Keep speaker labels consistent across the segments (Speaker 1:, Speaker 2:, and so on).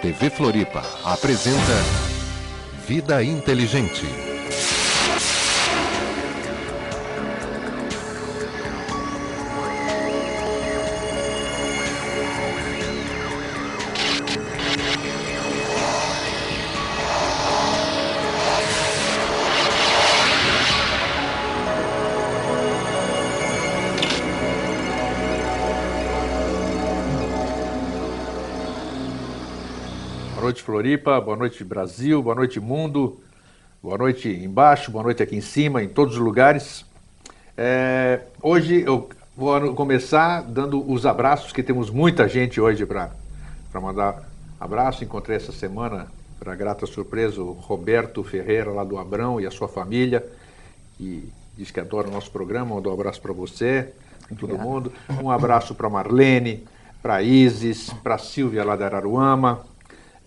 Speaker 1: TV Floripa apresenta Vida Inteligente.
Speaker 2: Floripa. Boa noite, Brasil. Boa noite, mundo. Boa noite embaixo. Boa noite aqui em cima, em todos os lugares. É, hoje eu vou começar dando os abraços, que temos muita gente hoje para mandar abraço. Encontrei essa semana, para grata surpresa, o Roberto Ferreira, lá do Abrão, e a sua família, que diz que adora o nosso programa. Mandou um abraço para você, para todo mundo. Um abraço para Marlene, para Isis, para Silvia, lá da Araruama.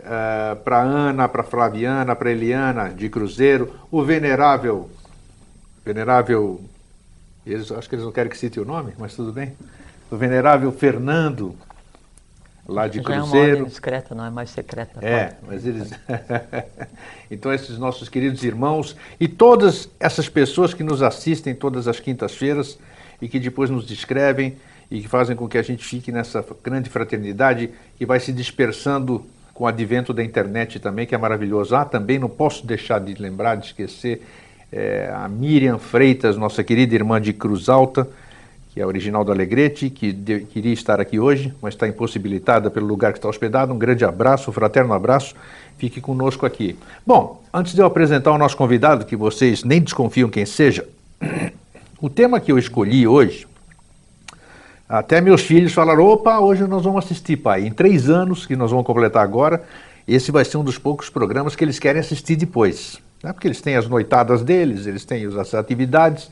Speaker 2: Uh, para Ana, para Flaviana, para Eliana de Cruzeiro, o venerável, venerável, eles, acho que eles não querem que cite o nome, mas tudo bem, o venerável Fernando, lá de
Speaker 3: Já
Speaker 2: Cruzeiro.
Speaker 3: é uma discreta, não é mais secreta.
Speaker 2: É, mas eles. então, esses nossos queridos irmãos e todas essas pessoas que nos assistem todas as quintas-feiras e que depois nos descrevem e que fazem com que a gente fique nessa grande fraternidade que vai se dispersando com o advento da internet também, que é maravilhoso. Ah, também não posso deixar de lembrar, de esquecer, é, a Miriam Freitas, nossa querida irmã de Cruz Alta, que é original do Alegrete, que de, queria estar aqui hoje, mas está impossibilitada pelo lugar que está hospedado. Um grande abraço, um fraterno abraço. Fique conosco aqui. Bom, antes de eu apresentar o nosso convidado, que vocês nem desconfiam quem seja, o tema que eu escolhi hoje até meus filhos falaram: opa, hoje nós vamos assistir, pai. Em três anos, que nós vamos completar agora, esse vai ser um dos poucos programas que eles querem assistir depois. Né? Porque eles têm as noitadas deles, eles têm as atividades,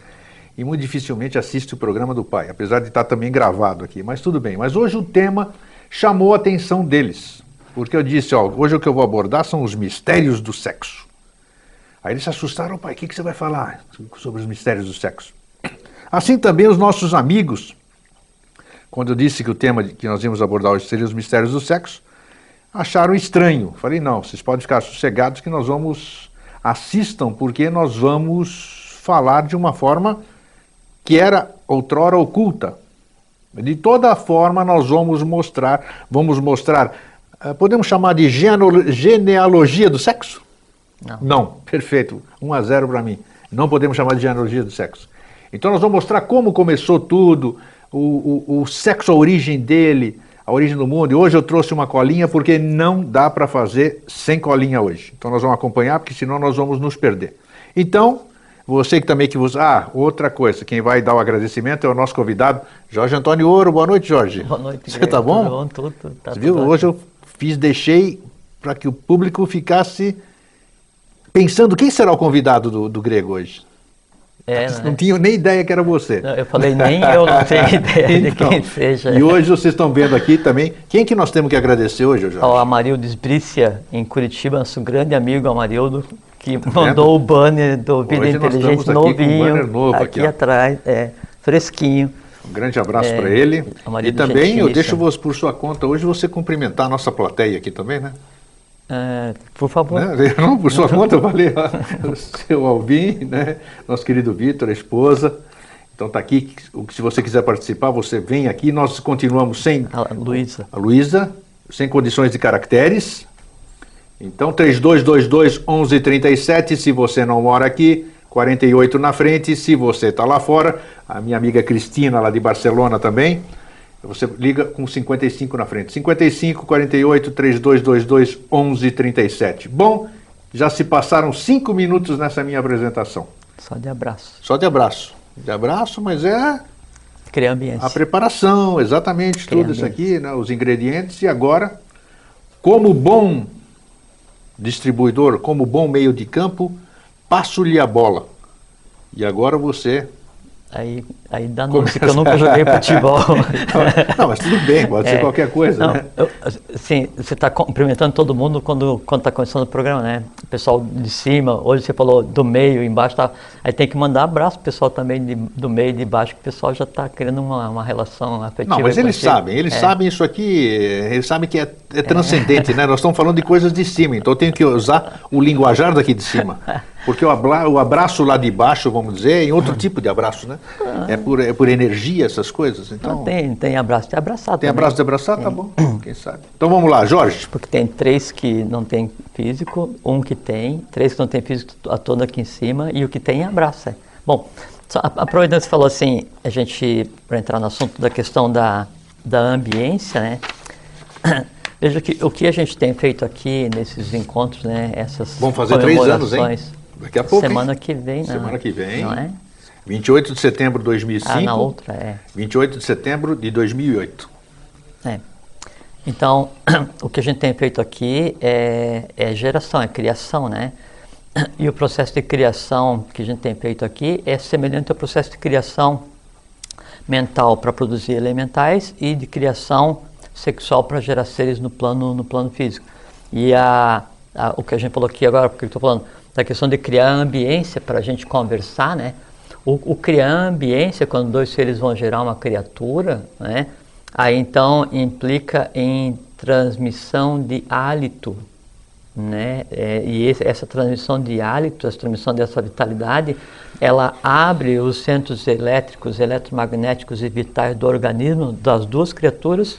Speaker 2: e muito dificilmente assistem o programa do pai, apesar de estar também gravado aqui. Mas tudo bem. Mas hoje o tema chamou a atenção deles. Porque eu disse: ó, hoje o que eu vou abordar são os mistérios do sexo. Aí eles se assustaram: pai, o que, que você vai falar sobre os mistérios do sexo? Assim também os nossos amigos quando eu disse que o tema que nós íamos abordar hoje seria os mistérios do sexo, acharam estranho. Falei, não, vocês podem ficar sossegados que nós vamos, assistam, porque nós vamos falar de uma forma que era outrora oculta. De toda forma, nós vamos mostrar, vamos mostrar, podemos chamar de genealogia do sexo?
Speaker 3: Não.
Speaker 2: Não, perfeito, 1 a 0 para mim. Não podemos chamar de genealogia do sexo. Então nós vamos mostrar como começou tudo, o, o, o, sexo, a origem dele, a origem do mundo. E hoje eu trouxe uma colinha porque não dá para fazer sem colinha hoje. Então nós vamos acompanhar, porque senão nós vamos nos perder. Então, você que também que vos. Ah, outra coisa, quem vai dar o agradecimento é o nosso convidado, Jorge Antônio Ouro. Boa noite, Jorge.
Speaker 3: Boa noite,
Speaker 2: Você está bom?
Speaker 3: Tudo bom, tudo. Tá
Speaker 2: Você viu?
Speaker 3: tudo
Speaker 2: Hoje
Speaker 3: ótimo.
Speaker 2: eu fiz, deixei para que o público ficasse pensando quem será o convidado do, do grego hoje.
Speaker 3: É, né?
Speaker 2: não tinham nem ideia que era você.
Speaker 3: Não, eu falei, nem eu não tenho ideia
Speaker 2: Então,
Speaker 3: de quem seja.
Speaker 2: E hoje vocês estão vendo aqui também. Quem que nós temos que agradecer hoje, Jorge?
Speaker 3: Ao Amarildo Esbrícia, em Curitiba, nosso grande amigo Amarildo, que mandou o banner do Vida
Speaker 2: Tá Hoje
Speaker 3: Inteligente
Speaker 2: um
Speaker 3: novinho,
Speaker 2: banner novo aqui,
Speaker 3: aqui atrás, é, fresquinho.
Speaker 2: Um grande abraço
Speaker 3: É,
Speaker 2: para ele.
Speaker 3: um
Speaker 2: E também eu deixo você por sua conta hoje você cumprimentar a nossa plateia aqui também, né?
Speaker 3: É, por favor.
Speaker 2: Né? Não, por sua conta, eu falei, ó, seu Alvin, né? Nosso querido Vitor, a esposa. Então tá aqui. Se você quiser participar, você vem aqui. Nós continuamos sem
Speaker 3: A Luísa.
Speaker 2: a Luísa, sem condições de caracteres. Então, 3222 1137, se você não mora aqui, 48 na frente, se você está lá fora, a minha amiga Cristina, lá de Barcelona também, você liga com 55 na frente. 55 48 3222 1137. Bom, já se passaram cinco minutos nessa minha apresentação.
Speaker 3: Só de abraço.
Speaker 2: Só de abraço. De abraço, mas é
Speaker 3: Criar ambiente.
Speaker 2: a preparação, exatamente,
Speaker 3: Criar
Speaker 2: tudo isso
Speaker 3: ambiente.
Speaker 2: aqui, né, os ingredientes. E agora, como bom distribuidor, como bom meio de campo, passo-lhe a bola. E agora você
Speaker 3: Aí, aí dá nome, porque eu nunca joguei futebol.
Speaker 2: não, mas tudo bem, pode é, ser qualquer coisa,
Speaker 3: não,
Speaker 2: né?
Speaker 3: Eu, sim, você está cumprimentando todo mundo quando está começando o programa, né? O pessoal de cima, hoje você falou do meio, embaixo, tá, aí tem que mandar abraço pro pessoal também de, do meio e de baixo, que o pessoal já está criando uma, uma relação afetiva.
Speaker 2: Não, mas eles sabem, eles é. sabem isso aqui, eles sabem que é, é transcendente, né? Nós estamos falando de coisas de cima, então eu tenho que usar o linguajar daqui de cima. Porque o, abraço lá de baixo, vamos dizer, é em outro tipo de abraço, né? É por, é por energia, essas coisas. Então,
Speaker 3: Não, tem, tem abraço de abraçar
Speaker 2: Tem
Speaker 3: também.
Speaker 2: abraço de abraçar? Tá bom, quem sabe. Então vamos lá, Jorge.
Speaker 3: Porque tem três que não tem físico, um que tem, três que não tem físico, a toda aqui em cima, e o que tem abraça. Bom, aproveitando que você falou assim, a gente, para entrar no assunto da questão da, da ambiência, né? Veja que o que a gente tem feito aqui nesses encontros, né? Essas
Speaker 2: Vamos fazer três anos, hein? Daqui a pouco.
Speaker 3: Semana
Speaker 2: hein?
Speaker 3: que vem,
Speaker 2: não. Semana que vem.
Speaker 3: Não é?
Speaker 2: 28 de setembro de 2005. Ah,
Speaker 3: na outra, é.
Speaker 2: 28 de setembro de 2008.
Speaker 3: É. Então, o que a gente tem feito aqui é, é geração, é criação, né? E o processo de criação que a gente tem feito aqui é semelhante ao processo de criação mental para produzir elementais e de criação sexual para gerar seres no plano, no plano físico. E a, a o que a gente falou aqui agora, porque eu estou falando da questão de criar ambiência para a gente conversar, né? O, o, criar ambiência, quando dois seres vão gerar uma criatura, né? Aí então implica em transmissão de hálito, né? É, e esse, essa transmissão de hálito, essa transmissão dessa vitalidade, ela abre os centros elétricos, eletromagnéticos e vitais do organismo das duas criaturas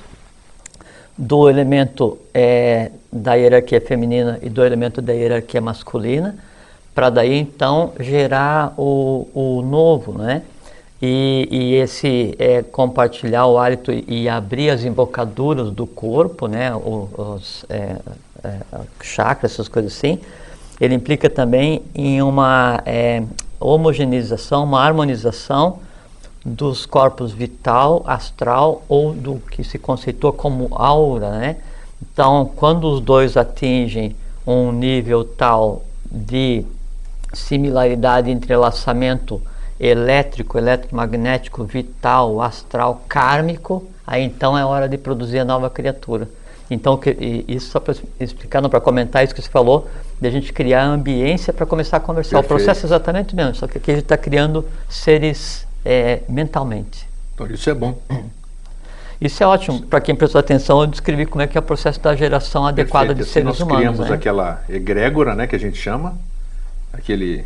Speaker 3: do elemento é, da hierarquia feminina e do elemento da hierarquia masculina, para daí então gerar o, o novo, né? E, e esse é, compartilhar o hálito e abrir as embocaduras do corpo, né? Os é, é, chakras, essas coisas assim, ele implica também em uma é, homogeneização, uma harmonização dos corpos vital, astral ou do que se conceitua como aura, né? Então, quando os dois atingem um nível tal de similaridade, entrelaçamento elétrico, eletromagnético, vital, astral, kármico, aí então é hora de produzir a nova criatura. Então, isso só para explicar, para comentar isso que você falou, de a gente criar a ambiência para começar a conversar. Perfeito. O processo é exatamente o mesmo, só que aqui a gente está criando seres é, mentalmente.
Speaker 2: Então, isso é bom.
Speaker 3: Isso é ótimo. Para quem prestou atenção, eu descrevi como é que é o processo da geração adequada
Speaker 2: Perfeito.
Speaker 3: de
Speaker 2: assim
Speaker 3: seres
Speaker 2: nós
Speaker 3: humanos.
Speaker 2: Nós criamos
Speaker 3: né?
Speaker 2: aquela egrégora, né, que a gente chama, aquele,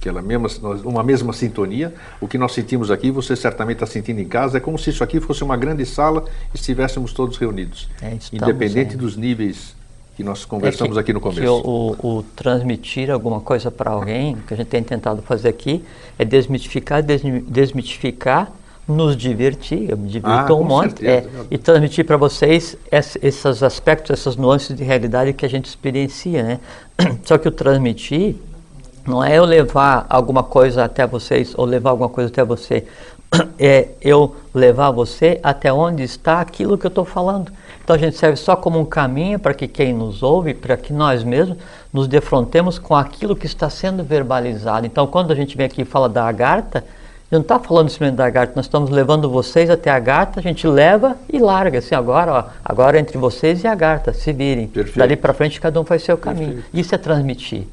Speaker 2: aquela mesma, uma mesma sintonia. O que nós sentimos aqui, você certamente está sentindo em casa, é como se isso aqui fosse uma grande sala e estivéssemos todos reunidos.
Speaker 3: É,
Speaker 2: independente
Speaker 3: é.
Speaker 2: dos níveis que nós conversamos
Speaker 3: é que,
Speaker 2: aqui no começo.
Speaker 3: O, o, o transmitir alguma coisa para alguém, que a gente tem tentado fazer aqui, é desmitificar, desmitificar, nos divertir, eu me divirto
Speaker 2: ah,
Speaker 3: um monte, é, e transmitir para vocês esses aspectos, essas nuances de realidade que a gente experiencia, né? Só que o transmitir não é eu levar alguma coisa até vocês ou levar alguma coisa até você, é eu levar você até onde está aquilo que eu estou falando. Então a gente serve só como um caminho para que quem nos ouve, para que nós mesmos nos defrontemos com aquilo que está sendo verbalizado. Então quando a gente vem aqui e fala da agarta, não está falando simplesmente da Garta, nós estamos levando vocês até a Garta, a gente leva e larga. Assim, agora, ó, agora entre vocês e a Garta, se virem.
Speaker 2: Perfeito.
Speaker 3: Dali para frente cada um faz seu caminho.
Speaker 2: Perfeito.
Speaker 3: Isso é transmitir.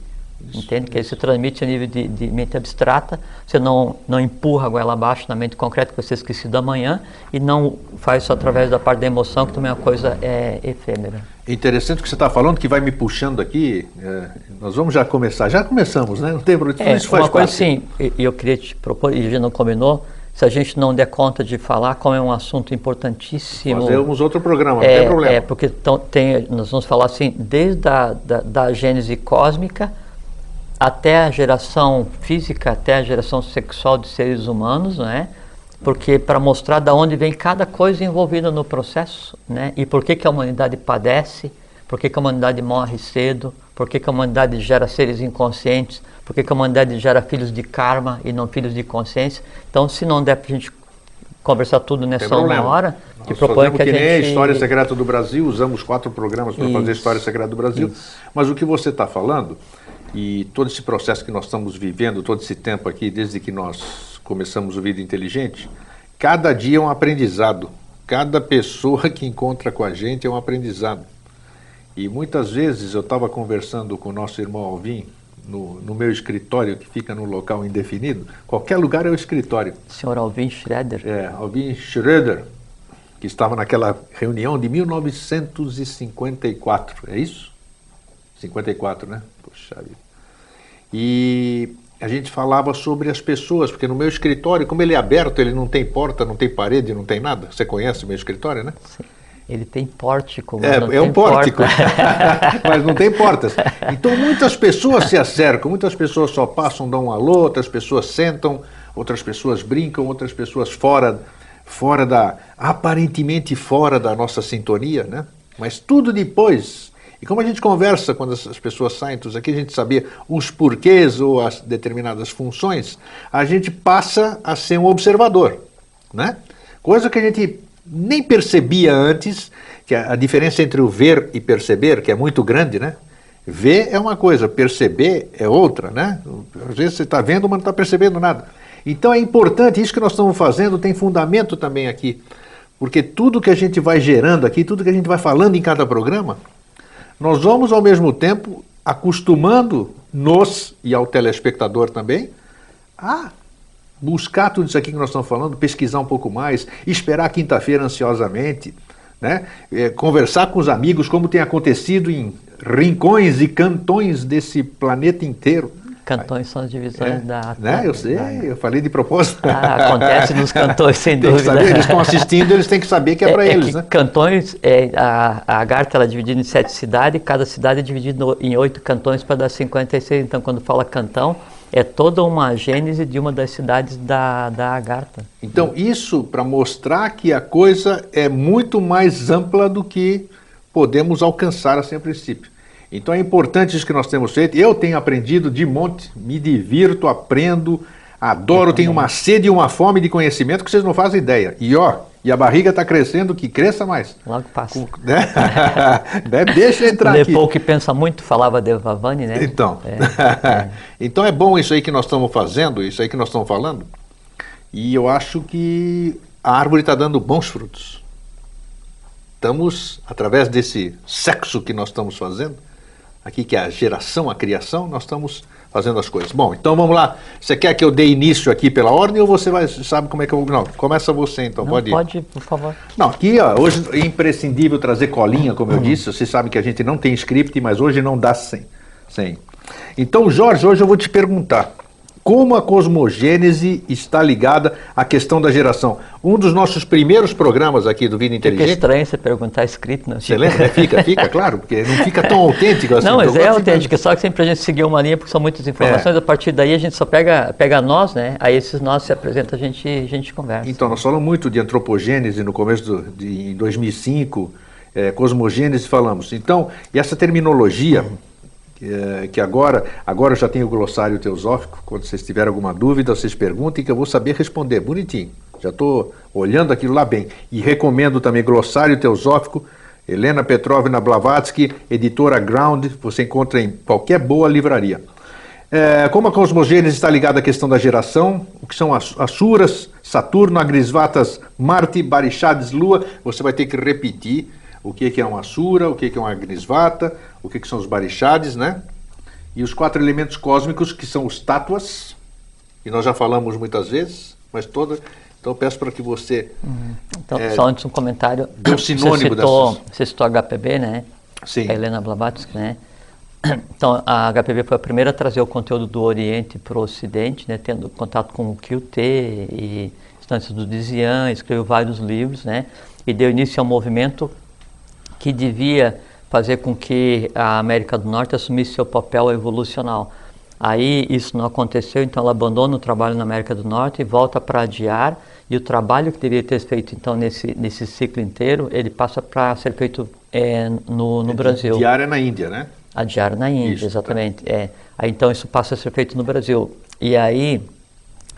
Speaker 3: Isso, Entende? Que isso transmite a nível de, de, mente abstrata, você não, não empurra a goela abaixo na mente concreta que você esqueceu da manhã e não faz isso através da parte da emoção, que também é uma coisa é, efêmera.
Speaker 2: Interessante o que você está falando, que vai me puxando aqui. É, nós vamos já começar. Já começamos, né? Não tem problema.
Speaker 3: É,
Speaker 2: isso faz
Speaker 3: uma coisa assim, e eu queria te propor, e a gente não combinou, se a gente não der conta de falar, como é um assunto importantíssimo.
Speaker 2: Fazemos outro programa,
Speaker 3: é,
Speaker 2: não tem problema.
Speaker 3: É, porque tão, tem, nós vamos falar assim, desde a da, da gênese cósmica até a geração física, até a geração sexual de seres humanos, né? Porque para mostrar de onde vem cada coisa envolvida no processo, né? E por que, que a humanidade padece, por que, que a humanidade morre cedo, por que, que a humanidade gera seres inconscientes, por que, que a humanidade gera filhos de karma e não filhos de consciência. Então, se não der para a gente conversar tudo nessa uma hora,
Speaker 2: que propõe que a gente... nem a História Secreta do Brasil, usamos quatro programas para fazer a História Secreta do Brasil,
Speaker 3: Isso.
Speaker 2: mas o que você está falando e todo esse processo que nós estamos vivendo, todo esse tempo aqui, desde que nós começamos o Vida Inteligente, cada dia é um aprendizado. Cada pessoa que encontra com a gente é um aprendizado. E muitas vezes eu estava conversando com o nosso irmão Alvin, no, no, meu escritório, que fica num local indefinido. Qualquer lugar é o escritório.
Speaker 3: Senhor Alvin Schroeder.
Speaker 2: É, Alvin Schroeder, que estava naquela reunião de 1954, é isso? 54, né? Poxa vida. E a gente falava sobre as pessoas, porque no meu escritório, como ele é aberto, ele não tem porta, não tem parede, não tem nada. Você conhece o meu escritório, né?
Speaker 3: Sim. Ele tem pórtico,
Speaker 2: mas é, não é tem um pórtico, mas não tem portas. Então muitas pessoas se acercam, muitas pessoas só passam, dão um alô, outras pessoas sentam, outras pessoas brincam, outras pessoas fora, fora da, aparentemente fora da nossa sintonia, né? Mas tudo depois e como a gente conversa quando as pessoas saem, todos aqui a gente sabia os porquês ou as determinadas funções, a gente passa a ser um observador, né? Coisa que a gente nem percebia antes, que a diferença entre o ver e perceber, que é muito grande, né? Ver é uma coisa, perceber é outra, né? Às vezes você está vendo, mas não está percebendo nada. Então é importante, isso que nós estamos fazendo tem fundamento também aqui, porque tudo que a gente vai gerando aqui, tudo que a gente vai falando em cada programa, nós vamos ao mesmo tempo acostumando-nos e ao telespectador também a buscar tudo isso aqui que nós estamos falando, pesquisar um pouco mais, esperar quinta-feira ansiosamente, né? É, conversar com os amigos como tem acontecido em rincões e cantões desse planeta inteiro.
Speaker 3: Cantões são as divisões é, da.
Speaker 2: Né? Eu sei, da... eu falei de propósito.
Speaker 3: Ah, acontece nos cantões, sem dúvida.
Speaker 2: Saber, eles estão assistindo, eles têm que saber que é, é para é eles, né?
Speaker 3: Cantões, é, a, a Agartha ela é dividida em sete cidades, cada cidade é dividida em oito cantões para dar 56. Então, quando fala cantão, é toda uma gênese de uma das cidades da, da Agartha.
Speaker 2: Então, isso para mostrar que a coisa é muito mais ampla do que podemos alcançar assim a princípio. Então é importante isso que nós temos feito. Eu tenho aprendido de monte, me divirto, aprendo, adoro, tenho uma sede e uma fome de conhecimento que vocês não fazem ideia. E ó, e a barriga está crescendo, que cresça mais.
Speaker 3: Logo passa.
Speaker 2: Né? né? Deixa entrar
Speaker 3: Lepou aqui. Lepou que pensa muito, falava de Vavani, né?
Speaker 2: Então. É, é. então é bom isso aí que nós estamos fazendo, isso aí que nós estamos falando. E eu acho que a árvore está dando bons frutos. Estamos, através desse sexo que nós estamos fazendo, aqui que é a geração, a criação, nós estamos fazendo as coisas. Bom, então vamos lá. Você quer que eu dê início aqui pela ordem ou você vai, sabe como é que eu vou? Não, começa você então,
Speaker 3: Não,
Speaker 2: pode ir.
Speaker 3: Pode, por favor.
Speaker 2: Não, aqui ó, hoje é imprescindível trazer colinha, como eu uhum. disse. Você sabe que a gente não tem script, mas hoje não dá sem. sem. Então, Jorge, hoje eu vou te perguntar como a cosmogênese está ligada à questão da geração. Um dos nossos primeiros programas aqui do Vida Inteligente.
Speaker 3: Fica estranho você perguntar escrito, não
Speaker 2: Você lembra? Fica, fica, claro, porque não fica tão autêntico assim.
Speaker 3: Não, mas então, é autêntico, só que sempre a gente seguiu uma linha, porque são muitas informações, é. a partir daí a gente só pega, pega nós, né? Aí esses nós se apresentam, a gente, a gente conversa.
Speaker 2: Então, nós falamos muito de antropogênese no começo do, de 2005, é, cosmogênese falamos. Então, e essa terminologia... Uhum é, que agora, agora eu já tenho o glossário teosófico, quando vocês tiverem alguma dúvida, vocês perguntem que eu vou saber responder, bonitinho. Já estou olhando aquilo lá bem. E recomendo também glossário teosófico, Helena Petrovna Blavatsky, editora Ground, você encontra em qualquer boa livraria. É, como a cosmogênese está ligada à questão da geração, o que são as Asuras, Saturno, Agrisvatas, Marte, Barixades, Lua, você vai ter que repetir o que, que é uma Asura, o que, que é uma Agnisvata, o que, que são os Barixades, né? E os quatro elementos cósmicos, que são os tátuas, e nós já falamos muitas vezes, mas toda. Então peço para que você.
Speaker 3: Uhum. Então, é, só antes um comentário.
Speaker 2: Dê um sinônimo
Speaker 3: você citou,
Speaker 2: dessas.
Speaker 3: Você citou a HPB, né?
Speaker 2: Sim.
Speaker 3: A Helena Blavatsky, né? Então, a HPB foi a primeira a trazer o conteúdo do Oriente para o Ocidente, né? Tendo contato com o QT e instâncias do Dizian, escreveu vários livros, né? E deu início ao movimento que devia fazer com que a América do Norte assumisse seu papel evolucional. Aí isso não aconteceu, então ela abandona o trabalho na América do Norte e volta para adiar, e o trabalho que deveria ter feito então nesse, nesse ciclo inteiro, ele passa para ser feito é, no, no Brasil.
Speaker 2: Adiar é na Índia, né?
Speaker 3: Adiar na Índia, isso, tá. exatamente. Tá. É. Aí, então isso passa a ser feito no Brasil. E aí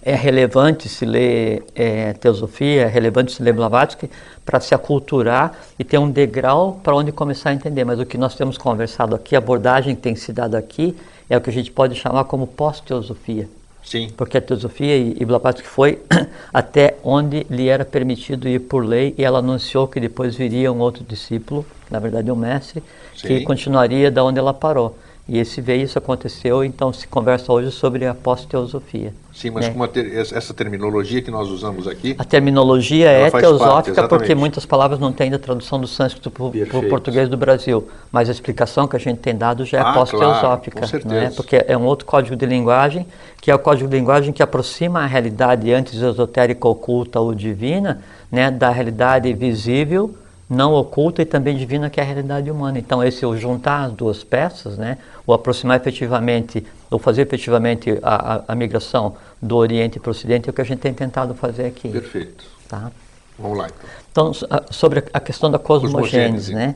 Speaker 3: é relevante se ler é, teosofia, é relevante se ler Blavatsky para se aculturar e ter um degrau para onde começar a entender. Mas o que nós temos conversado aqui, a abordagem que tem se dado aqui, é o que a gente pode chamar como pós-teosofia.
Speaker 2: Sim.
Speaker 3: Porque a teosofia e, e Blavatsky foi até onde lhe era permitido ir por lei e ela anunciou que depois viria um outro discípulo, na verdade um mestre, que
Speaker 2: Sim.
Speaker 3: continuaria da onde ela parou. E esse veio, isso aconteceu, então se conversa hoje sobre a pós-teosofia.
Speaker 2: Sim, mas
Speaker 3: né?
Speaker 2: ter- essa terminologia que nós usamos aqui,
Speaker 3: A terminologia é
Speaker 2: faz parte,
Speaker 3: teosófica porque muitas palavras não têm ainda tradução do sânscrito para o português do Brasil, mas a explicação que a gente tem dado já é
Speaker 2: Ah,
Speaker 3: pós-teosófica,
Speaker 2: claro, com
Speaker 3: né? porque é um outro código de linguagem, que é o código de linguagem que aproxima a realidade antes esotérica, oculta ou divina, né, da realidade visível, não oculta e também divina, que é a realidade humana. Então, esse o juntar as duas peças, né, o aproximar efetivamente, ou fazer efetivamente a, a, a migração do Oriente para o Ocidente é o que a gente tem tentado fazer aqui.
Speaker 2: perfeito.
Speaker 3: Tá?
Speaker 2: Vamos lá então.
Speaker 3: Então, so- a- sobre a questão da cosmogênese,
Speaker 2: Cosmogênese.
Speaker 3: né?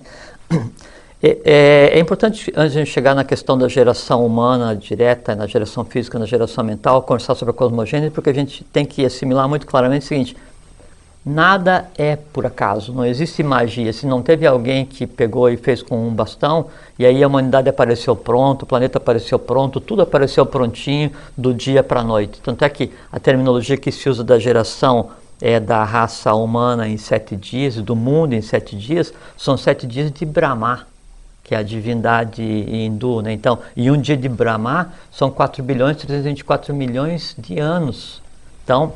Speaker 3: É, é- é importante, antes de a gente chegar na questão da geração humana direta, na geração física, na geração mental, conversar sobre a cosmogênese, porque a gente tem que assimilar muito claramente o seguinte: nada é por acaso, não existe magia. Se não teve alguém que pegou e fez com um bastão, e aí a humanidade apareceu pronto, o planeta apareceu pronto, tudo apareceu prontinho do dia para a noite. Tanto é que a terminologia que se usa da geração é da raça humana em sete dias, do mundo em sete dias, são sete dias de Brahma, que é a divindade hindu. Né? Então, e um dia de Brahma são 4 bilhões e 324 milhões de anos. Então,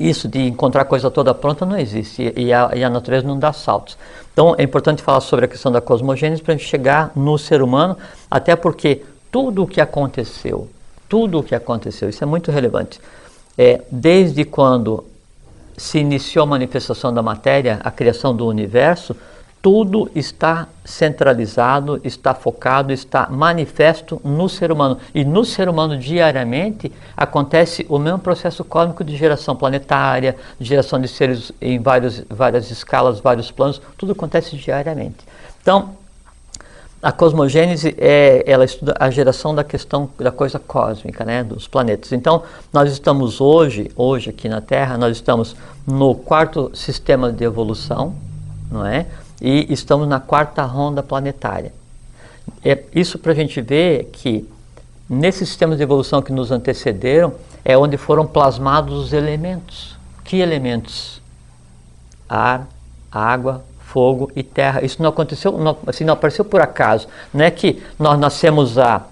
Speaker 3: isso de encontrar coisa toda pronta não existe e a, e a natureza não dá saltos. Então é importante falar sobre a questão da cosmogênese para a gente chegar no ser humano, até porque tudo o que aconteceu, tudo o que aconteceu, isso é muito relevante, é, desde quando se iniciou a manifestação da matéria, a criação do universo, tudo está centralizado, está focado, está manifesto no ser humano. E no ser humano, diariamente, acontece o mesmo processo cósmico de geração planetária, de geração de seres em vários, várias escalas, vários planos, tudo acontece diariamente. Então, a cosmogênese é, ela estuda a geração da questão da coisa cósmica, né, dos planetas. Então, nós estamos hoje, hoje aqui na Terra, nós estamos no quarto sistema de evolução, não é? E estamos na quarta ronda planetária. É isso para a gente ver que nesses sistemas de evolução que nos antecederam é onde foram plasmados os elementos. Que elementos? Ar, água, fogo e terra. Isso não aconteceu, não, assim, não apareceu por acaso. Não é que nós nascemos há,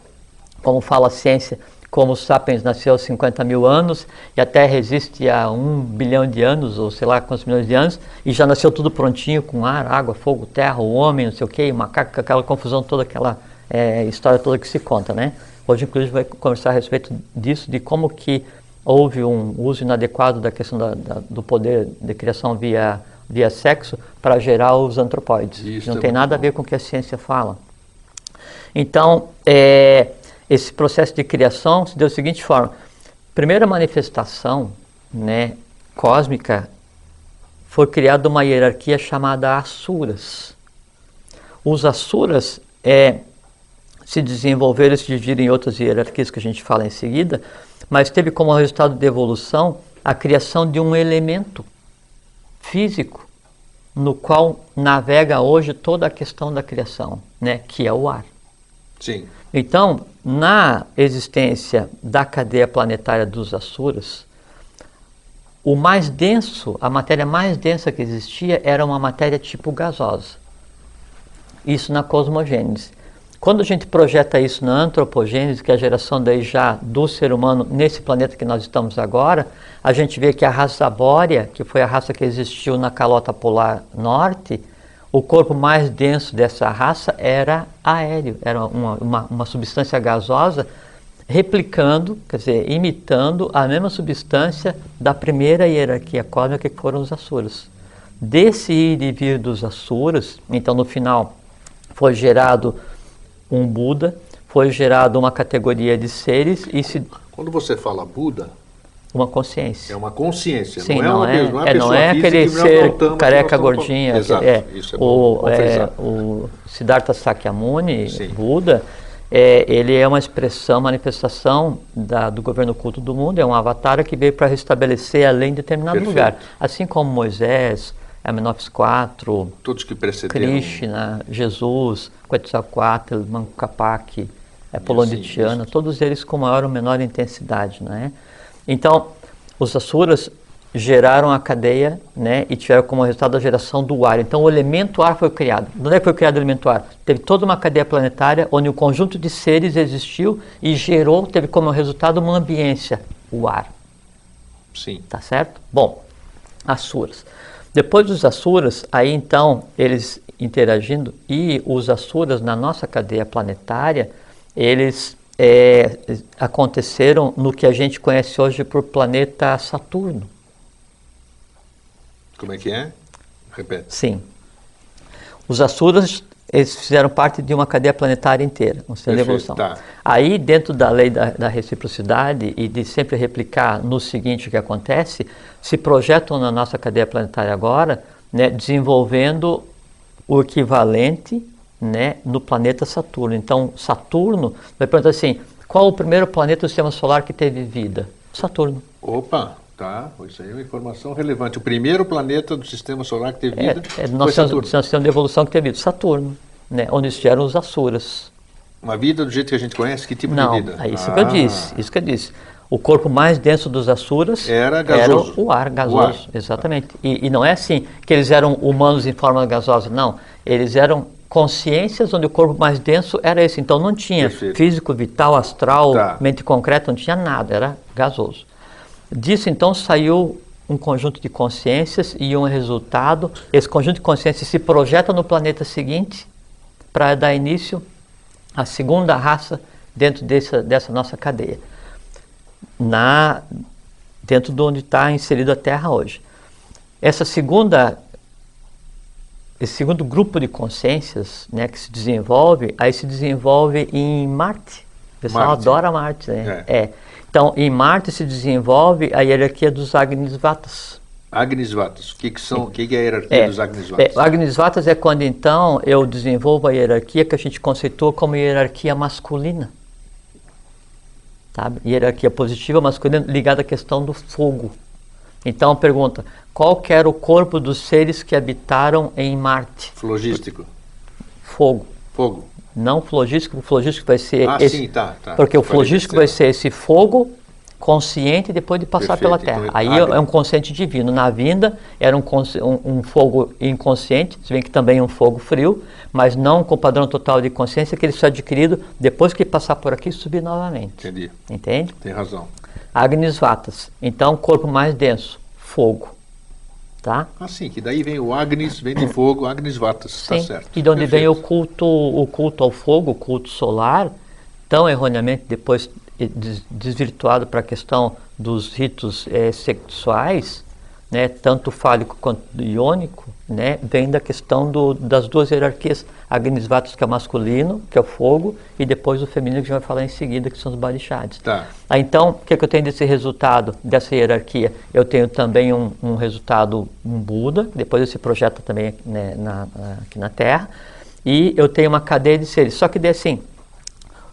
Speaker 3: como fala a ciência, como o Sapiens nasceu há 50 mil anos e a Terra existe há um bilhão de anos, ou sei lá quantos milhões de anos, e já nasceu tudo prontinho com ar, água, fogo, terra, o homem, não sei o quê, o macaco, aquela confusão toda, aquela é, história toda que se conta, né? Hoje, inclusive, vai conversar a respeito disso, de como que houve um uso inadequado da questão da, da, do poder de criação via, via sexo para gerar os antropóides.
Speaker 2: Isso
Speaker 3: Não
Speaker 2: é
Speaker 3: tem nada a
Speaker 2: bom.
Speaker 3: ver com o que a ciência fala. Então, é, esse processo de criação se deu da seguinte forma: primeira manifestação, né, cósmica, foi criada uma hierarquia chamada Asuras. Os Asuras é, se desenvolveram e se dividiram em outras hierarquias que a gente fala em seguida, mas teve como resultado de evolução a criação de um elemento físico no qual navega hoje toda a questão da criação, né, que é o ar.
Speaker 2: Sim.
Speaker 3: Então, na existência da cadeia planetária dos Asuras, o mais denso, a matéria mais densa que existia era uma matéria tipo gasosa. Isso na cosmogênese. Quando a gente projeta isso na antropogênese, que é a geração daí já do ser humano nesse planeta que nós estamos agora, a gente vê que a raça bórea, que foi a raça que existiu na calota polar norte, o corpo mais denso dessa raça era aéreo, era uma, uma, uma substância gasosa replicando, quer dizer, imitando a mesma substância da primeira hierarquia cósmica que foram os Asuras. Desse vir dos Asuras, então no final foi gerado um Buda, foi gerado uma categoria de seres e se,
Speaker 2: Quando você fala Buda,
Speaker 3: uma consciência.
Speaker 2: é uma consciência,
Speaker 3: Sim,
Speaker 2: não é
Speaker 3: não
Speaker 2: uma
Speaker 3: é,
Speaker 2: pessoa, não é,
Speaker 3: é, não é aquele ser
Speaker 2: que
Speaker 3: careca
Speaker 2: Exato,
Speaker 3: é,
Speaker 2: isso é bom,
Speaker 3: o, é, o Siddhartha Sakyamuni,
Speaker 2: Sim.
Speaker 3: Buda, é, ele é uma expressão, manifestação da- do governo oculto do mundo, é um avatar que veio para restabelecer a lei em determinado
Speaker 2: Perfeito.
Speaker 3: lugar. Assim como Moisés, Amenófis IV,
Speaker 2: Todos que precederam.
Speaker 3: Krishna, Jesus, Quetzalcoatl, Manco Capac, é polonitiana,
Speaker 2: assim,
Speaker 3: todos eles com maior ou menor intensidade, né? Então, os Asuras geraram a cadeia né, e tiveram como resultado a geração do ar. Então o elemento ar foi criado. Onde é que foi criado o elemento ar? Teve toda uma cadeia planetária onde o conjunto de seres existiu e gerou, teve como resultado uma ambiência, o ar.
Speaker 2: Sim.
Speaker 3: Tá certo? Bom, Asuras. Depois dos Asuras, aí então eles interagindo e os Asuras na nossa cadeia planetária, eles é, aconteceram no que a gente conhece hoje por planeta Saturno.
Speaker 2: Como é que é? Repete.
Speaker 3: Sim. Os Asuras eles fizeram parte de uma cadeia planetária inteira, um sistema de evolução.
Speaker 2: tá.
Speaker 3: Aí, dentro da lei da, da reciprocidade e de sempre replicar no seguinte que acontece, se projetam na nossa cadeia planetária agora, né, desenvolvendo o equivalente né, no planeta Saturno. Então, Saturno, vai perguntar assim, qual o primeiro planeta do sistema solar que teve vida? Saturno.
Speaker 2: Opa, tá. Isso aí é uma informação relevante. O primeiro planeta do sistema solar que teve
Speaker 3: É,
Speaker 2: vida
Speaker 3: é,
Speaker 2: foi
Speaker 3: nós temos
Speaker 2: Saturno.
Speaker 3: um sistema de evolução que teve vida. Saturno, né, onde estiveram os Asuras.
Speaker 2: Uma vida do jeito que a gente conhece, que tipo
Speaker 3: Não,
Speaker 2: de vida?
Speaker 3: é isso que eu
Speaker 2: Ah,
Speaker 3: disse, isso que eu disse. O corpo mais denso dos Asuras
Speaker 2: Era gasoso.
Speaker 3: o ar gasoso,
Speaker 2: O ar.
Speaker 3: exatamente. E, e não é assim que eles eram humanos em forma gasosa, não. Eles eram consciências onde o corpo mais denso era esse. Então não tinha
Speaker 2: Perfeito.
Speaker 3: físico, vital, astral,
Speaker 2: Tá.
Speaker 3: mente concreta, não tinha nada, era gasoso. Disso então saiu um conjunto de consciências e um resultado. Esse conjunto de consciências se projeta no planeta seguinte para dar início à segunda raça dentro dessa, dessa nossa cadeia, na, dentro de onde está inserido a Terra hoje. Essa segunda, esse segundo grupo de consciências né, que se desenvolve, aí se desenvolve em Marte. O pessoal
Speaker 2: Marte.
Speaker 3: adora Marte, né?
Speaker 2: É.
Speaker 3: É. Então, em Marte se desenvolve a hierarquia dos Agnisvatas.
Speaker 2: Agnisvatas. O que, que são? O que, que é a hierarquia
Speaker 3: É,
Speaker 2: dos Agnisvatas?
Speaker 3: é, Agnisvatas é quando então eu desenvolvo a hierarquia que a gente conceitua como hierarquia masculina. Sabe? Hierarquia positiva masculina ligada à questão do fogo. Então pergunta, qual que era o corpo dos seres que habitaram em Marte?
Speaker 2: Flogístico.
Speaker 3: Fogo.
Speaker 2: Fogo.
Speaker 3: Não flogístico, o flogístico vai ser
Speaker 2: Ah,
Speaker 3: esse,
Speaker 2: sim, tá, tá.
Speaker 3: porque o flogístico
Speaker 2: besteira.
Speaker 3: vai ser esse fogo consciente depois de passar
Speaker 2: Perfeito,
Speaker 3: pela
Speaker 2: então
Speaker 3: Terra.
Speaker 2: é
Speaker 3: Aí é um consciente divino. Na vinda era um, um, um fogo inconsciente, se bem que também é um fogo frio, mas não com padrão total de consciência que ele só é adquirido depois que passar por aqui e subir novamente.
Speaker 2: Entendi.
Speaker 3: Entende?
Speaker 2: Tem razão.
Speaker 3: Agnis Vatas. Então, corpo mais denso, fogo. Tá?
Speaker 2: Ah, sim, que daí vem o Agnis, vem de fogo, Agnisvatas. Tá
Speaker 3: Sim.
Speaker 2: certo.
Speaker 3: E de onde vem o
Speaker 2: Perfeito.
Speaker 3: culto, o culto ao fogo, o culto solar, tão erroneamente depois eh, des- desvirtuado para a questão dos ritos eh, sexuais, né, tanto fálico quanto iônico, né, vem da questão do, das duas hierarquias, Agnisvatas, que é o masculino, que é o fogo, e depois o feminino, que a gente vai falar em seguida, que são os barixades.
Speaker 2: Tá.
Speaker 3: Ah, então, o que, é que eu tenho desse resultado, dessa hierarquia? Eu tenho também um, um resultado, um Buda, que depois ele se projeta também né, na- na- aqui na Terra, e eu tenho uma cadeia de seres. Só que assim,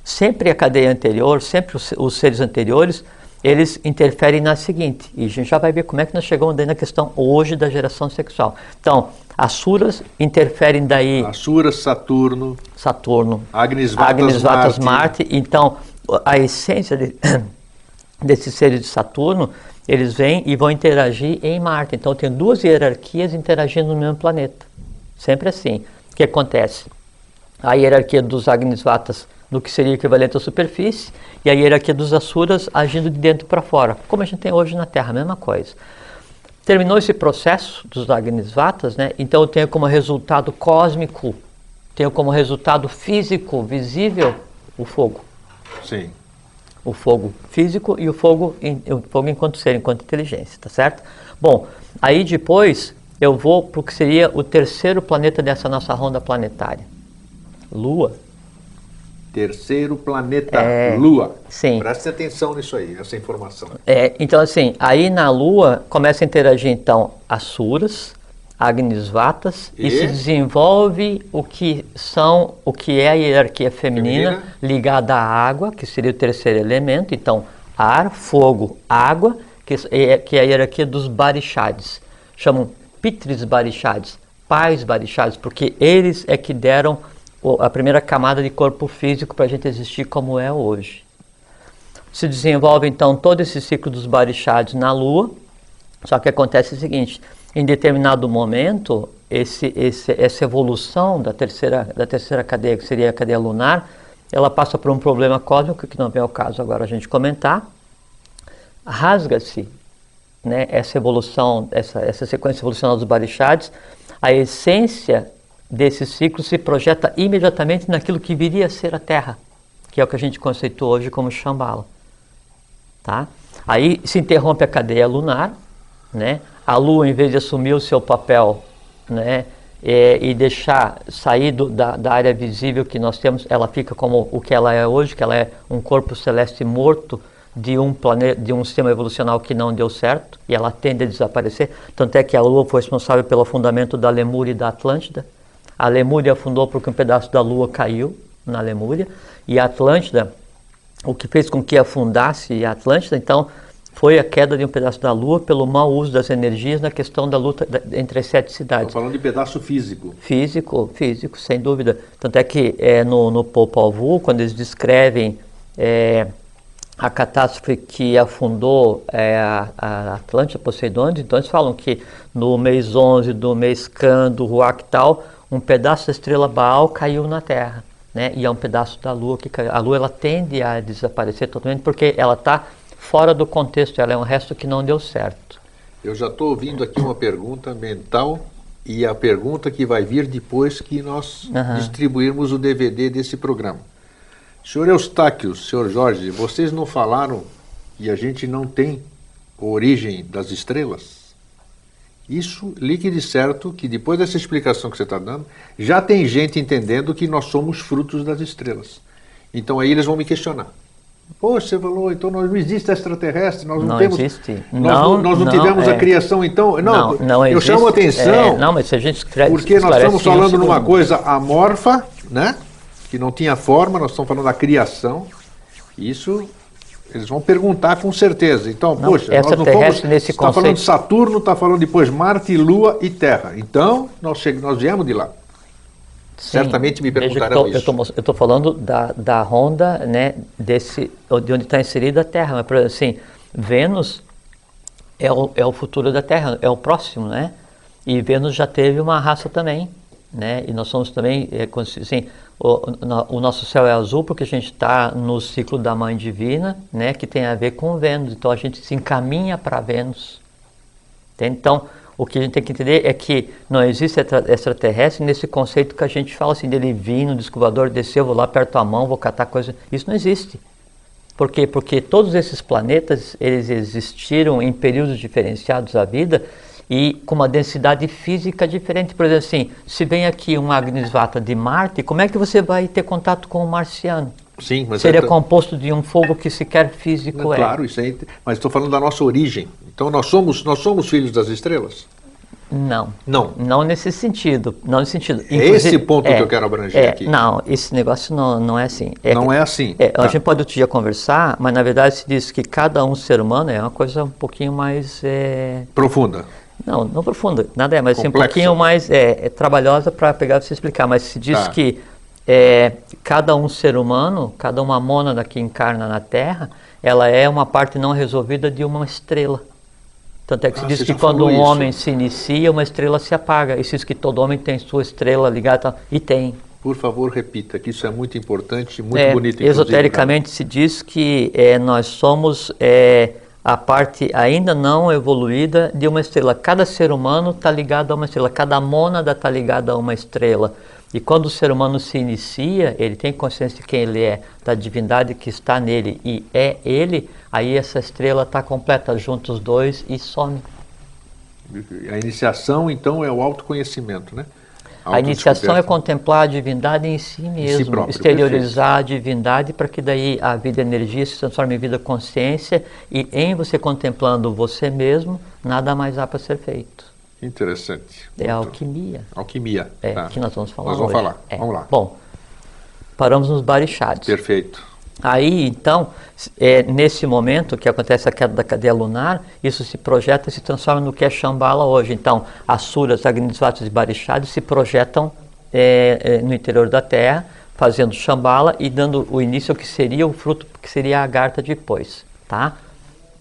Speaker 3: sempre a cadeia anterior, sempre os, os seres anteriores, eles interferem na seguinte, e a gente já vai ver como é que nós chegamos daí na questão hoje da geração sexual. Então, as suras interferem daí
Speaker 2: Asura, Saturno,
Speaker 3: Saturno,
Speaker 2: Agnisvatas,
Speaker 3: Agnisvatas
Speaker 2: Marte.
Speaker 3: Marte. Então, a essência de, desses seres de Saturno, eles vêm e vão interagir em Marte. Então, tem duas hierarquias interagindo no mesmo planeta. Sempre assim. O que acontece? A hierarquia dos Agnisvatas no que seria equivalente à superfície e a hierarquia dos Asuras agindo de dentro para fora, como a gente tem hoje na Terra, a mesma coisa. Terminou esse processo dos Agnisvatas, né? então eu tenho como resultado cósmico, tenho como resultado físico, visível, o fogo.
Speaker 2: Sim.
Speaker 3: O fogo físico e o fogo, em- o fogo enquanto ser, enquanto inteligência, tá certo? Bom, aí depois eu vou para o que seria o terceiro planeta dessa nossa ronda planetária. Lua.
Speaker 2: Terceiro planeta,
Speaker 3: É,
Speaker 2: Lua.
Speaker 3: sim.
Speaker 2: Preste atenção nisso aí, essa informação.
Speaker 3: É, então assim, aí na Lua começa a interagir então Asuras, Agnisvatas e,
Speaker 2: E?
Speaker 3: se desenvolve o que são, o que é a hierarquia feminina,
Speaker 2: Feminina.
Speaker 3: ligada à água, que seria o terceiro elemento, então ar, fogo, água, que é, que é a hierarquia dos barixades. Chamam Pitris barixades, pais barixades, porque eles é que deram a primeira camada de corpo físico para a gente existir como é hoje. Se desenvolve então todo esse ciclo dos barichados na Lua, só que acontece o seguinte: em determinado momento, esse, esse, essa evolução da terceira, da terceira cadeia, que seria a cadeia lunar, ela passa por um problema cósmico, que não vem ao caso agora a gente comentar, rasga-se né, essa evolução, essa, essa sequência evolucional dos barichados, a essência desse ciclo se projeta imediatamente naquilo que viria a ser a Terra, que é o que a gente conceitua hoje como Shambhala. Tá? Aí se interrompe a cadeia lunar, né? a Lua, em vez de assumir o seu papel né, é, e deixar sair do, da, da, área visível que nós temos, ela fica como o que ela é hoje, que ela é um corpo celeste morto de um planeta, de um sistema evolucional que não deu certo e ela tende a desaparecer. Tanto é que a Lua foi responsável pelo afundamento da Lemúria e da Atlântida. A Lemúria afundou porque um pedaço da Lua caiu na Lemúria e a Atlântida, o que fez com que afundasse a Atlântida, então foi a queda de um pedaço da Lua pelo mau uso das energias na questão da luta entre as sete cidades.
Speaker 2: Estou falando de pedaço físico.
Speaker 3: Físico, físico, sem dúvida. Tanto é que é, no, no Popol Vuh, quando eles descrevem é, a catástrofe que afundou é, a, a Atlântida, Poseidon, então eles falam que no mês 11 do mês Can, do Huactal, um pedaço da estrela Baal caiu na Terra. Né? E é um pedaço da Lua que caiu. A Lua ela tende a desaparecer totalmente porque ela está fora do contexto, ela é um resto que não deu certo.
Speaker 2: Eu já estou ouvindo aqui uma pergunta mental e a pergunta que vai vir depois que nós uhum. distribuirmos o DVD desse programa. Senhor Eustáquio, senhor Jorge, vocês não falaram que a gente não tem origem das estrelas? Isso ligue de certo que depois dessa explicação que você está dando, já tem gente entendendo que nós somos frutos das estrelas. Então aí eles vão me questionar. Poxa, você falou, então nós não existe extraterrestre, nós não,
Speaker 3: não
Speaker 2: temos.
Speaker 3: Existe.
Speaker 2: Nós não, nós não, não tivemos é. a criação, então. Não, não, não eu existe. chamo a atenção. É,
Speaker 3: não, mas se a gente escreve,
Speaker 2: Porque nós estamos falando numa coisa amorfa, né? Que não tinha forma, nós estamos falando da criação. Isso eles vão perguntar com certeza. Então,
Speaker 3: não,
Speaker 2: poxa,
Speaker 3: nós não fomos. Nesse
Speaker 2: está falando de Saturno, está falando depois Marte, Lua e Terra. Então, nós, che... nós viemos de lá. Sim, Certamente me perguntarão
Speaker 3: tô,
Speaker 2: isso.
Speaker 3: Eu estou falando da, da ronda, né, desse, de onde está inserida a Terra. Mas, por exemplo, assim, Vênus é o, é o futuro da Terra, é o próximo, né? E Vênus já teve uma raça também, né? E nós somos também, é, assim, o, o, nosso céu é azul porque a gente está no ciclo da Mãe Divina, né? Que tem a ver com Vênus. Então a gente se encaminha para Vênus. Então o que a gente tem que entender é que não existe extraterrestre nesse conceito que a gente fala assim, dele vir no descobridor, descer, vou lá perto da mão, vou catar coisa. Isso não existe. Por quê? Porque todos esses planetas, eles existiram em períodos diferenciados da vida e com uma densidade física diferente. Por exemplo, assim, se vem aqui um Agnisvata de Marte, como é que você vai ter contato com o marciano?
Speaker 2: Sim, mas
Speaker 3: seria é... composto de um fogo que sequer físico
Speaker 2: não,
Speaker 3: é.
Speaker 2: Claro, isso aí, mas estou falando da nossa origem. Então nós somos nós somos filhos das estrelas?
Speaker 3: Não.
Speaker 2: Não.
Speaker 3: Não nesse sentido. Não nesse sentido.
Speaker 2: É esse ponto é, que eu quero abranger
Speaker 3: é,
Speaker 2: aqui.
Speaker 3: Não, esse negócio não, não é assim. É
Speaker 2: não é assim.
Speaker 3: É, tá. A gente pode outro dia conversar, mas na verdade se diz que cada um ser humano é uma coisa um pouquinho mais. É,
Speaker 2: profunda.
Speaker 3: Não, não profunda. Nada é, mas assim, um pouquinho mais é, trabalhosa para pegar você explicar. Mas se diz tá. que cada um ser humano, cada uma mônada que encarna na Terra, ela é uma parte não resolvida de uma estrela. Tanto é que ah, se diz que quando um isso. homem se inicia, uma estrela se apaga. E se diz que todo homem tem sua estrela ligada, e tem.
Speaker 2: Por favor, repita, que isso é muito importante, muito
Speaker 3: é,
Speaker 2: bonito.
Speaker 3: Esotericamente se diz que é, nós somos é, a parte ainda não evoluída de uma estrela. Cada ser humano está ligado a uma estrela, cada mônada está ligada a uma estrela. E quando o ser humano se inicia, ele tem consciência de quem ele é, da divindade que está nele e é ele, aí essa estrela está completa, junta os dois e some.
Speaker 2: A iniciação, então, é o autoconhecimento, né?
Speaker 3: A iniciação é contemplar a divindade em si mesmo, em si próprio, exteriorizar perfeito. a divindade para que daí a vida energia se transforme em vida consciência e em você contemplando você mesmo, nada mais há para ser feito.
Speaker 2: Interessante.
Speaker 3: É a alquimia.
Speaker 2: Alquimia.
Speaker 3: É, tá. que nós vamos falar
Speaker 2: Nós vamos
Speaker 3: hoje.
Speaker 2: falar.
Speaker 3: É.
Speaker 2: Vamos lá.
Speaker 3: Bom, paramos nos barichados.
Speaker 2: Perfeito.
Speaker 3: Aí, então, é, nesse momento que acontece a queda da cadeia lunar, isso se projeta e se transforma no que é Shambhala hoje. Então, as suras, agnisvatas e barichados se projetam é, é, no interior da terra, fazendo chambala e dando o início ao que seria o fruto, que seria a agarta depois, tá?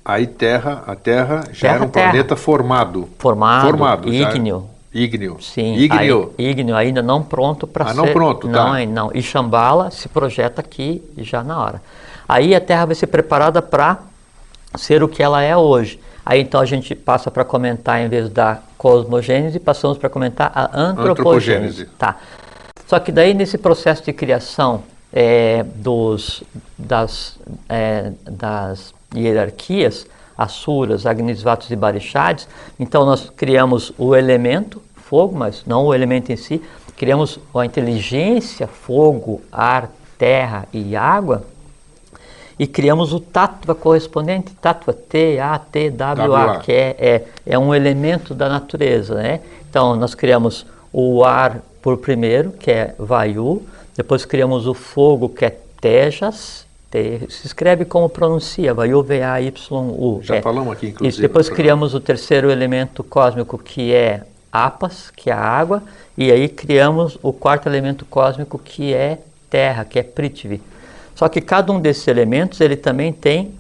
Speaker 2: Aí terra, a Terra já
Speaker 3: Terra,
Speaker 2: era um
Speaker 3: terra.
Speaker 2: planeta formado.
Speaker 3: Formado,
Speaker 2: Formado,
Speaker 3: ígneo.
Speaker 2: Ígneo.
Speaker 3: Sim,
Speaker 2: Ígneo.
Speaker 3: aí- ígneo ainda não pronto para
Speaker 2: Ah,
Speaker 3: ser.
Speaker 2: não pronto,
Speaker 3: não,
Speaker 2: tá.
Speaker 3: não. E Shambhala se projeta aqui já na hora. Aí a Terra vai ser preparada para ser o que ela é hoje. Aí então a gente passa para comentar, em vez da cosmogênese, passamos para comentar a antropogênese.
Speaker 2: Antropogênese.
Speaker 3: Tá. Só que daí nesse processo de criação é, dos, das, é, das hierarquias, Asuras, Agnisvatos e Barishads, então nós criamos o elemento fogo, mas não o elemento em si, criamos a inteligência, fogo, ar, terra e água, e criamos o tattva correspondente, tattva T, A, T, W. A, que é, é, é um elemento da natureza, né? Então, nós criamos o ar por primeiro, que é Vayu, depois criamos o fogo, que é Tejas, Te- se escreve como pronuncia, Vayu, V-A-Y-U.
Speaker 2: Já
Speaker 3: é.
Speaker 2: falamos aqui, inclusive,
Speaker 3: Isso, depois criamos o terceiro elemento cósmico, que é Apas, que é a água, e aí criamos o quarto elemento cósmico, que é terra, que é Prithvi. Só que cada um desses elementos, ele também tem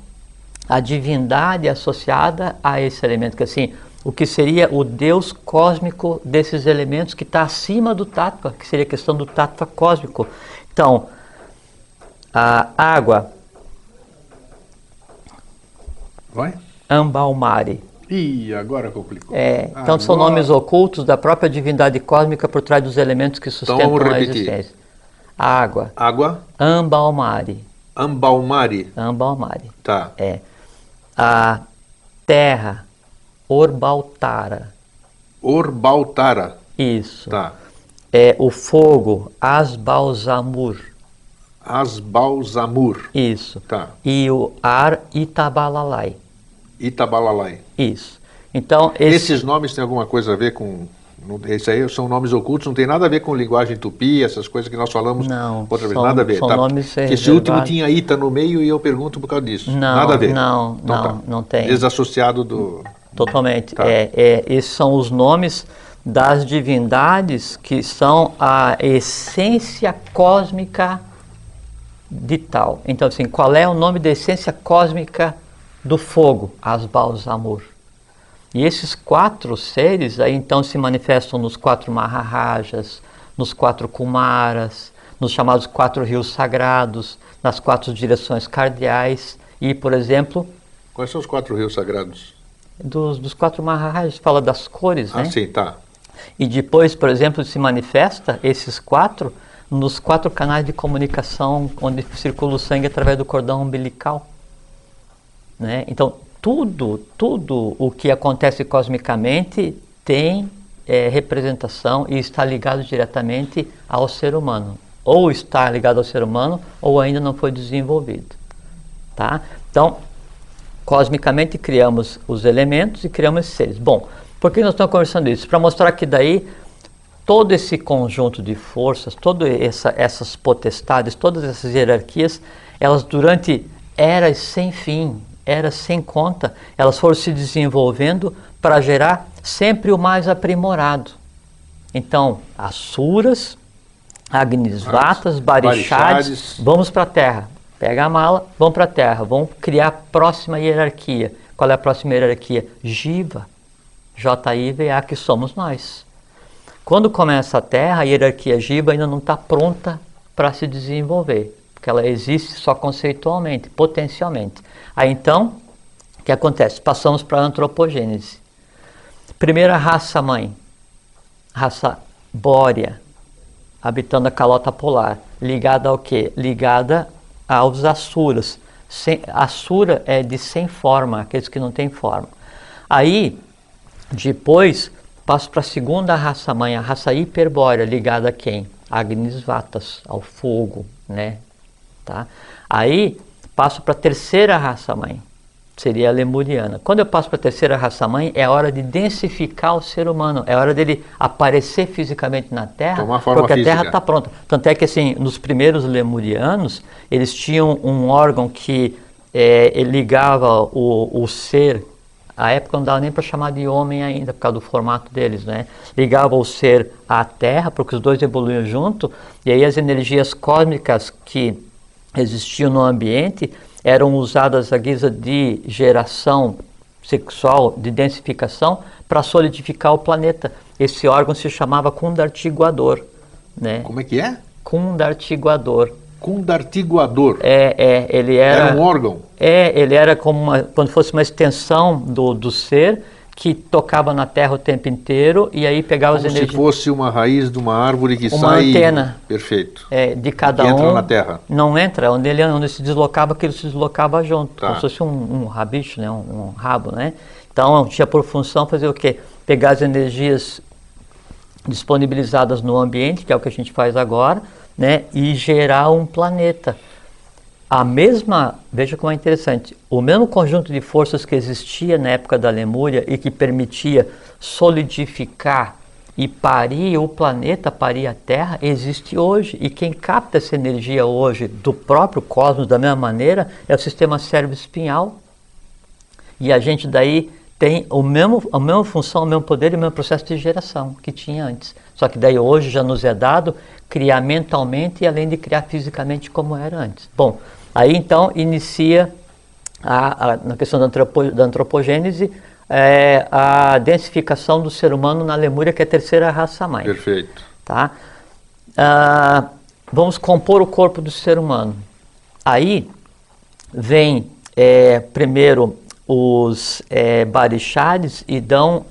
Speaker 3: a divindade associada a esse elemento, que assim, o que seria o Deus cósmico desses elementos que está acima do Tattva, que seria a questão do Tattva cósmico. Então, a água,
Speaker 2: Vai?
Speaker 3: Ambalmari,
Speaker 2: Ih, agora complicou.
Speaker 3: É, então são
Speaker 2: Agora-
Speaker 3: nomes ocultos da própria divindade cósmica por trás dos elementos que sustentam
Speaker 2: vamos
Speaker 3: a existência. Água,
Speaker 2: Água,
Speaker 3: Ambalmari,
Speaker 2: Ambalmari.
Speaker 3: Ambalmari.
Speaker 2: Tá.
Speaker 3: É. A terra, Orbaltara.
Speaker 2: Orbaltara.
Speaker 3: Isso.
Speaker 2: Tá.
Speaker 3: É o fogo, Asbalzamur.
Speaker 2: Asbalzamur.
Speaker 3: Isso.
Speaker 2: Tá.
Speaker 3: E o ar, Itabalalai.
Speaker 2: Itabalalai.
Speaker 3: Isso. Então, esse,
Speaker 2: Esses nomes têm alguma coisa a ver com. não- Esse aí são nomes ocultos, não tem nada a ver com linguagem tupi, essas coisas que nós falamos
Speaker 3: Não,
Speaker 2: outra vez.
Speaker 3: são-
Speaker 2: nada a ver.
Speaker 3: são
Speaker 2: tá?
Speaker 3: nomes
Speaker 2: esse último tinha Ita no meio e eu pergunto por causa disso.
Speaker 3: Não,
Speaker 2: nada a ver.
Speaker 3: não,
Speaker 2: Então
Speaker 3: não,
Speaker 2: tá.
Speaker 3: não tem.
Speaker 2: Desassociado do.
Speaker 3: Totalmente.
Speaker 2: Tá.
Speaker 3: É, é, esses são os nomes das divindades que são a essência cósmica de tal. Então, assim, qual é o nome da essência cósmica do fogo? Asbalzamur. E esses quatro seres aí então se manifestam nos quatro Maharajas, nos quatro Kumaras, nos chamados quatro rios sagrados, nas quatro direções cardeais e, por exemplo,
Speaker 2: Quais são os quatro rios sagrados?
Speaker 3: dos, dos quatro Maharajas, fala das cores,
Speaker 2: Ah,
Speaker 3: né?
Speaker 2: sim, tá.
Speaker 3: E depois, por exemplo, se manifesta esses quatro nos quatro canais de comunicação onde circula o sangue através do cordão umbilical. Né? Então, tudo, tudo o que acontece cosmicamente tem eh, representação e está ligado diretamente ao ser humano. Ou está ligado ao ser humano, ou ainda não foi desenvolvido. Tá? Então, cosmicamente criamos os elementos e criamos seres. Bom, por que nós estamos conversando isso? Para mostrar que daí todo esse conjunto de forças, todas essa, essas potestades, todas essas hierarquias, elas durante eras sem fim, eras sem conta, elas foram se desenvolvendo para gerar sempre o mais aprimorado. Então, Asuras, Agnisvatas, Barishads,
Speaker 2: Barishads.
Speaker 3: vamos para a Terra. Pega a mala, vamos para a Terra, vamos criar a próxima hierarquia. Qual é a próxima hierarquia? Jiva, J-I-V-A, que somos nós. Quando começa a Terra, a hierarquia Jiva ainda não está pronta para se desenvolver, porque ela existe só conceitualmente, potencialmente. Aí então, o que acontece? Passamos para a antropogênese. Primeira raça mãe, raça bórea, habitando a calota polar, ligada ao quê? Ligada aos asuras. Sem, asura é de sem forma, aqueles que não têm forma. Aí, depois, passo para a segunda raça mãe, a raça hiperbórea, ligada a quem? Agnisvatas, ao fogo, né? Tá? Aí, passo para a terceira raça mãe, seria a lemuriana. Quando eu passo para a terceira raça mãe, é hora de densificar o ser humano, é hora dele aparecer fisicamente na Terra, porque a Terra
Speaker 2: física.
Speaker 3: está pronta. Tanto é que assim, nos primeiros lemurianos, eles tinham um órgão que ele ligava o, o ser A época não dava nem para chamar de homem ainda, por causa do formato deles, né? Ligava o ser à Terra, porque os dois evoluíam junto, e aí as energias cósmicas que existiam no ambiente eram usadas à guisa de geração sexual, de densificação, para solidificar o planeta. Esse órgão se chamava Kundartiguador, né?
Speaker 2: Como é que é?
Speaker 3: Kundartiguador.
Speaker 2: Kundartiguador.
Speaker 3: É, é, ele era...
Speaker 2: Era um órgão?
Speaker 3: É, ele era como uma, quando fosse uma extensão do, do ser que tocava na Terra o tempo inteiro e aí pegava
Speaker 2: Como
Speaker 3: as energias.
Speaker 2: se fosse uma raiz de uma árvore que
Speaker 3: Uma
Speaker 2: sai...
Speaker 3: antena.
Speaker 2: Perfeito.
Speaker 3: É, de cada
Speaker 2: Que
Speaker 3: um.
Speaker 2: entra na Terra.
Speaker 3: Não entra, onde ele onde se deslocava, aquilo se deslocava junto,
Speaker 2: Tá.
Speaker 3: como se fosse um, um rabicho, né? Um, um rabo, né? Então tinha por função fazer o quê? Pegar as energias disponibilizadas no ambiente, que é o que a gente faz agora, né? E gerar um planeta. A mesma, veja como é interessante, o mesmo conjunto de forças que existia na época da Lemúria e que permitia solidificar e parir o planeta, parir a Terra, existe hoje. E quem capta essa energia hoje do próprio cosmos da mesma maneira é o sistema cérebro-espinhal. E a gente daí tem o mesmo, a mesma função, o mesmo poder e o mesmo processo de geração que tinha antes. Só que daí hoje já nos é dado criar mentalmente e além de criar fisicamente como era antes. Bom, aí então inicia a, a- na questão da, antropo, da antropogênese é, a densificação do ser humano na Lemúria, que é a terceira raça mais.
Speaker 2: Perfeito.
Speaker 3: Tá? Ah, vamos compor o corpo do ser humano. Aí vem é, primeiro os é, barixares e dão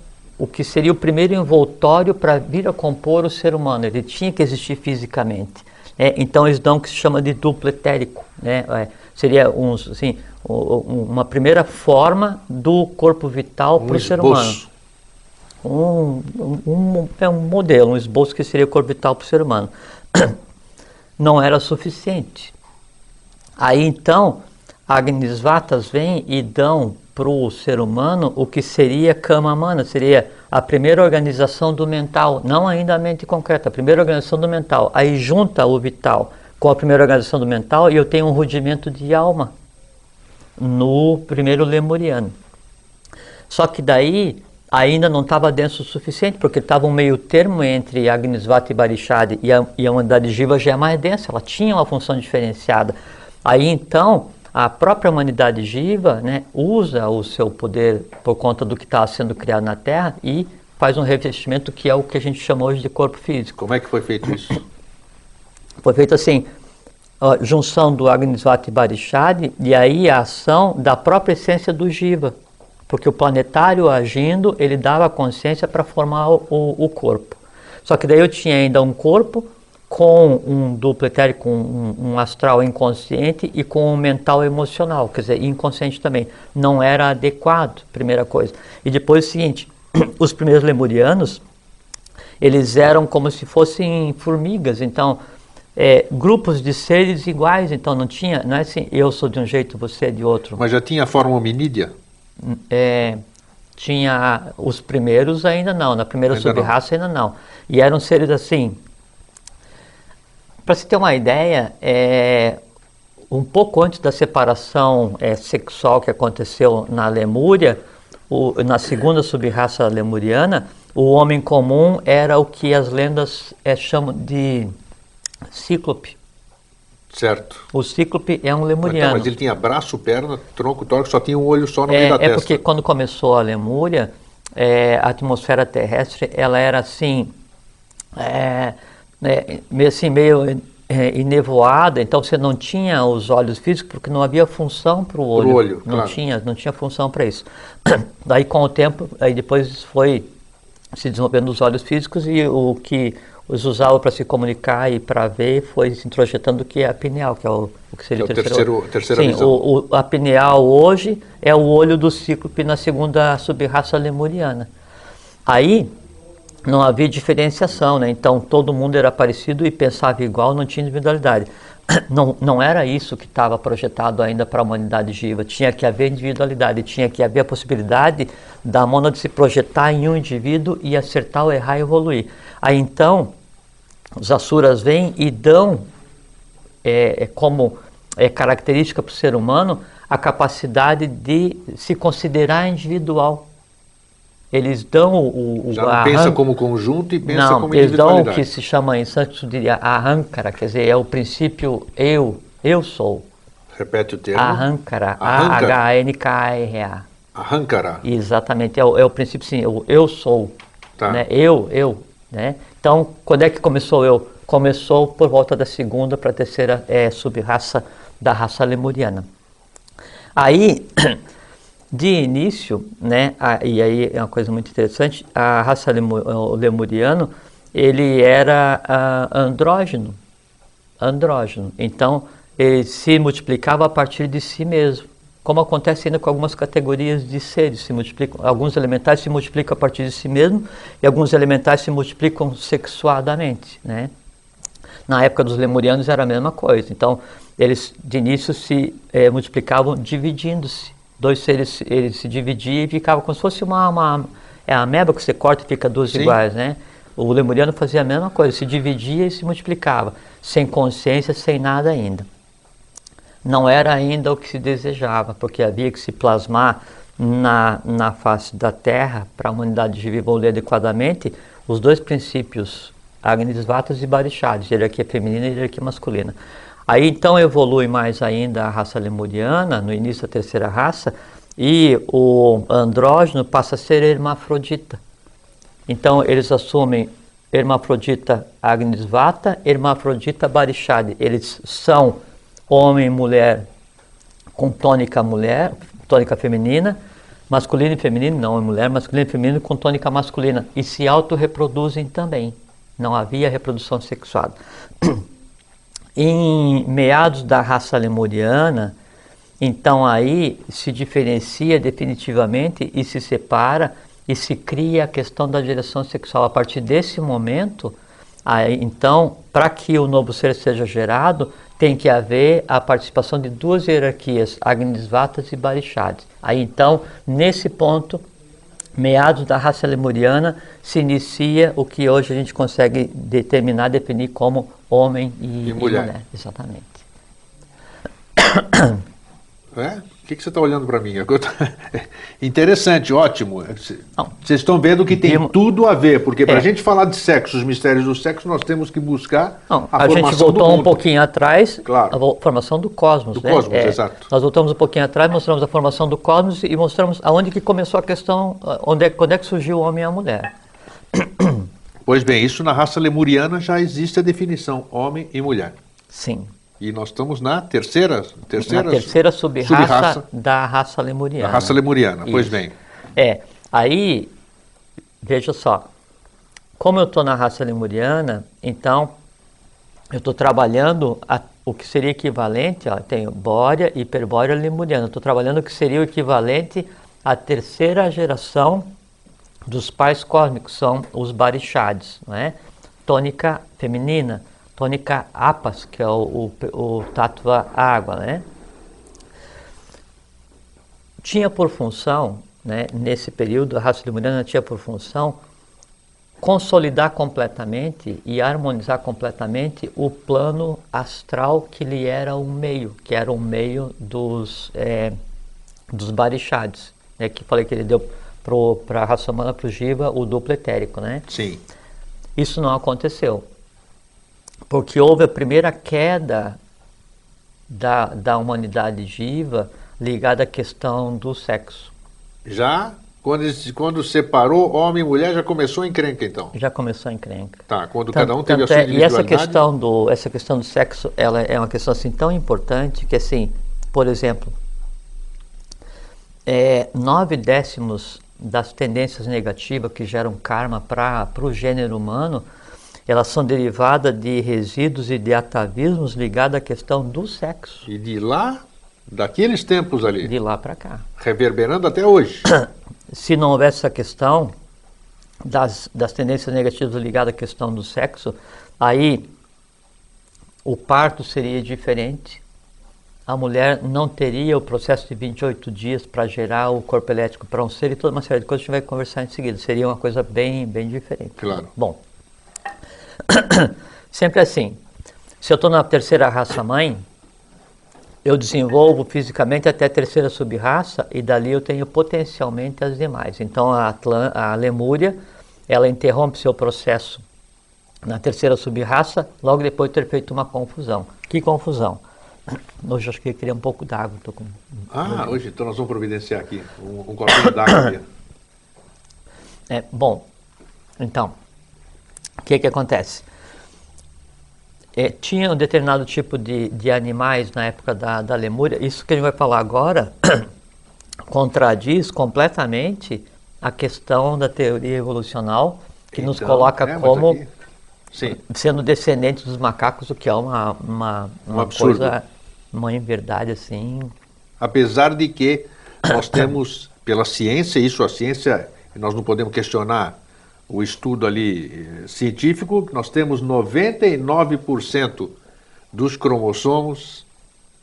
Speaker 3: o que seria o primeiro envoltório para vir a compor o ser humano. Ele tinha que existir fisicamente. né? então eles dão o que se chama de duplo etérico. Né? É, seria uns, assim, o- o- uma primeira forma do corpo vital
Speaker 2: Um
Speaker 3: para o ser humano um, um, um- é um modelo, um esboço que seria o corpo vital para o ser humano. Não era suficiente. Aí então, Agnisvatas vêm e dão para o ser humano o que seria Kamamana, seria a primeira organização do mental, não ainda a mente concreta, a primeira organização do mental. Aí junta o vital com a primeira organização do mental e eu tenho um rudimento de alma no primeiro lemuriano. Só que daí ainda não estava denso o suficiente, porque estava um meio termo entre Agnisvata e Barishadi, e a, e a humanidade Jiva já é mais densa, ela tinha uma função diferenciada. Aí então, a própria humanidade Jiva né, usa o seu poder por conta do que está sendo criado na Terra e faz um revestimento que é o que a gente chama hoje de corpo físico.
Speaker 2: Como é que foi feito isso?
Speaker 3: Foi feito assim, junção do Agnisvata e Barishadi, e aí a ação da própria essência do Jiva. Porque o planetário agindo, ele dava consciência para formar o- o corpo. Só que daí eu tinha ainda um corpo com um duplo etérico, um, um astral inconsciente e com um mental emocional, quer dizer, inconsciente também. Não era adequado, primeira coisa. E depois o seguinte, os primeiros lemurianos, eles eram como se fossem formigas, então é, grupos de seres iguais, então não tinha, não é assim, eu sou de um jeito, você é de outro.
Speaker 2: Mas já tinha forma hominídea?
Speaker 3: É, tinha os primeiros ainda não, na primeira
Speaker 2: Ainda
Speaker 3: subraça ainda não. E eram seres assim. Para se ter uma ideia, é, um pouco antes da separação é, sexual que aconteceu na Lemúria, o- na segunda subraça lemuriana, o homem comum era o que as lendas é, chamam de cíclope.
Speaker 2: Certo.
Speaker 3: O cíclope é um
Speaker 2: Mas, tá,
Speaker 3: lemuriano.
Speaker 2: mas ele tinha braço, perna, tronco, tórax, só tinha um olho só no meio
Speaker 3: É,
Speaker 2: da
Speaker 3: é
Speaker 2: testa.
Speaker 3: porque quando começou a Lemúria, é, a atmosfera terrestre ela era assim, é, é, meio assim meio é, enevoada, então você não tinha os olhos físicos porque não havia função para o olho.
Speaker 2: olho,
Speaker 3: não
Speaker 2: claro.
Speaker 3: tinha, não tinha função para isso. Daí com o tempo, aí depois foi se desenvolvendo os olhos físicos e o que os usavam para se comunicar e para ver foi se introjetando o que é a pineal, que é o, o que seria
Speaker 2: Que é
Speaker 3: o
Speaker 2: o
Speaker 3: terceiro,
Speaker 2: terceiro- terceira
Speaker 3: Sim,
Speaker 2: visão.
Speaker 3: o, o- a pineal hoje é o olho do cíclope na segunda subraça lemuriana. Aí não havia diferenciação, né? então todo mundo era parecido e pensava igual, não tinha individualidade. Não, não era isso que estava projetado ainda para a humanidade viva. Tinha que haver individualidade, tinha que haver a possibilidade da mônada se projetar em um indivíduo e acertar errar e evoluir. Aí então, os Asuras vêm e dão é, é como é característica para o ser humano a capacidade de se considerar individual. Eles dão o. o
Speaker 2: Já não pensa como conjunto e pensa
Speaker 3: não,
Speaker 2: como
Speaker 3: eles dão o que se chama em Santos diria arrancara, quer dizer, é o princípio eu, eu sou.
Speaker 2: Repete o termo.
Speaker 3: Arrancara,
Speaker 2: Arrancara.
Speaker 3: A-H-N-K-A-R-A.
Speaker 2: Arrancará.
Speaker 3: Exatamente, é o, é o princípio sim, o eu sou.
Speaker 2: Tá.
Speaker 3: Né? Eu, eu. Né? Então, quando é que começou eu? Começou por volta da segunda para a terceira é, sub-raça da raça lemuriana. Aí, de início, né, a- e aí é uma coisa muito interessante, a raça lemu, o lemuriano, ele era ah, andrógeno, andrógeno. Então, ele se multiplicava a partir de si mesmo. Como acontece ainda com algumas categorias de seres, se multiplicam, alguns elementais se multiplicam a partir de si mesmo e alguns elementais se multiplicam sexuadamente, né? Na época dos lemurianos era a mesma coisa. Então, eles de início se eh, multiplicavam dividindo-se. Dois seres eles se dividiam e ficava como se fosse uma, uma é a ameba que você corta e fica duas
Speaker 2: Sim.
Speaker 3: iguais, né? O lemuriano fazia a mesma coisa, se dividia e se multiplicava, sem consciência, sem nada ainda. Não era ainda o que se desejava, porque havia que se plasmar na, na face da Terra, para a humanidade evoluir adequadamente, os dois princípios, Agnis Vatas e Barixades, hierarquia feminina e hierarquia masculina. Aí então evolui mais ainda a raça lemuriana, no início da terceira raça, e o andrógeno passa a ser hermafrodita. Então eles assumem hermafrodita Agnis Vata, hermafrodita Barishad. Eles são homem e mulher com tônica mulher, tônica feminina, masculino e feminino, não é mulher, masculino e feminino com tônica masculina. E se autorreproduzem também. Não havia reprodução sexuada. Em meados da raça lemuriana, então aí se diferencia definitivamente e se separa e se cria a questão da direção sexual. A partir desse momento, aí, então, para que o novo ser seja gerado, tem que haver a participação de duas hierarquias, Agnisvatas e Barishades. Aí então, nesse ponto, meados da raça lemuriana, se inicia o que hoje a gente consegue determinar, definir como homem e,
Speaker 2: E mulher.
Speaker 3: Exatamente.
Speaker 2: É? O que, que você está olhando para mim? Interessante, ótimo. Vocês estão vendo que tem tudo a ver, porque para a
Speaker 3: É.
Speaker 2: gente falar de sexo, os mistérios do sexo, nós temos que buscar
Speaker 3: Não,
Speaker 2: a,
Speaker 3: a, gente
Speaker 2: formação do
Speaker 3: voltou um pouquinho atrás,
Speaker 2: Claro.
Speaker 3: a formação do cosmos.
Speaker 2: Do
Speaker 3: né?
Speaker 2: cosmos,
Speaker 3: É,
Speaker 2: exato.
Speaker 3: Nós voltamos um pouquinho atrás, mostramos a formação do cosmos e mostramos aonde que começou a questão, ah, onde é, quando é que surgiu o homem e a mulher.
Speaker 2: Pois bem, isso na raça lemuriana já existe a definição homem e mulher.
Speaker 3: Sim.
Speaker 2: E nós estamos na terceira, terceira,
Speaker 3: Na terceira sub-raça
Speaker 2: sub-raça
Speaker 3: da raça lemuriana.
Speaker 2: da raça lemuriana. Pois
Speaker 3: Isso.
Speaker 2: bem.
Speaker 3: É, aí, veja só, como eu estou na raça lemuriana, então eu estou trabalhando a- o que seria equivalente, ó, tenho bórea, hiperbórea lemuriana, estou trabalhando o que seria o equivalente à terceira geração dos pais cósmicos, são os barixades, não é? Tônica feminina, tônica apas, que é o, o, o tattva água, né? tinha por função, né, nesse período, a raça lemuriana tinha por função consolidar completamente e harmonizar completamente o plano astral que lhe era o meio, que era o meio dos, eh, dos barixades, né, que falei que ele deu para a raça humana, para o Jiva, o duplo etérico, né?
Speaker 2: Sim.
Speaker 3: Isso não aconteceu, porque houve a primeira queda da, da humanidade Jiva ligada à questão do sexo.
Speaker 2: Já quando, quando separou homem e mulher, já começou a encrenca, então.
Speaker 3: Já começou a encrenca.
Speaker 2: Tá, quando
Speaker 3: Tanto-
Speaker 2: cada um teve a sua
Speaker 3: é- e essa
Speaker 2: individualidade.
Speaker 3: questão do essa questão do sexo, ela é uma questão assim tão importante que assim, por exemplo, é, nove décimos das tendências negativas que geram karma para o gênero humano, elas são derivadas de resíduos e de atavismos ligados à questão do sexo,
Speaker 2: E de lá, daqueles tempos ali,
Speaker 3: de lá para cá.
Speaker 2: reverberando até hoje.
Speaker 3: se não houvesse essa questão das, das tendências negativas ligadas à questão do sexo, aí o parto seria diferente. A mulher não teria o processo de 28 dias para gerar o corpo elétrico para um ser e toda uma série de coisas que a gente vai conversar em seguida. Seria uma coisa bem, bem diferente.
Speaker 2: Claro.
Speaker 3: Bom, sempre assim. Se eu estou na terceira raça mãe, eu desenvolvo fisicamente até a terceira subraça e dali eu tenho potencialmente as demais. Então a, Atlan a Lemúria, ela interrompe seu processo na terceira subraça, logo depois de ter feito uma confusão. Que confusão? Hoje acho que eu queria um pouco d'água. Com...
Speaker 2: Ah, hoje então nós vamos providenciar aqui um, um copinho d'água.
Speaker 3: É, bom, então, o que que acontece? É, tinha um determinado tipo de, de animais na época da, da Lemúria, isso que a gente vai falar agora contradiz completamente a questão da teoria evolucional, que então, nos coloca é, como sendo descendentes dos macacos, o que é uma, uma, uma um coisa, uma verdade assim.
Speaker 2: Apesar de que nós temos, pela ciência, isso a ciência, nós não podemos questionar o estudo ali eh, científico, nós temos 99% dos cromossomos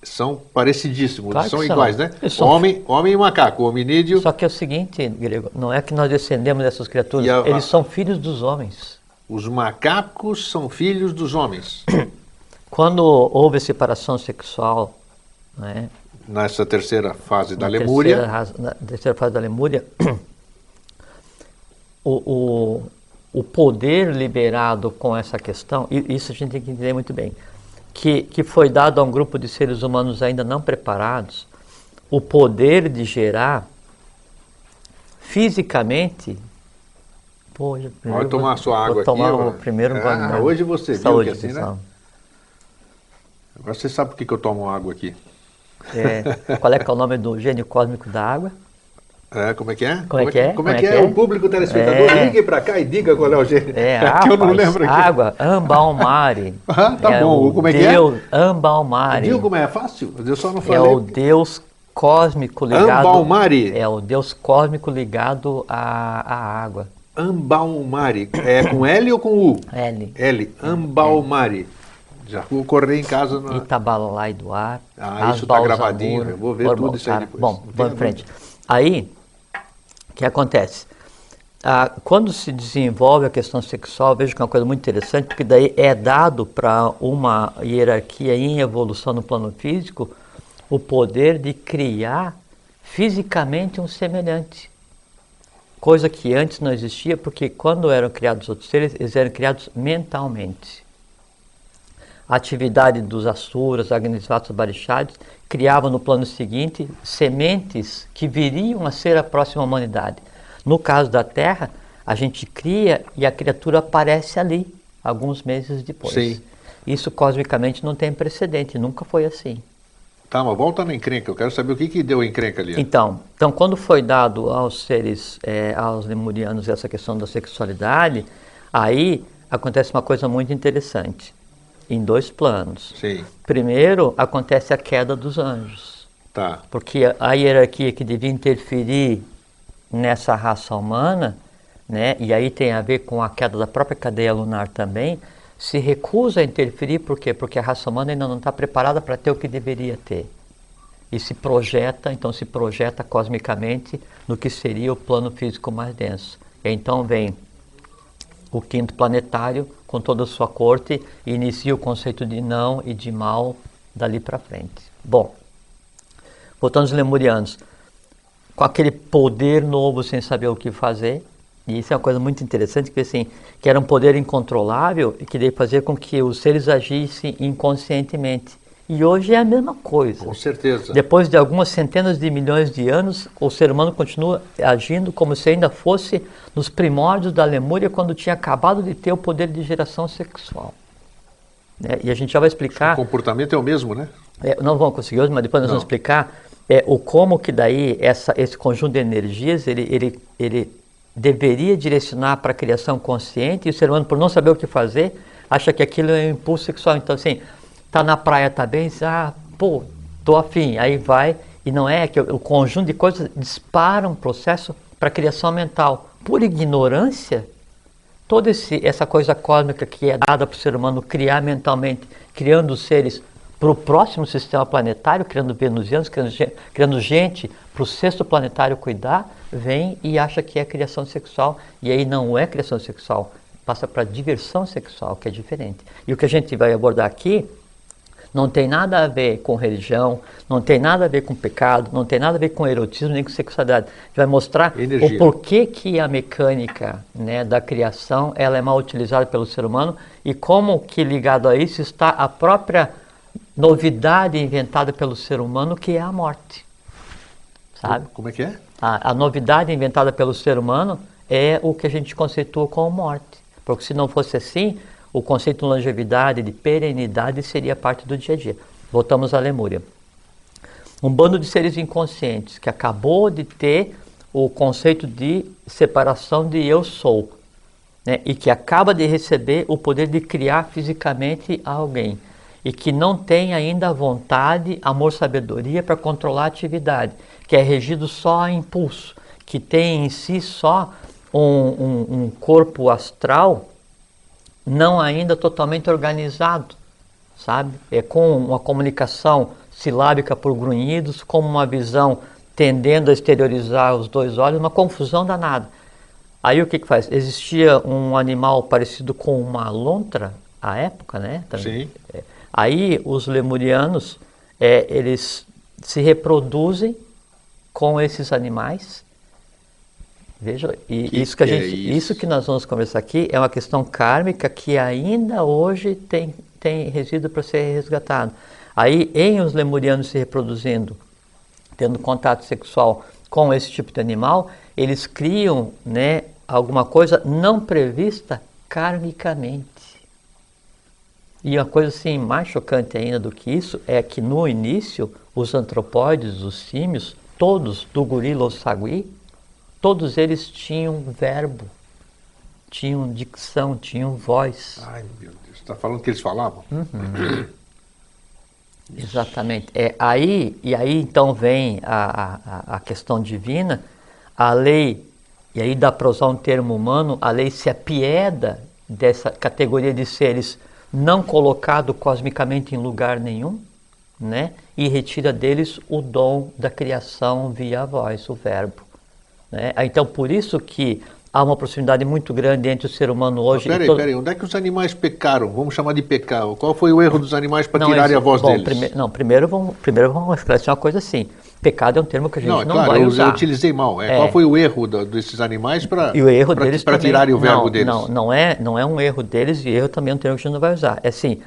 Speaker 2: são parecidíssimos, claro são iguais, são. né? São... Homem, homem e macaco, hominídeo.
Speaker 3: Só que é o seguinte, Grego, não é que nós descendemos dessas criaturas, a, eles são filhos dos homens.
Speaker 2: Os macacos são filhos dos homens.
Speaker 3: Quando houve a separação sexual, né?
Speaker 2: Nessa terceira fase da Lemúria.
Speaker 3: Terceira, terceira fase da Lemúria, o, o, o poder liberado com essa questão, e isso a gente tem que entender muito bem, que, que foi dado a um grupo de seres humanos ainda não preparados, o poder de gerar fisicamente.
Speaker 2: Pô, Pode tomar a sua água
Speaker 3: tomar
Speaker 2: aqui.
Speaker 3: O primeiro ah,
Speaker 2: hoje você viu que assim, né? Agora você sabe por que, que eu tomo água aqui.
Speaker 3: É, qual é, que é o nome do gênio cósmico da água?
Speaker 2: É, como é que é?
Speaker 3: Como, é que é?
Speaker 2: Como, é, que é? é? O público telespectador, é. ligue para cá e diga qual é o gênero.
Speaker 3: É, é que eu não lembro aqui. Água, Ambalmari.
Speaker 2: ah, tá é bom. Como é
Speaker 3: Deus, que é? Ambalmari.
Speaker 2: Viu como é fácil? Eu só não falei.
Speaker 3: É o Deus cósmico ligado...
Speaker 2: Ambalmari.
Speaker 3: É o Deus cósmico ligado à, à água.
Speaker 2: Ambalmari. É com L ou com U?
Speaker 3: L.
Speaker 2: L. Ambalmari. Já vou correr em casa.
Speaker 3: Na... Itabalai do ar.
Speaker 2: Ah, isso está gravadinho. Eu vou ver tudo isso aí depois.
Speaker 3: Bom, vamos em frente. Aí, que acontece? Ah, quando se desenvolve a questão sexual, vejo que é uma coisa muito interessante, porque daí é dado para uma hierarquia em evolução no plano físico o poder de criar fisicamente um semelhante. Coisa que antes não existia, porque quando eram criados outros seres, eles eram criados mentalmente. A atividade dos Asuras, Agnisvatas, Barixades, criava no plano seguinte sementes que viriam a ser a próxima humanidade. No caso da Terra, a gente cria e a criatura aparece ali, alguns meses depois.
Speaker 2: Sim.
Speaker 3: Isso cosmicamente não tem precedente, nunca foi assim.
Speaker 2: Tá, mas volta na encrenca, eu quero saber o que, que deu encrenca ali.
Speaker 3: Então, então, quando foi dado aos seres, é, aos lemurianos, essa questão da sexualidade, aí acontece uma coisa muito interessante em dois planos.
Speaker 2: Sim.
Speaker 3: Primeiro, acontece a queda dos anjos.
Speaker 2: Tá.
Speaker 3: Porque a hierarquia que devia interferir nessa raça humana, né, e aí tem a ver com a queda da própria cadeia lunar também, se recusa a interferir, por quê? Porque a raça humana ainda não está preparada para ter o que deveria ter. E se projeta, então se projeta cosmicamente no que seria o plano físico mais denso. E então vem o quinto planetário com toda a sua corte e inicia o conceito de não e de mal dali para frente. Bom, voltando aos lemurianos, com aquele poder novo sem saber o que fazer, e isso é uma coisa muito interessante, que assim, que era um poder incontrolável e que daí fazia com que os seres agissem inconscientemente. E hoje é a mesma coisa.
Speaker 2: Com certeza.
Speaker 3: Depois de algumas centenas de milhões de anos, o ser humano continua agindo como se ainda fosse nos primórdios da Lemúria, quando tinha acabado de ter o poder de geração sexual. É, e a gente já vai explicar.
Speaker 2: O comportamento é o mesmo, né?
Speaker 3: É, não vamos conseguir hoje, mas depois nós não. vamos explicar é, o como que daí essa, esse conjunto de energias ele, ele, ele deveria direcionar para a criação consciente e o ser humano, por não saber o que fazer, acha que aquilo é um impulso sexual. Então, assim, tá na praia, tá bem, diz, ah, pô, tô afim. Aí vai, e não é que o conjunto de coisas dispara um processo para criação mental. Por ignorância, toda esse, essa coisa cósmica que é dada para o ser humano criar mentalmente, criando seres para o próximo sistema planetário, criando venusianos, criando, criando gente para o sexto planetário cuidar, vem e acha que é criação sexual, e aí não é criação sexual, passa para diversão sexual, que é diferente. E o que a gente vai abordar aqui Não tem nada a ver com religião, não tem nada a ver com pecado, não tem nada a ver com erotismo nem com sexualidade. A gente vai mostrar
Speaker 2: Energia.
Speaker 3: o porquê que a mecânica né, da criação ela é mal utilizada pelo ser humano e como que ligado a isso está a própria novidade inventada pelo ser humano que é a morte. Sabe?
Speaker 2: Como é que é?
Speaker 3: A, a novidade inventada pelo ser humano é o que a gente conceitua como morte. Porque se não fosse assim, o conceito de longevidade, de perenidade, seria parte do dia a dia. Voltamos à Lemúria. Um bando de seres inconscientes que acabou de ter o conceito de separação de eu sou, né? e que acaba de receber o poder de criar fisicamente alguém, e que não tem ainda vontade, amor, sabedoria para controlar a atividade, que é regido só a impulso, que tem em si só um, um, um corpo astral não ainda totalmente organizado, sabe? É com uma comunicação silábica por grunhidos, como uma visão tendendo a exteriorizar os dois olhos, uma confusão danada. Aí o que que faz? Existia um animal parecido com uma lontra à época, né?
Speaker 2: Sim.
Speaker 3: É. Aí os lemurianos, é, eles se reproduzem com esses animais. Veja, e
Speaker 2: Que
Speaker 3: isso que a
Speaker 2: é
Speaker 3: gente,
Speaker 2: isso?
Speaker 3: isso que nós vamos conversar aqui é uma questão kármica que ainda hoje tem tem resíduo para ser resgatado. Aí, em os lemurianos se reproduzindo, tendo contato sexual com esse tipo de animal, eles criam, né, alguma coisa não prevista karmicamente. E uma coisa assim mais chocante ainda do que isso é que no início os antropóides, os símios, todos do gorila ao sagui, todos eles tinham verbo, tinham dicção, tinham voz.
Speaker 2: Ai, meu Deus. Está falando que eles falavam?
Speaker 3: Exatamente. É aí e aí então vem a, a, a questão divina, a lei e aí dá para usar um termo humano, a lei se apieda dessa categoria de seres não colocado cosmicamente em lugar nenhum, né? E retira deles o dom da criação via a voz, o verbo. Né? Então por isso que há uma proximidade muito grande entre o ser humano hoje
Speaker 2: Peraí,
Speaker 3: todo...
Speaker 2: peraí. Onde é que os animais pecaram? Vamos chamar de pecado. Qual foi o erro dos animais para
Speaker 3: Não,
Speaker 2: tirarem a voz
Speaker 3: bom,
Speaker 2: deles?
Speaker 3: prime- não, primeiro vamos, primeiro vamos esclarecer uma coisa assim. Pecado é um termo que a gente
Speaker 2: Não,
Speaker 3: não,
Speaker 2: é claro,
Speaker 3: vai
Speaker 2: eu,
Speaker 3: usar.
Speaker 2: eu utilizei mal. É,
Speaker 3: É.
Speaker 2: Qual foi o erro da- desses animais para
Speaker 3: também-
Speaker 2: tirarem o verbo
Speaker 3: não,
Speaker 2: deles?
Speaker 3: Não, não é, não é um erro deles e erro também é um termo que a gente não vai usar. É assim,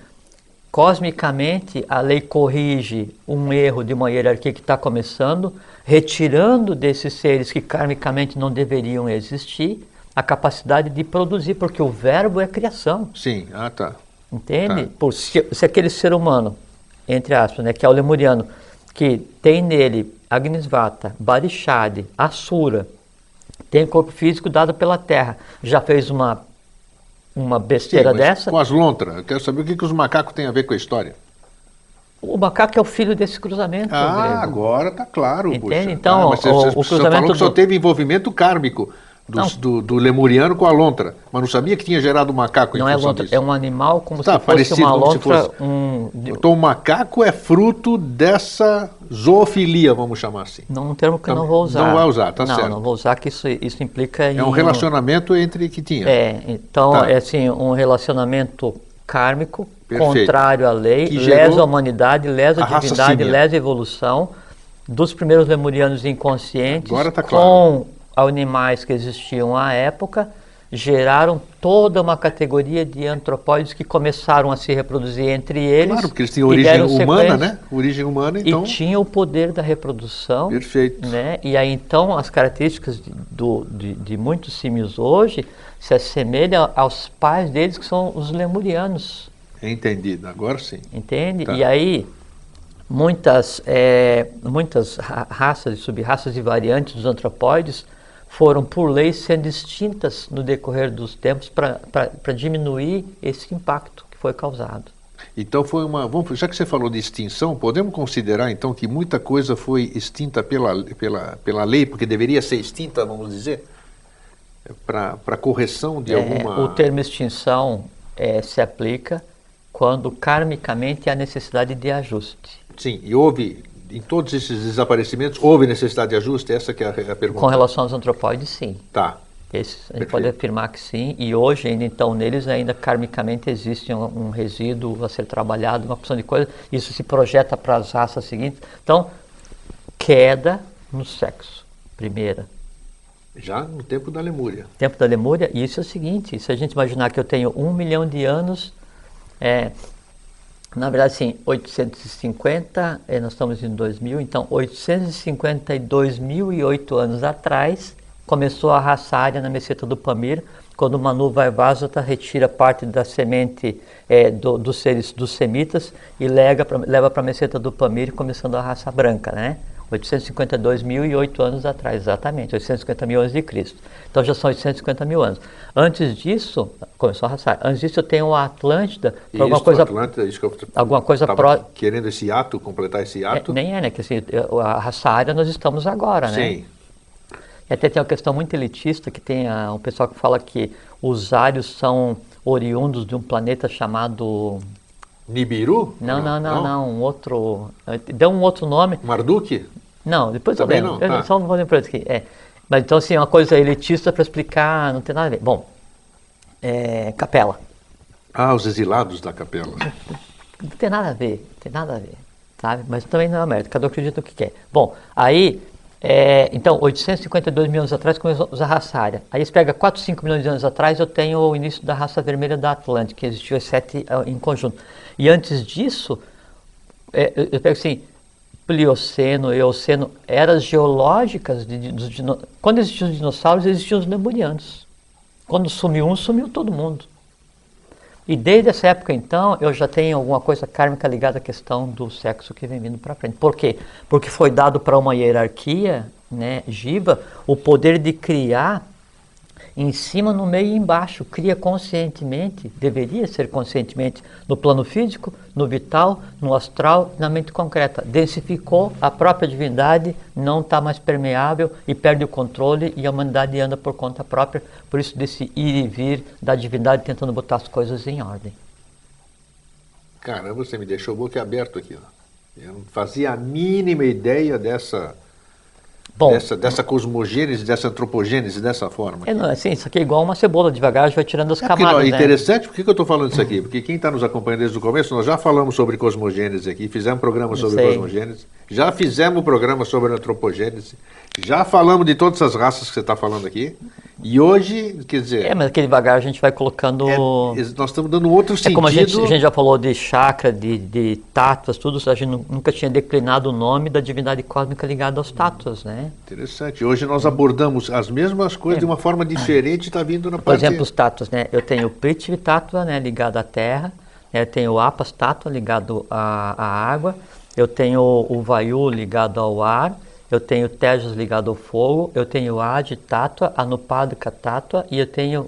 Speaker 3: cosmicamente a lei corrige um erro de uma hierarquia que está começando, retirando desses seres que karmicamente não deveriam existir a capacidade de produzir, porque o verbo é criação.
Speaker 2: Sim, ah tá.
Speaker 3: Entende?
Speaker 2: Tá.
Speaker 3: Por se, se aquele ser humano, entre aspas, né, que é o lemuriano, que tem nele Agnisvata, Barishad, Asura, tem corpo físico dado pela terra, já fez uma, uma besteira
Speaker 2: Sim,
Speaker 3: dessa,
Speaker 2: Com as lontras, eu quero saber o que, que os macacos têm a ver com a história.
Speaker 3: O macaco é o filho desse cruzamento.
Speaker 2: Ah,
Speaker 3: grego.
Speaker 2: agora tá claro.
Speaker 3: Entende?
Speaker 2: puxa.
Speaker 3: Então,
Speaker 2: Ah, mas você,
Speaker 3: o-
Speaker 2: você
Speaker 3: o cruzamento
Speaker 2: falou que só teve envolvimento kármico dos-
Speaker 3: Não.
Speaker 2: do, do lemuriano com a lontra, mas não sabia que tinha gerado um macaco em
Speaker 3: Não é lontra,
Speaker 2: disso.
Speaker 3: é um animal como
Speaker 2: Tá,
Speaker 3: se fosse uma lontra.
Speaker 2: fosse.
Speaker 3: Um,
Speaker 2: Então o macaco é fruto dessa zoofilia, vamos chamar assim.
Speaker 3: não um termo que eu
Speaker 2: Tá,
Speaker 3: não vou usar.
Speaker 2: não vai usar, tá
Speaker 3: não,
Speaker 2: certo.
Speaker 3: Não, vou usar que isso, isso implica em
Speaker 2: É um relacionamento entre que tinha.
Speaker 3: É, então
Speaker 2: Tá.
Speaker 3: é assim, um relacionamento kármico,
Speaker 2: Perfeito.
Speaker 3: contrário à lei,
Speaker 2: Que
Speaker 3: lesa
Speaker 2: gerou
Speaker 3: a humanidade, lesa
Speaker 2: a
Speaker 3: divindade, lesa a evolução dos primeiros lemurianos inconscientes
Speaker 2: tá
Speaker 3: com animais que existiam à época, geraram toda uma categoria de antropóides que começaram a se reproduzir entre eles.
Speaker 2: Claro, porque eles tinham origem humana, né? Origem humana, então.
Speaker 3: E tinham o poder da reprodução.
Speaker 2: Perfeito.
Speaker 3: Né? E aí então as características de, do- de, de muitos símios hoje se assemelham aos pais deles que são os lemurianos,
Speaker 2: Entendido, agora sim.
Speaker 3: entende?
Speaker 2: Tá.
Speaker 3: E aí muitas, eh, muitas ra- raças e sub-raças e variantes dos antropóides foram por lei sendo extintas no decorrer dos tempos para diminuir esse impacto que foi causado.
Speaker 2: Então foi uma. Vamos, já que você falou de extinção, podemos considerar então que muita coisa foi extinta pela, pela, pela lei, porque deveria ser extinta, vamos dizer, para correção de
Speaker 3: É,
Speaker 2: alguma.
Speaker 3: O termo extinção eh, se aplica quando karmicamente há necessidade de ajuste.
Speaker 2: Sim, e houve, em todos esses desaparecimentos, houve necessidade de ajuste? Essa que é a, pergunta.
Speaker 3: Com relação aos antropóides, sim.
Speaker 2: Tá.
Speaker 3: A gente
Speaker 2: Perfeito.
Speaker 3: pode afirmar que sim, e hoje ainda então neles ainda karmicamente existe um, um resíduo a ser trabalhado, uma porção de coisas, isso se projeta para as raças seguintes. Então, queda no sexo, primeira.
Speaker 2: Já no tempo da Lemúria.
Speaker 3: Tempo da Lemúria, e isso é o seguinte, se a gente imaginar que eu tenho um milhão de anos, é, na verdade sim, 850, eh, nós estamos em 2000, então 852.008 anos atrás, começou a raça área na meseta do Pamir, quando Manu Vaivasata retira parte da semente eh, do- dos seres dos semitas e leva para a meseta do Pamir, começando a raça branca, né? 852.008 anos atrás, exatamente, 850 mil anos de Cristo. Então já são 850 mil anos. Antes disso, começou a raça. Antes disso eu tenho a Atlântida, foi alguma
Speaker 2: Isso,
Speaker 3: coisa
Speaker 2: Atlântida, isso que eu
Speaker 3: alguma coisa pró-
Speaker 2: querendo esse ato, completar esse
Speaker 3: é,
Speaker 2: ato.
Speaker 3: nem é, né? Que assim, a raça área nós estamos agora, né?
Speaker 2: Sim.
Speaker 3: E até tem uma questão muito elitista que tem ah, um pessoal que fala que os ários são oriundos de um planeta chamado.
Speaker 2: Nibiru?
Speaker 3: Não, não, não, não, um outro. Deu um outro nome.
Speaker 2: Marduk?
Speaker 3: Não, depois
Speaker 2: Também
Speaker 3: eu lembro.
Speaker 2: não,
Speaker 3: Eu
Speaker 2: tá.
Speaker 3: Só não vou lembrar aqui. É. Mas então, assim, uma coisa elitista para explicar, não tem nada a ver. Bom, é, capela.
Speaker 2: Ah, os exilados da capela.
Speaker 3: Não tem nada a ver, não tem nada a ver, sabe? Mas também não é mérito, cada um acredita no que quer. Bom, aí, é, então, 852 mil anos atrás começou a raça área. Aí você pega 4, 5 milhões de anos atrás, eu tenho o início da raça vermelha da Atlântica, que existiu as sete ah, em conjunto. E antes disso, é, eu, pego assim, Plioceno, Eoceno, eras geológicas, de, de- quando existiam os dinossauros, existiam os lemurianos. Quando sumiu um, sumiu todo mundo. E desde essa época, então, eu já tenho alguma coisa kármica ligada à questão do sexo que vem vindo para frente. Por quê? Porque foi dado para uma hierarquia, né, Jiva, o poder de criar em cima, no meio e embaixo. Cria conscientemente, deveria ser conscientemente, no plano físico, no vital, no astral, na mente concreta. Densificou, a própria divindade não está mais permeável e perde o controle e a humanidade anda por conta própria. Por isso, desse ir e vir da divindade tentando botar as coisas em ordem.
Speaker 2: Caramba, você me deixou boca aberto aqui. Eu não fazia a mínima ideia dessa,
Speaker 3: Bom,
Speaker 2: dessa, dessa cosmogênese, dessa antropogênese dessa forma.
Speaker 3: é, não, assim, isso aqui é igual uma cebola, devagar gente vai tirando as
Speaker 2: É
Speaker 3: camadas.
Speaker 2: ó,
Speaker 3: né?
Speaker 2: interessante, por que eu estou falando isso aqui? Porque quem está nos acompanhando desde o começo, nós já falamos sobre cosmogênese aqui, fizemos programa sobre cosmogênese, já fizemos programa sobre antropogênese, já falamos de todas essas raças que você está falando aqui, e hoje, quer dizer,
Speaker 3: É, mas aquele devagar a gente vai colocando.
Speaker 2: é- nós estamos dando outro
Speaker 3: É
Speaker 2: sentido.
Speaker 3: como a gente, a gente já falou de chakra, de, de tátuas, tudo, a gente nu- nunca tinha declinado o nome da divindade cósmica ligada aos tátuas, né?
Speaker 2: Interessante. Hoje nós abordamos as mesmas coisas de uma forma diferente, está vindo na
Speaker 3: Por
Speaker 2: parte...
Speaker 3: exemplo, os tátuas, né? Eu tenho o Prithvi Tattva, né, ligado à terra, né? eu tenho o Apas Tattva, ligado à, à água, eu tenho o Vayu ligado ao ar, eu tenho Tejas ligado ao fogo, eu tenho Adi Tattva, Anupadaka Tattva, e eu tenho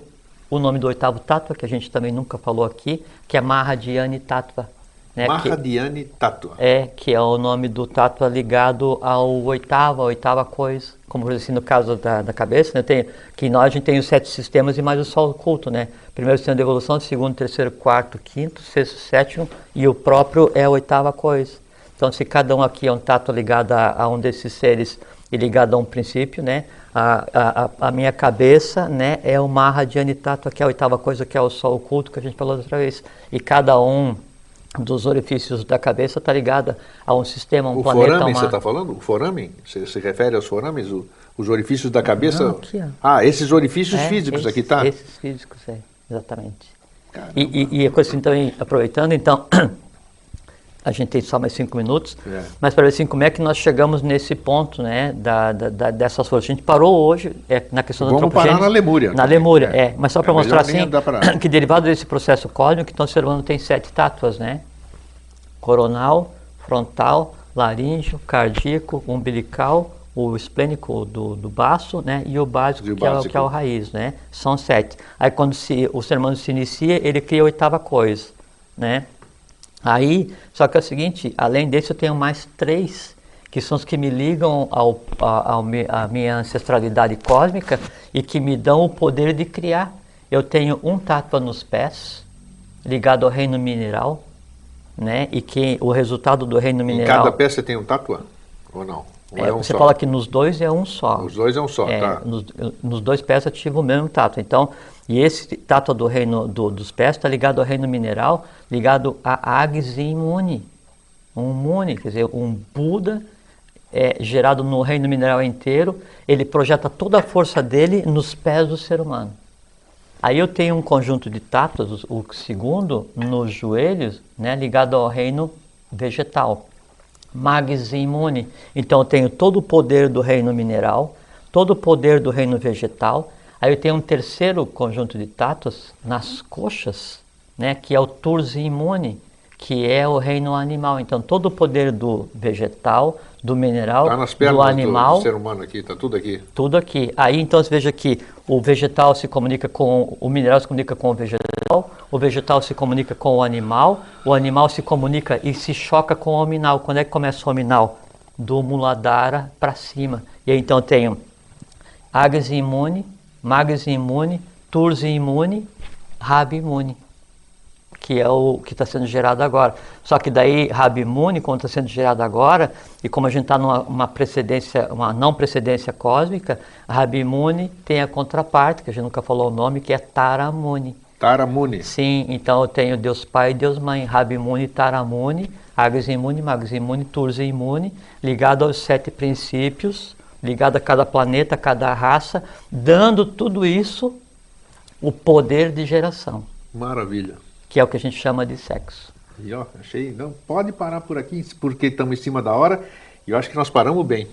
Speaker 3: o nome do oitavo Tattva, que a gente também nunca falou aqui, que é Mahadhyani Tattva. Né? que-
Speaker 2: Mahadiani Tattva.
Speaker 3: É, que é o nome do tato ligado ao oitavo, a oitava coisa. Como assim no caso da, da cabeça, né? Tem, que nós a gente tem os sete sistemas e mais o sol oculto, né? Primeiro sistema de evolução, segundo, terceiro, quarto, quinto, sexto, sétimo, e o próprio é a oitava coisa. Então, se cada um aqui é um tato ligado a, a um desses seres e ligado a um princípio, né? A, a, a- minha cabeça, né, é o Mahadhyani Tattva, que é a oitava coisa, que é o sol oculto, que a gente falou outra vez. E cada um dos orifícios da cabeça está ligada a um sistema, um
Speaker 2: O
Speaker 3: planeta,
Speaker 2: forame,
Speaker 3: uma...
Speaker 2: você está falando? O forame? Você se refere aos forames? O- os orifícios da cabeça?
Speaker 3: Não, aqui.
Speaker 2: Ah, esses orifícios
Speaker 3: É,
Speaker 2: físicos
Speaker 3: esses-
Speaker 2: aqui, tá?
Speaker 3: Esses físicos, é, exatamente.
Speaker 2: Caramba.
Speaker 3: E, e, e a coisa assim, também, aproveitando, então, a gente tem só mais cinco minutos,
Speaker 2: É.
Speaker 3: mas para ver assim, como é que nós chegamos nesse ponto, né, da, da, dessas forças. A gente parou hoje é, na questão da
Speaker 2: Vamos parar na Lemúria
Speaker 3: Na
Speaker 2: também,
Speaker 3: Lemúria,
Speaker 2: é.
Speaker 3: é. Mas só
Speaker 2: É
Speaker 3: para mostrar assim,
Speaker 2: pra-
Speaker 3: que derivado desse processo cósmico, então o ser humano tem sete tátuas, né? Coronal, frontal, laríngeo, cardíaco, umbilical, o esplênico do, do baço, né? E o básico,
Speaker 2: E o
Speaker 3: que, É, o,
Speaker 2: básico.
Speaker 3: que é o raiz, né? São sete. Aí quando se, o ser humano se inicia, ele cria a oitava coisa, né? Aí, só que é o seguinte, além desse eu tenho mais três, que são os que me ligam ao, a, à minha ancestralidade cósmica e que me dão o poder de criar. Eu tenho um tátua nos pés, ligado ao reino mineral, né? E que o resultado do reino
Speaker 2: Em
Speaker 3: mineral...
Speaker 2: cada pé você tem um tatua? Ou não?
Speaker 3: É,
Speaker 2: é um
Speaker 3: você
Speaker 2: só?
Speaker 3: fala que nos dois é um só.
Speaker 2: Os dois é um só,
Speaker 3: É,
Speaker 2: tá?
Speaker 3: nos, nos dois pés ativa o mesmo tato. Então, e esse tato do reino do- dos pés está ligado ao reino mineral, ligado a Imune. Um Muni, quer dizer, um Buda é, gerado no reino mineral inteiro, ele projeta toda a força dele nos pés do ser humano. Aí eu tenho um conjunto de tatos, o segundo, nos joelhos, né, ligado ao reino vegetal. Magis imune. Então eu tenho todo o poder do reino mineral, todo o poder do reino vegetal. Aí eu tenho um terceiro conjunto de tatos nas coxas, né, que é o Turs imune, que é o reino animal. Então todo o poder do vegetal, do mineral,
Speaker 2: Tá nas pernas
Speaker 3: do animal,
Speaker 2: do ser humano aqui, tá tudo aqui.
Speaker 3: tudo aqui. Aí então você veja que o vegetal se comunica com o mineral se comunica com o vegetal, o vegetal se comunica com o animal, o animal se comunica e se choca com o hominal. Quando é que começa o hominal? Do muladhara para cima. E aí então eu tenho Agnes imune, Magnes imune, Turs imune, Rabi imune que é o que está sendo gerado agora. Só que daí Rabimuni, como está sendo gerado agora, e como a gente está numa uma precedência, uma não precedência cósmica, Rabimuni tem a contraparte, que a gente nunca falou o nome, que é Taramuni.
Speaker 2: Taramuni.
Speaker 3: Sim, então eu tenho Deus Pai e Deus Mãe, Rabimuni, Taramuni, Agnes Imune, Magnes Imune, Turza Imune, ligado aos sete princípios, ligado a cada planeta, a cada raça, dando tudo isso o poder de geração,
Speaker 2: Maravilha.
Speaker 3: que é o que a gente chama de sexo.
Speaker 2: E ó, achei, não, pode parar por aqui, porque estamos em cima da hora, e eu acho que nós paramos bem.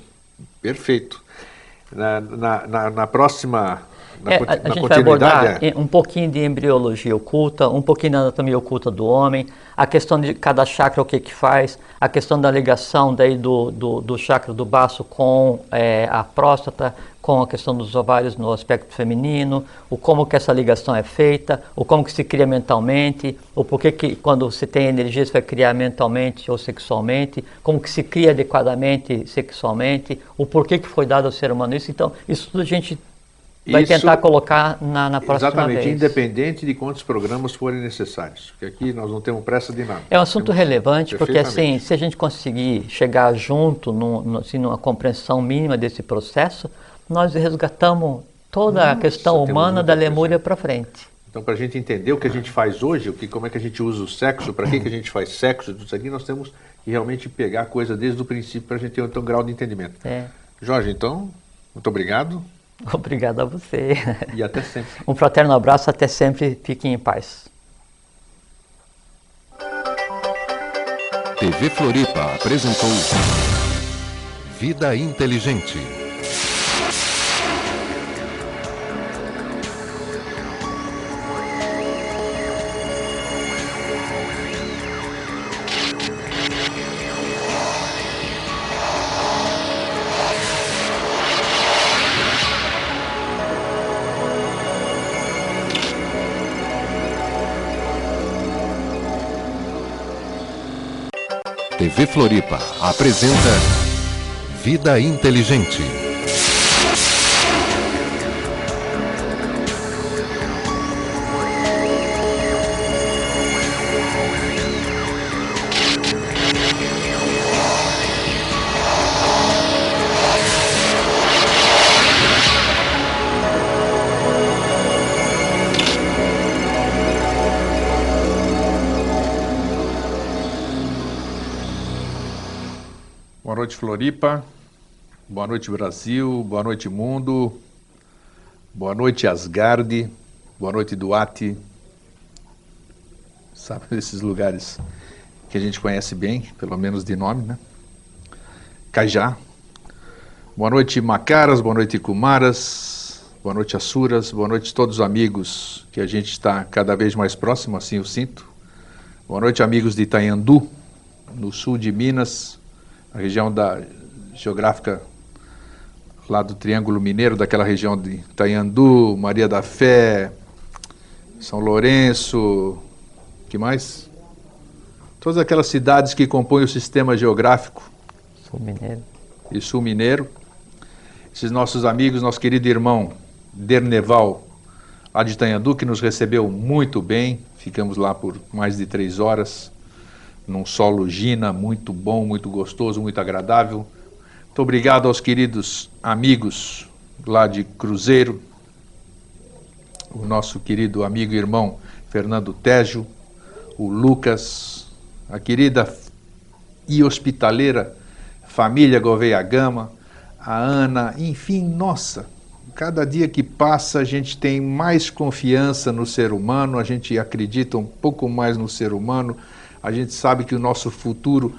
Speaker 2: Perfeito. Na, na, na, na próxima, na,
Speaker 3: É, a, a
Speaker 2: na
Speaker 3: gente vai abordar
Speaker 2: é,
Speaker 3: um pouquinho de embriologia oculta, um pouquinho da anatomia oculta do homem, a questão de cada chakra o que que faz, a questão da ligação daí do, do, do chakra do baço com é, a próstata, com a questão dos ovários no aspecto feminino, o como que essa ligação é feita, o como que se cria mentalmente, o porquê que quando você tem energia você vai criar mentalmente ou sexualmente, como que se cria adequadamente sexualmente, o porquê que foi dado ao ser humano isso. Então, isso tudo a gente vai
Speaker 2: Isso-
Speaker 3: tentar colocar na, na próxima
Speaker 2: exatamente,
Speaker 3: vez.
Speaker 2: independente de quantos programas forem necessários, porque aqui nós não temos pressa de nada.
Speaker 3: É um assunto
Speaker 2: Temos-
Speaker 3: relevante porque assim, se a gente conseguir chegar junto, num, num- assim, numa compreensão mínima desse processo, nós resgatamos toda a questão humana da. Lemúria para frente.
Speaker 2: Então, para a gente entender o que a gente faz hoje, o que, como é que a gente usa o sexo, para que, que a gente faz sexo, tudo isso aqui, nós temos que realmente pegar a coisa desde o princípio para a gente ter um, um grau de entendimento.
Speaker 3: É.
Speaker 2: Jorge, então, muito obrigado
Speaker 3: Obrigado a você.
Speaker 2: e até sempre.
Speaker 3: Um fraterno abraço, até sempre, fiquem em paz.
Speaker 1: TV Floripa apresentou Vida Inteligente. TV Floripa apresenta Vida Inteligente.
Speaker 2: Floripa. Boa noite, Brasil. Boa noite, mundo. Boa noite, Asgard. Boa noite, Duarte. Sabe, esses lugares que a gente conhece bem, pelo menos de nome, né? Cajá. Boa noite, Macaras. Boa noite, Kumaras. Boa noite, Asuras. Boa noite, todos os amigos que a gente está cada vez mais próximo, assim eu sinto. Boa noite, amigos de Itanhandu, no sul de Minas a região da geográfica lá do Triângulo Mineiro, daquela região de Itanhandu, Maria da Fé, São Lourenço, que mais? Todas aquelas cidades que compõem o sistema geográfico
Speaker 3: Sou mineiro.
Speaker 2: e sul mineiro. Esses nossos amigos, nosso querido irmão Derneval, lá de Itanhandu, que nos recebeu muito bem. Ficamos lá por mais de três horas, num solo Gina, muito bom, muito gostoso, muito agradável. Muito obrigado aos queridos amigos lá de Cruzeiro, o nosso querido amigo e irmão Fernando Tejo, o Lucas, a querida e hospitaleira família Gouveia Gama, a Ana, enfim, nossa, cada dia que passa a gente tem mais confiança no ser humano, a gente acredita um pouco mais no ser humano, a gente sabe que o nosso futuro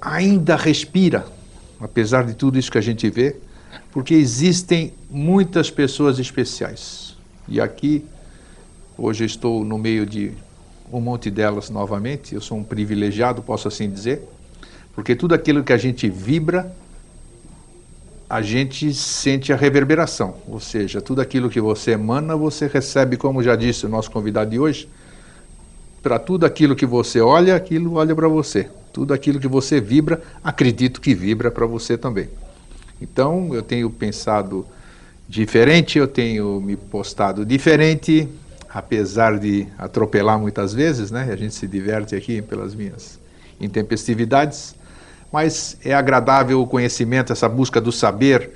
Speaker 2: ainda respira, apesar de tudo isso que a gente vê, porque existem muitas pessoas especiais. E aqui, hoje estou no meio de um monte delas novamente, eu sou um privilegiado, posso assim dizer, porque tudo aquilo que a gente vibra, a gente sente a reverberação, ou seja, tudo aquilo que você emana, você recebe, como já disse o nosso convidado de hoje, para tudo aquilo que você olha, aquilo olha para você. Tudo aquilo que você vibra, acredito que vibra para você também. Então, eu tenho pensado diferente, eu tenho me postado diferente, apesar de atropelar muitas vezes, né? A gente se diverte aqui pelas minhas intempestividades, mas é agradável o conhecimento, essa busca do saber.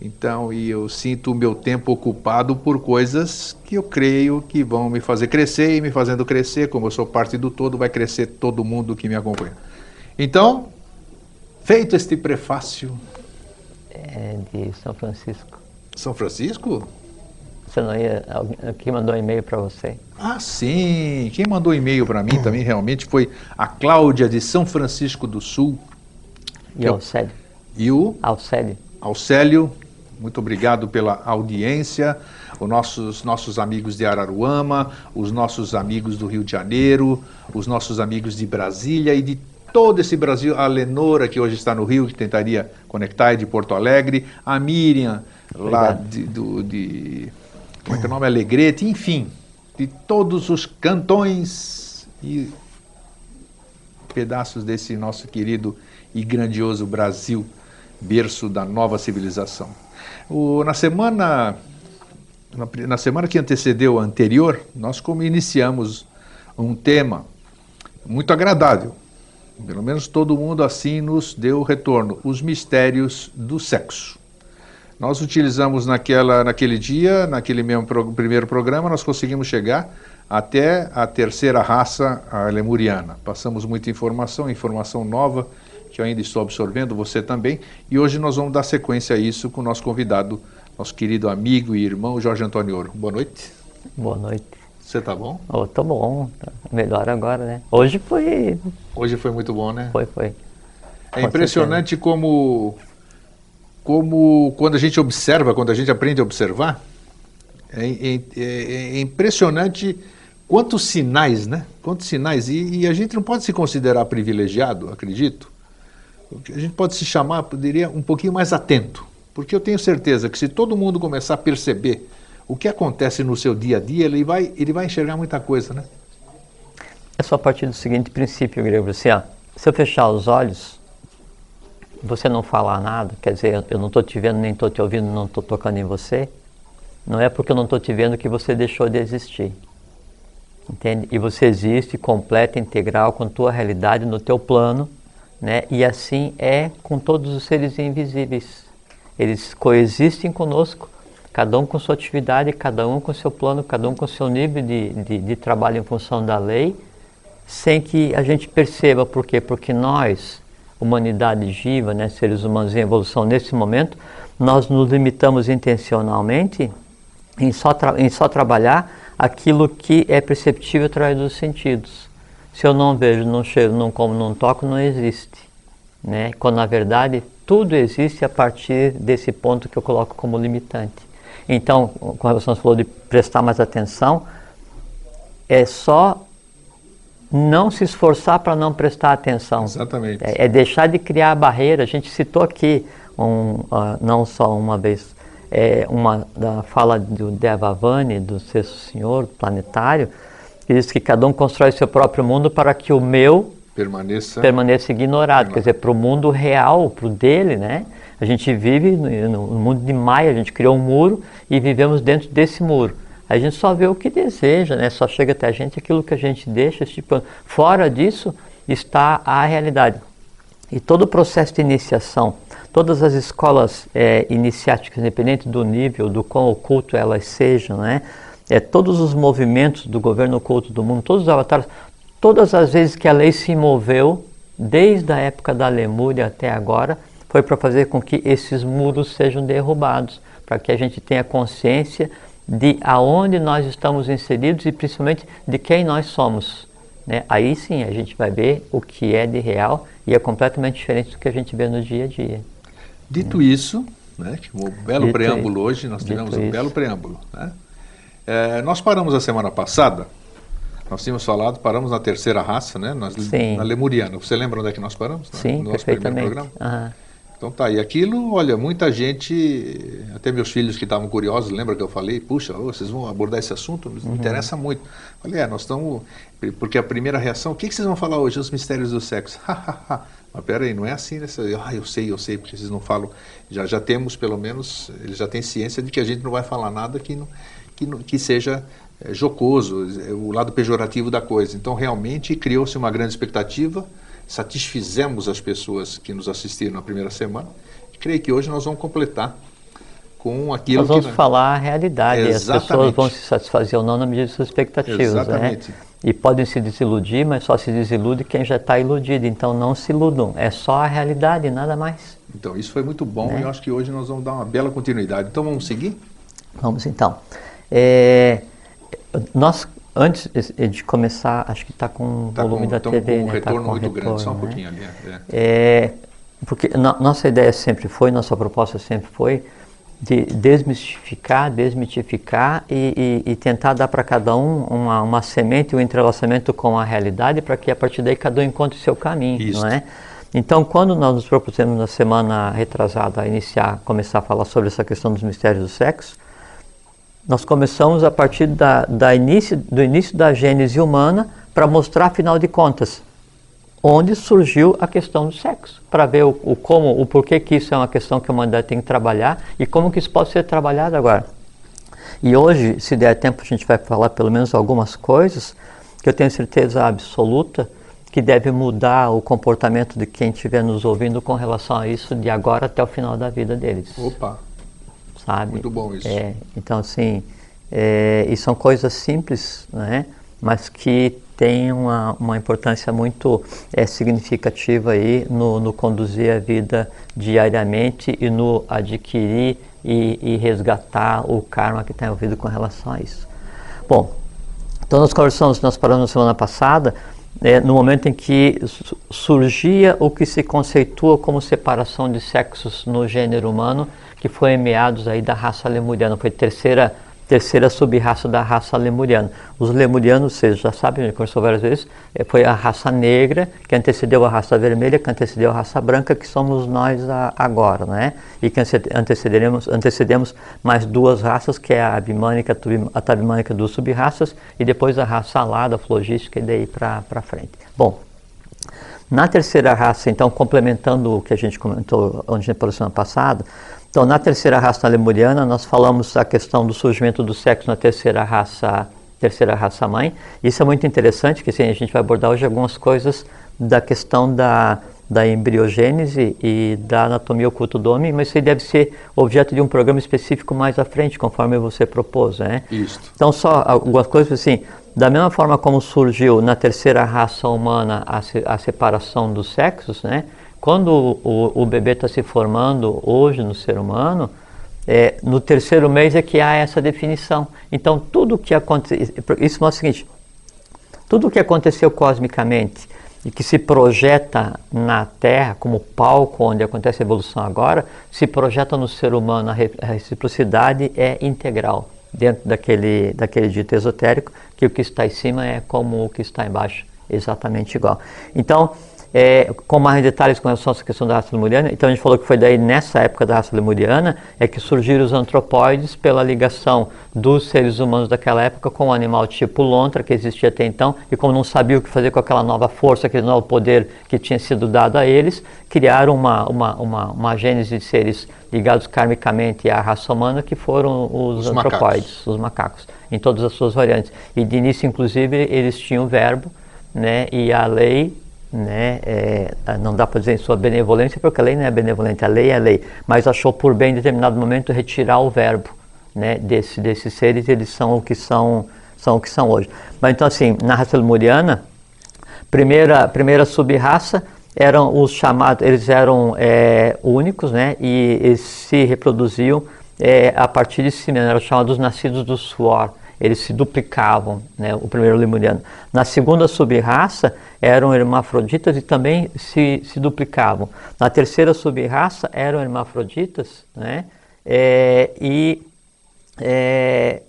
Speaker 2: Então, e eu sinto o meu tempo ocupado por coisas que eu creio que vão me fazer crescer e me fazendo crescer, como eu sou parte do todo, vai crescer todo mundo que me acompanha. Então, feito este prefácio.
Speaker 3: É de São Francisco.
Speaker 2: São Francisco?
Speaker 3: Você não ia. Quem mandou um e-mail para você?
Speaker 2: Ah, sim. Quem mandou e-mail para mim também realmente foi a Cláudia de São Francisco do Sul.
Speaker 3: E o Alcélio.
Speaker 2: E o?
Speaker 3: Alcélio.
Speaker 2: Alcélio, muito obrigado pela audiência. Os nossos, nossos amigos de Araruama, os nossos amigos do Rio de Janeiro, os nossos amigos de Brasília e de todo esse Brasil, a Lenora, que hoje está no Rio, que tentaria conectar, é de Porto Alegre, a Miriam, lá de, do, de. Como é que é o nome? Alegrete, enfim, de todos os cantões e pedaços desse nosso querido e grandioso Brasil, berço da nova civilização. O, na semana na, na semana que antecedeu a anterior, nós como iniciamos um tema muito agradável, pelo menos todo mundo assim nos deu retorno, os mistérios do sexo. Nós utilizamos naquela, naquele dia, naquele mesmo pro, primeiro programa, nós conseguimos chegar até a terceira raça, a lemuriana. Passamos muita informação, informação nova, que eu ainda estou absorvendo, você também, e hoje nós vamos dar sequência a isso com o nosso convidado, nosso querido amigo e irmão Jorge Antônio Ouro. Boa noite.
Speaker 3: Boa noite.
Speaker 2: Você tá bom?
Speaker 3: Oh, tô bom, tá melhor agora, né? Hoje foi.
Speaker 2: Hoje foi muito bom, né?
Speaker 3: Foi, foi.
Speaker 2: É Com impressionante certeza. como, como quando a gente observa, quando a gente aprende a observar, é, é, é, é impressionante quantos sinais, né? Quantos sinais. E, e, a gente não pode se considerar privilegiado, acredito. A gente pode se chamar, poderia, um pouquinho mais atento. Porque eu tenho certeza que se todo mundo começar a perceber o que acontece no seu dia a dia, ele vai, ele vai enxergar muita coisa, né?
Speaker 3: É só a partir do seguinte princípio, Grego, assim, ó, se eu fechar os olhos, você não falar nada, quer dizer, eu não estou te vendo, nem estou te ouvindo, não estou tocando em você, não é porque eu não estou te vendo que você deixou de existir. Entende? E você existe completa, integral com a tua realidade no teu plano, né? E assim é com todos os seres invisíveis. Eles coexistem conosco cada um com sua atividade, cada um com seu plano, cada um com seu nível de, de, de trabalho em função da lei, sem que a gente perceba por quê? Porque nós, humanidade viva, né, seres humanos em evolução nesse momento, nós nos limitamos intencionalmente em só, em só trabalhar aquilo que é perceptível através dos sentidos. Se eu não vejo, não cheiro, não como, não toco, não existe. Né? Quando na verdade tudo existe a partir desse ponto que eu coloco como limitante. Então, com relação a você falou de prestar mais atenção, é só não se esforçar para não prestar atenção.
Speaker 2: Exatamente.
Speaker 3: É, é, deixar de criar barreira. A gente citou aqui, um, uh, não só uma vez, é, uma da fala do Devavani, do Sexto Senhor planetário, que diz que cada um constrói seu próprio mundo para que o meu
Speaker 2: permaneça,
Speaker 3: permaneça ignorado. Quer dizer, para o mundo real, para o dele, né? A gente vive no, no mundo de Maia, a gente criou um muro e vivemos dentro desse muro. A gente só vê o que deseja, né? Só chega até a gente aquilo que a gente deixa. Tipo, fora disso está a realidade. E todo o processo de iniciação, todas as escolas é, iniciáticas, independente do nível, do quão oculto elas sejam, né? É, todos os movimentos do governo oculto do mundo, todos os avatares, todas as vezes que a lei se moveu, desde a época da Lemúria até agora, foi para fazer com que esses muros sejam derrubados, para que a gente tenha consciência de aonde nós estamos inseridos e principalmente de quem nós somos. Né? Aí sim a gente vai ver o que é de real e é completamente diferente do que a gente vê no dia a dia.
Speaker 2: Dito isso, né, que um belo Dito preâmbulo hoje, nós tivemos um isso. belo preâmbulo. Né? É, nós paramos a semana passada, nós tínhamos falado, paramos na terceira raça, né, na, na Lemuriana. Você lembra onde é que nós paramos?
Speaker 3: Sim, no nosso perfeitamente. Primeiro programa? Uhum.
Speaker 2: Então tá, e aquilo, olha, muita gente, até meus filhos que estavam curiosos, lembra que eu falei, puxa, oh, vocês vão abordar esse assunto? Me uhum. interessa muito. Falei, é, nós estamos, porque a primeira reação, o que, que vocês vão falar hoje? Os mistérios do sexo. Mas peraí, não é assim, né? Ah, eu sei, eu sei, porque vocês não falam, já, já temos pelo menos, eles já têm ciência de que a gente não vai falar nada que, não, que, que seja é, jocoso, é, o lado pejorativo da coisa. Então realmente criou-se uma grande expectativa, satisfizemos as pessoas que nos assistiram na primeira semana. E creio que hoje nós vamos completar com aquilo
Speaker 3: nós vamos
Speaker 2: que...
Speaker 3: falar a realidade. Exatamente. As pessoas vão se satisfazer ou não na medida de suas expectativas. Né?
Speaker 2: Exatamente.
Speaker 3: Né? E podem se desiludir, mas só se desilude quem já está iludido. Então não se iludam. É só a realidade, nada mais.
Speaker 2: Então isso foi muito bom né? e eu acho que hoje nós vamos dar uma bela continuidade. Então vamos seguir?
Speaker 3: Vamos então. É, nós Antes de começar, acho que está com o tá volume
Speaker 2: com,
Speaker 3: da TV,
Speaker 2: com um
Speaker 3: né?
Speaker 2: retorno
Speaker 3: tá com
Speaker 2: muito
Speaker 3: retorno,
Speaker 2: grande, só um
Speaker 3: né?
Speaker 2: pouquinho ali.
Speaker 3: É. é porque no, nossa ideia sempre foi, nossa proposta sempre foi de desmistificar, desmitificar e, e, e tentar dar para cada um uma, uma semente, um entrelaçamento com a realidade para que a partir daí cada um encontre o seu caminho, Isso. não é? Então, quando nós nos propusemos na semana retrasada a iniciar, começar a falar sobre essa questão dos mistérios do sexo, nós começamos a partir da, da início, do início da gênese humana para mostrar, afinal de contas, onde surgiu a questão do sexo, para ver o, o, como, o porquê que isso é uma questão que a humanidade tem que trabalhar e como que isso pode ser trabalhado agora. E hoje, se der tempo, a gente vai falar pelo menos algumas coisas que eu tenho certeza absoluta que deve mudar o comportamento de quem estiver nos ouvindo com relação a isso de agora até o final da vida deles.
Speaker 2: Opa!
Speaker 3: Sabe?
Speaker 2: Muito bom isso.
Speaker 3: É, então, assim, é, e são coisas simples, né? mas que têm uma, uma importância muito é, significativa aí no, no conduzir a vida diariamente e no adquirir e, e resgatar o karma que está envolvido com relação a isso. Bom, então nós conversamos, nós paramos na semana passada, é, no momento em que surgia o que se conceitua como separação de sexos no gênero humano, que foi em meados aí da raça lemuriana, foi a terceira, terceira sub-raça da raça lemuriana. Os lemurianos, vocês já sabem, a gente conversou várias vezes, eh, foi a raça negra, que antecedeu a raça vermelha, que antecedeu a raça branca, que somos nós agora, né? E que antecederemos, antecedemos mais duas raças, que é a abimânica, a tabimânica duas sub-raças, e depois a raça alada, a flogística, e daí para frente. Bom, na terceira raça, então, complementando o que a gente comentou onde a falou semana passada, então, na terceira raça lemuriana, nós falamos a questão do surgimento do sexo na terceira raça, terceira raça mãe. Isso é muito interessante, que assim, a gente vai abordar hoje algumas coisas da questão da, da embriogênese e da anatomia oculta do homem, mas isso deve ser objeto de um programa específico mais à frente, conforme você propôs, né?
Speaker 2: Isso.
Speaker 3: Então, só algumas coisas assim, da mesma forma como surgiu na terceira raça humana a, a separação dos sexos, né? Quando o, o bebê está se formando hoje no ser humano, é, no terceiro mês é que há essa definição. Então, tudo que aconteceu, isso mostra o seguinte, tudo o que aconteceu cosmicamente e que se projeta na Terra como palco onde acontece a evolução agora, se projeta no ser humano, a reciprocidade é integral dentro daquele, daquele dito esotérico, que o que está em cima é como o que está embaixo, exatamente igual. Então, é, com mais detalhes com relação a essa questão da raça lemuriana. Então a gente falou que foi daí nessa época da raça lemuriana é que surgiram os antropóides pela ligação dos seres humanos daquela época com o um animal tipo lontra que existia até então e como não sabia o que fazer com aquela nova força, aquele novo poder que tinha sido dado a eles, criaram uma, uma, uma, uma gênese de seres ligados karmicamente à raça humana que foram os, os antropóides, macacos. os macacos, em todas as suas variantes. E de início, inclusive, eles tinham verbo, né, e a lei né, é, não dá para dizer em sua benevolência, porque a lei não é benevolente, a lei é lei, mas achou por bem em determinado momento retirar o verbo né, desse, desses seres, eles são o que são, são o que são hoje. Mas então assim, na raça lemuriana, primeira, primeira sub-raça eram os chamados, eles eram é, únicos, né, e eles se reproduziam é, a partir de si mesmo, eram chamados nascidos do suor eles se duplicavam, né, o primeiro lemuriano. Na segunda subraça eram hermafroditas e também se, se duplicavam. Na terceira subraça eram hermafroditas né, é, e é,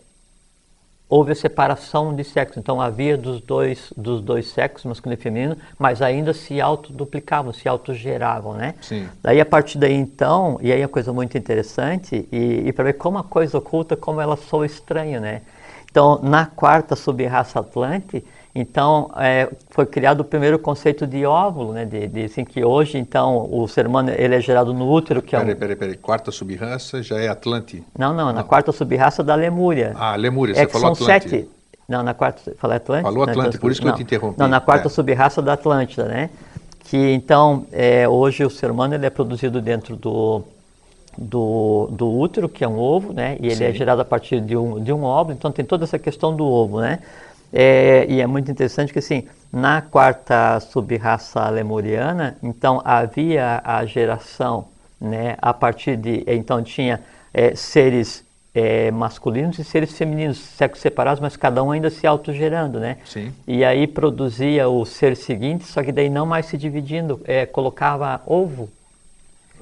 Speaker 3: houve a separação de sexo. Então havia dos dois, dos dois sexos, masculino e feminino, mas ainda se autoduplicavam, se autogeravam, né?
Speaker 2: Sim.
Speaker 3: Daí a partir daí então, e aí a coisa muito interessante, e, e para ver como a coisa oculta, como ela soa estranho, né? Então, na quarta subraça Atlante, então é, foi criado o primeiro conceito de óvulo, né? De, de, assim, que hoje, então, o ser humano ele é gerado no útero, que
Speaker 2: peraí,
Speaker 3: é um...
Speaker 2: Peraí, peraí, quarta subraça já é Atlante?
Speaker 3: Não, não, na quarta subraça da Lemúria.
Speaker 2: Ah, Lemúria,
Speaker 3: é
Speaker 2: você falou
Speaker 3: são
Speaker 2: Atlante.
Speaker 3: Sete... Não, na quarta, falei Atlante?
Speaker 2: Falou
Speaker 3: Não,
Speaker 2: Atlante,
Speaker 3: então,
Speaker 2: por isso que
Speaker 3: não,
Speaker 2: eu te interrompi.
Speaker 3: Não, na quarta
Speaker 2: É.
Speaker 3: subraça da Atlântida, né? Que então, é, hoje o ser humano ele é produzido dentro do, do, do útero, que é um ovo, né? E ele é
Speaker 2: Sim.
Speaker 3: gerado a partir de um, de um óvulo, então tem toda essa questão do ovo, né? É, e é muito interessante que, assim, na quarta subraça lemuriana, então havia a geração, né? A partir de, então tinha é, seres é, masculinos e seres femininos, sexos separados, mas cada um ainda se autogerando, né?
Speaker 2: Sim.
Speaker 3: E aí produzia o ser seguinte, só que daí não mais se dividindo, é, colocava ovo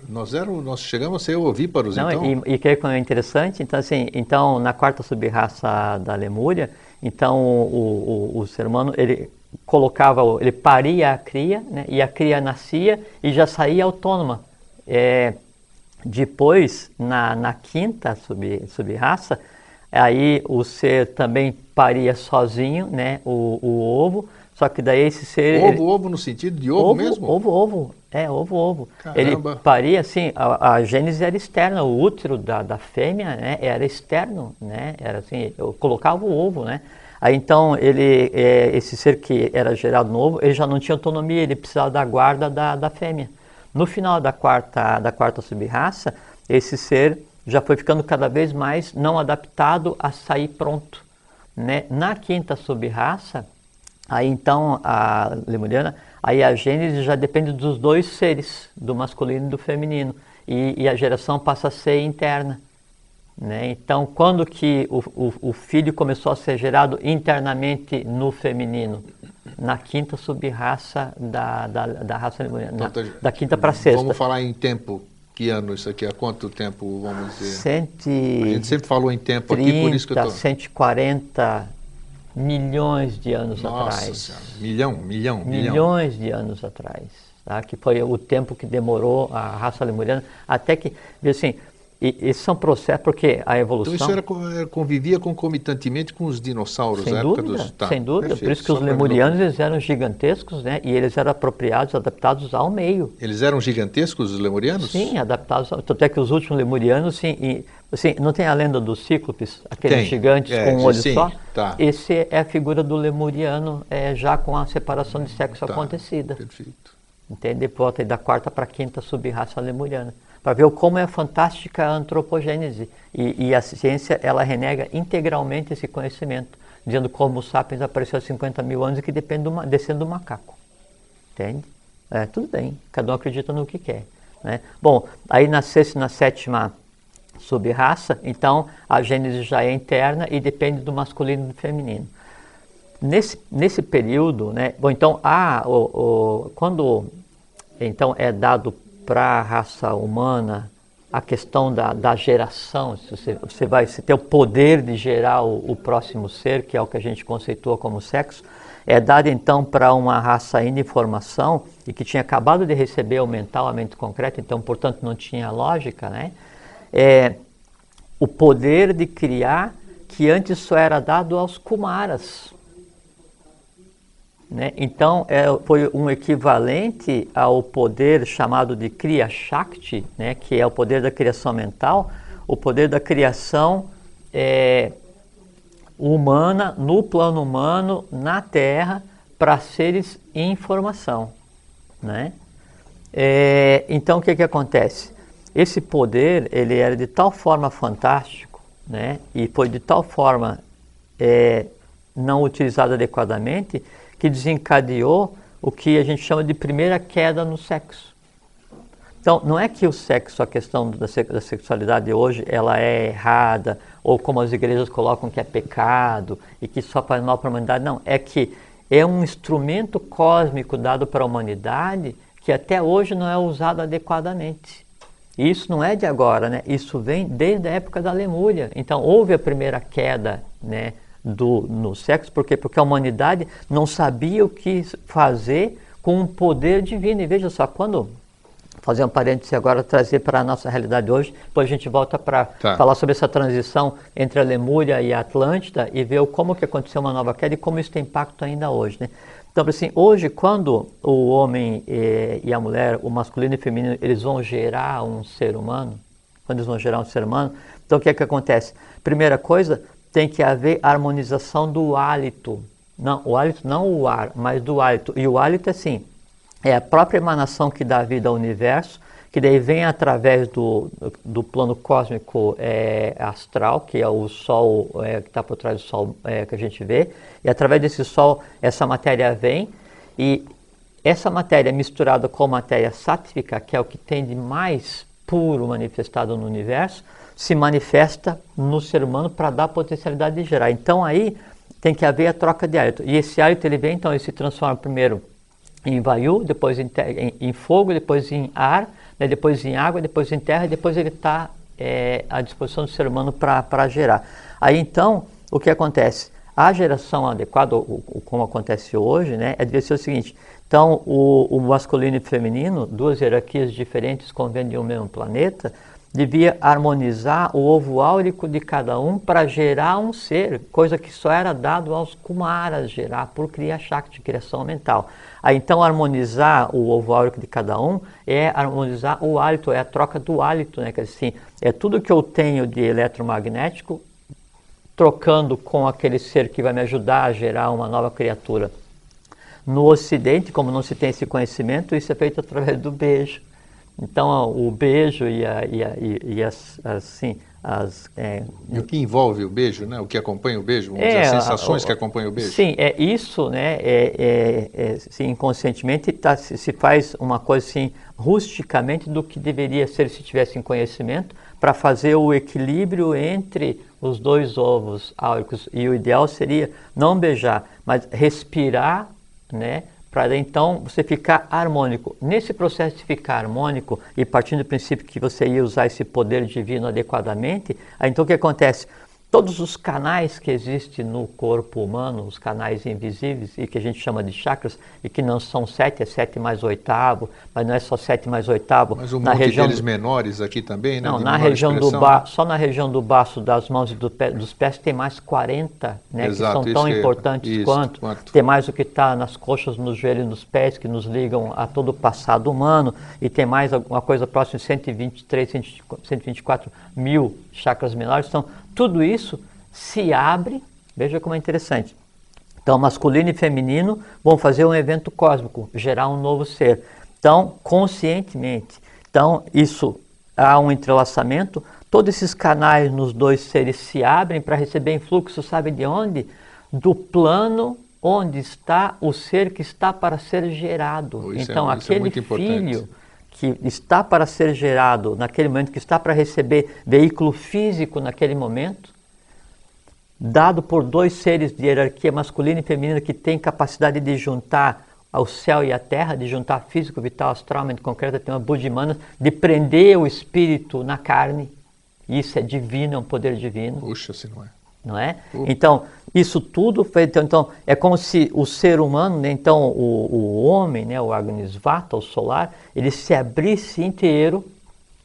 Speaker 2: Nós, éramos, nós chegamos a ser ovíparos,
Speaker 3: Não,
Speaker 2: então?
Speaker 3: e, e que é interessante, então assim, então na quarta subraça da Lemúria, então o, o, o ser humano ele colocava, ele paria a cria, né, e a cria nascia e já saía autônoma. É, depois, na, na quinta sub, subraça, aí o ser também paria sozinho, né, o, o ovo, só que daí esse ser... ele-
Speaker 2: Ovo, ovo no sentido de ovo, mesmo?
Speaker 3: Ovo, ovo. É, ovo, ovo. Ele
Speaker 2: Caramba.
Speaker 3: paria assim, a, a gênese era externa, o útero da, da fêmea né, era externo, né? Era assim, eu colocava o ovo, né? Aí então ele, é, esse ser que era gerado no ovo, ele já não tinha autonomia, ele precisava da guarda da, da fêmea. No final da quarta, da quarta subraça, esse ser já foi ficando cada vez mais não adaptado a sair pronto. Né? Na quinta subraça, Aí então a lemuriana, aí a gênese já depende dos dois seres, do masculino e do feminino, e, e a geração passa a ser interna. Né? Então, quando que o, o, o filho começou a ser gerado internamente no feminino? Na quinta subraça da, da, da raça lemuriana, na-
Speaker 2: Então, tá-
Speaker 3: da quinta para sexta.
Speaker 2: Vamos falar em tempo. Que ano isso aqui? Há quanto tempo, vamos dizer?
Speaker 3: Cento
Speaker 2: A gente sempre falou em tempo aqui, por isso que eu
Speaker 3: 30,
Speaker 2: tô...
Speaker 3: 140 milhões de anos
Speaker 2: Nossa
Speaker 3: atrás.
Speaker 2: Senhora, milhão, milhão, milhão.
Speaker 3: milhões de anos atrás, tá? que foi o tempo que demorou a raça lemuriana até que, assim, e, esses são processos, porque a
Speaker 2: Então
Speaker 3: evolução...
Speaker 2: isso era, era- convivia concomitantemente com os dinossauros
Speaker 3: Sem
Speaker 2: na época
Speaker 3: dúvida,
Speaker 2: dos... Tá,
Speaker 3: sem dúvida. Por
Speaker 2: perfeito,
Speaker 3: isso que os lemurianos eles eram gigantescos, né? E eles eram apropriados, adaptados ao meio.
Speaker 2: Eles eram gigantescos, os lemurianos?
Speaker 3: Sim, adaptados. Ao... Tanto é que os últimos lemurianos, sim, e, assim, não tem a lenda dos cíclopes, aqueles
Speaker 2: Tem,
Speaker 3: gigantes
Speaker 2: é,
Speaker 3: com um olho
Speaker 2: sim,
Speaker 3: só?
Speaker 2: tá.
Speaker 3: Esse é a figura do lemuriano, é, já com a separação de sexo
Speaker 2: Tá,
Speaker 3: acontecida.
Speaker 2: Perfeito.
Speaker 3: Entende? Volta aí da quarta para a quinta subraça lemuriana. Para ver como é fantástica a antropogênese. E, e a ciência, ela renega integralmente esse conhecimento, dizendo como o sapiens apareceu há 50 mil anos e que depende do, descendo do macaco. Entende? É, tudo bem, cada um acredita no que quer. Né? Bom, aí na sexta e na sétima subraça, então a gênese já é interna e depende do masculino e do feminino. Nesse, nesse período, né, bom, então, há o, o- quando então é dado para a raça humana a questão da, da geração, se você, você vai você ter o poder de gerar o, o próximo ser, que é o que a gente conceitua como sexo, é dado então para uma raça ainda em formação e que tinha acabado de receber o mental, a mente concreta, então, portanto, não tinha lógica, né? É, o poder de criar que antes só era dado aos Kumaras. Né? Então, é, foi um equivalente ao poder chamado de Kriya Shakti, né? que é o poder da criação mental, o poder da criação é, humana, no plano humano, na Terra, para seres em formação. né? É, então o que que acontece? Esse poder ele era de tal forma fantástico, né? E foi de tal forma é, não utilizado adequadamente que desencadeou o que a gente chama de primeira queda no sexo. Então, não é que o sexo, a questão da, da sexualidade hoje, ela é errada, ou como as igrejas colocam que é pecado e que só faz mal para a humanidade. Não, é que é um instrumento cósmico dado para a humanidade que até hoje não é usado adequadamente. E isso não é de agora, né? Isso vem desde a época da Lemúria. Então houve a primeira queda, né, do no sexo, por quê? Porque a humanidade não sabia o que fazer com um poder divino. E veja só, quando fazer um parênteses agora, trazer para a nossa realidade hoje. Depois a gente volta para tá. falar sobre essa transição entre a Lemúria e a Atlântida e ver como que aconteceu uma nova queda e como isso tem impacto ainda hoje. Né? Então, assim, hoje, quando o homem e, e, a mulher, o masculino e o feminino, eles vão gerar um ser humano, quando eles vão gerar um ser humano, então o que é que acontece? Primeira coisa, tem que haver harmonização do hálito. Não, o hálito não o ar, mas do hálito. E o hálito é assim, é a própria emanação que dá vida ao universo, que daí vem através do, do plano cósmico é, astral, que é o Sol é, que está por trás do Sol é, que a gente vê, e através desse Sol essa matéria vem, e essa matéria misturada com matéria sátrica, que é o que tem de mais puro manifestado no universo, se manifesta no ser humano para dar potencialidade de gerar. Então aí tem que haver a troca de hálito. E esse hálito ele vem, então ele se transforma primeiro em vayu, depois em, em, em fogo, depois em ar, né, depois em água, depois em terra, e depois ele está é, à disposição do ser humano para gerar. Aí então, o que acontece? A geração adequada, o, o, como acontece hoje, né, é de ser o seguinte: então, o, o masculino e o feminino, duas hierarquias diferentes convivendo em um mesmo planeta, devia harmonizar o ovo áurico de cada um para gerar um ser, coisa que só era dado aos Kumaras gerar por Kriya Shakti, criação mental. Aí, então, harmonizar o ovo áurico de cada um é harmonizar o hálito, é a troca do hálito, né? Dizer, assim, é tudo que eu tenho de eletromagnético trocando com aquele ser que vai me ajudar a gerar uma nova criatura. No Ocidente, como não se tem esse conhecimento, isso é feito através do beijo. Então, o beijo e, a, e, a, e as, assim, as...
Speaker 2: É, e o que envolve o beijo, né? O que acompanha o beijo, vamos é, dizer, as sensações a, que acompanham o beijo.
Speaker 3: Sim, é isso, né? É, é, é sim, inconscientemente tá, se, se, faz uma coisa assim, rusticamente do que deveria ser se tivesse em conhecimento, para fazer o equilíbrio entre os dois ovos áuricos. E o ideal seria não beijar, mas respirar, né? Para então você ficar harmônico. Nesse processo de ficar harmônico e partindo do princípio que você ia usar esse poder divino adequadamente, aí então o que acontece? Todos os canais que existem no corpo humano, os canais invisíveis e que a gente chama de chakras, e que não são sete, é sete mais oitavo, mas não é só sete mais oitavo.
Speaker 2: Mas um na monte região deles do... menores aqui também, né?
Speaker 3: Não, na região do ba... só na região do baço, das mãos e do pé, dos pés tem mais 40, né? Exato, que são tão importantes isso, quanto. quanto. Tem mais o que está nas coxas, nos joelhos e nos pés, que nos ligam a todo o passado humano, e tem mais alguma coisa próxima de 123, 124 mil chakras menores. Então, tudo isso se abre, veja como é interessante. Então, masculino e feminino vão fazer um evento cósmico, gerar um novo ser. Então, conscientemente. Então, isso há um entrelaçamento. Todos esses canais nos dois seres se abrem para receber influxo, sabe de onde? Do plano onde está o ser que está para ser gerado. É então, é, aquele é filho que está para ser gerado naquele momento, que está para receber veículo físico naquele momento, dado por dois seres de hierarquia masculina e feminina que têm capacidade de juntar ao céu e à terra, de juntar físico, vital, astral, mente concreta, tem uma budimana, de prender o espírito na carne. Isso é divino, é um poder divino.
Speaker 2: Puxa, se não é.
Speaker 3: Não é? Uh. Então, isso tudo foi. Então, então, é como se o ser humano, né, então o, o homem, né, o Agnisvata, o solar, ele se abrisse inteiro,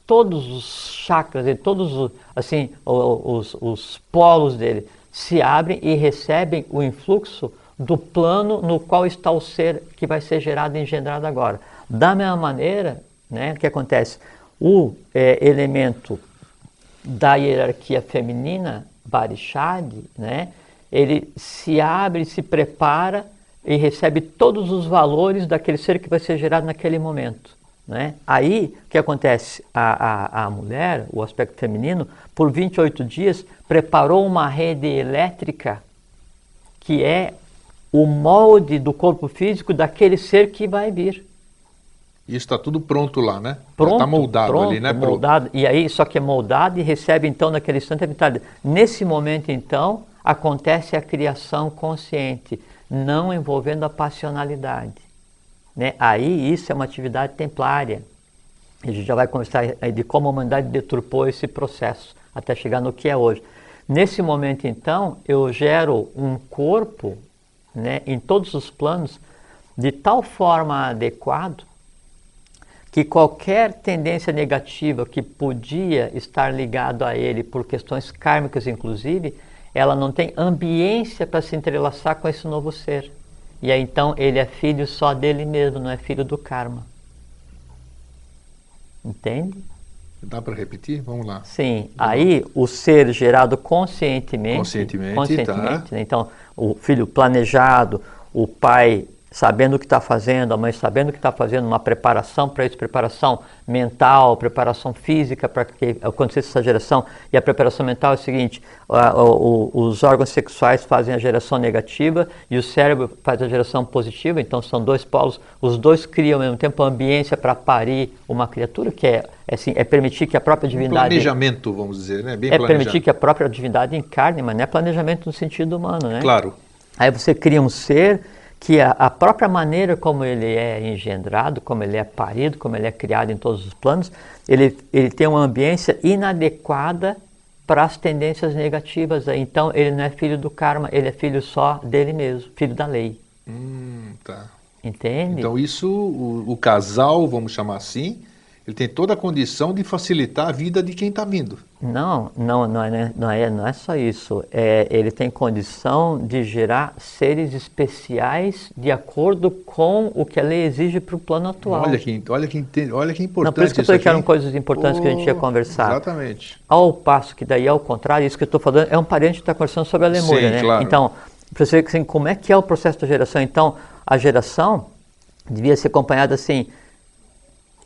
Speaker 3: todos os chakras, todos os, assim, os, os polos dele se abrem e recebem o influxo do plano no qual está o ser que vai ser gerado e engendrado agora. Da mesma maneira, né, o que acontece? O é, elemento da hierarquia feminina, Barishad, né, ele se abre, se prepara e recebe todos os valores daquele ser que vai ser gerado naquele momento. Né? Aí, o que acontece? A, a, a mulher, o aspecto feminino, por 28 dias, preparou uma rede elétrica que é o molde do corpo físico daquele ser que vai vir.
Speaker 2: Isso está tudo pronto lá, né?
Speaker 3: Pronto,
Speaker 2: Está moldado
Speaker 3: pronto,
Speaker 2: ali, né?
Speaker 3: Moldado, e aí, só que é moldado e recebe então naquele instante a vitalidade. Nesse momento, então, acontece a criação consciente, não envolvendo a passionalidade. Né? Aí isso é uma atividade templária. A gente já vai conversar aí de como a humanidade deturpou esse processo até chegar no que é hoje. Nesse momento, então, eu gero um corpo né, em todos os planos de tal forma adequado que qualquer tendência negativa que podia estar ligado a ele por questões kármicas inclusive, ela não tem ambiência para se entrelaçar com esse novo ser. E aí então ele é filho só dele mesmo, não é filho do karma. Entende?
Speaker 2: Dá para repetir? Vamos lá.
Speaker 3: Sim, aí o ser gerado conscientemente,
Speaker 2: Conscientemente,
Speaker 3: conscientemente,
Speaker 2: tá.
Speaker 3: né? então o filho planejado, o pai sabendo o que está fazendo, a mãe sabendo o que está fazendo, uma preparação para isso, preparação mental, preparação física para que acontecesse essa geração. E a preparação mental é o seguinte: a- o- os órgãos sexuais fazem a geração negativa e o cérebro faz a geração positiva. Então são dois polos, os dois criam ao mesmo tempo a ambiência para parir uma criatura que é, é, assim, é permitir que a própria
Speaker 2: Um
Speaker 3: divindade
Speaker 2: planejamento, vamos dizer, né? Bem
Speaker 3: é
Speaker 2: planejado.
Speaker 3: permitir que a própria divindade encarne, mas não é planejamento no sentido humano, né?
Speaker 2: Claro.
Speaker 3: Aí você cria um ser que a, a própria maneira como ele é engendrado, como ele é parido, como ele é criado em todos os planos, ele, ele tem uma ambiência inadequada para as tendências negativas. Então ele não é filho do karma, ele é filho só dele mesmo, filho da lei.
Speaker 2: Hum, tá.
Speaker 3: Entende?
Speaker 2: Então isso, o, o casal, vamos chamar assim, ele tem toda a condição de facilitar a vida de quem está vindo.
Speaker 3: Não, não, não é, não é, não é só isso. É, ele tem condição de gerar seres especiais de acordo com o que a lei exige para o plano atual.
Speaker 2: Olha que, olha que, olha que importante
Speaker 3: Não, por isso que eu falei que eram coisas importantes que a gente ia
Speaker 2: Pô,
Speaker 3: conversar.
Speaker 2: Exatamente.
Speaker 3: Ao passo que daí, ao contrário, isso que eu estou falando é um parente que está conversando sobre a Lemúria,
Speaker 2: Sim,
Speaker 3: né?
Speaker 2: claro.
Speaker 3: Então, para você ver assim, como é que é o processo da geração. Então, a geração devia ser acompanhada assim,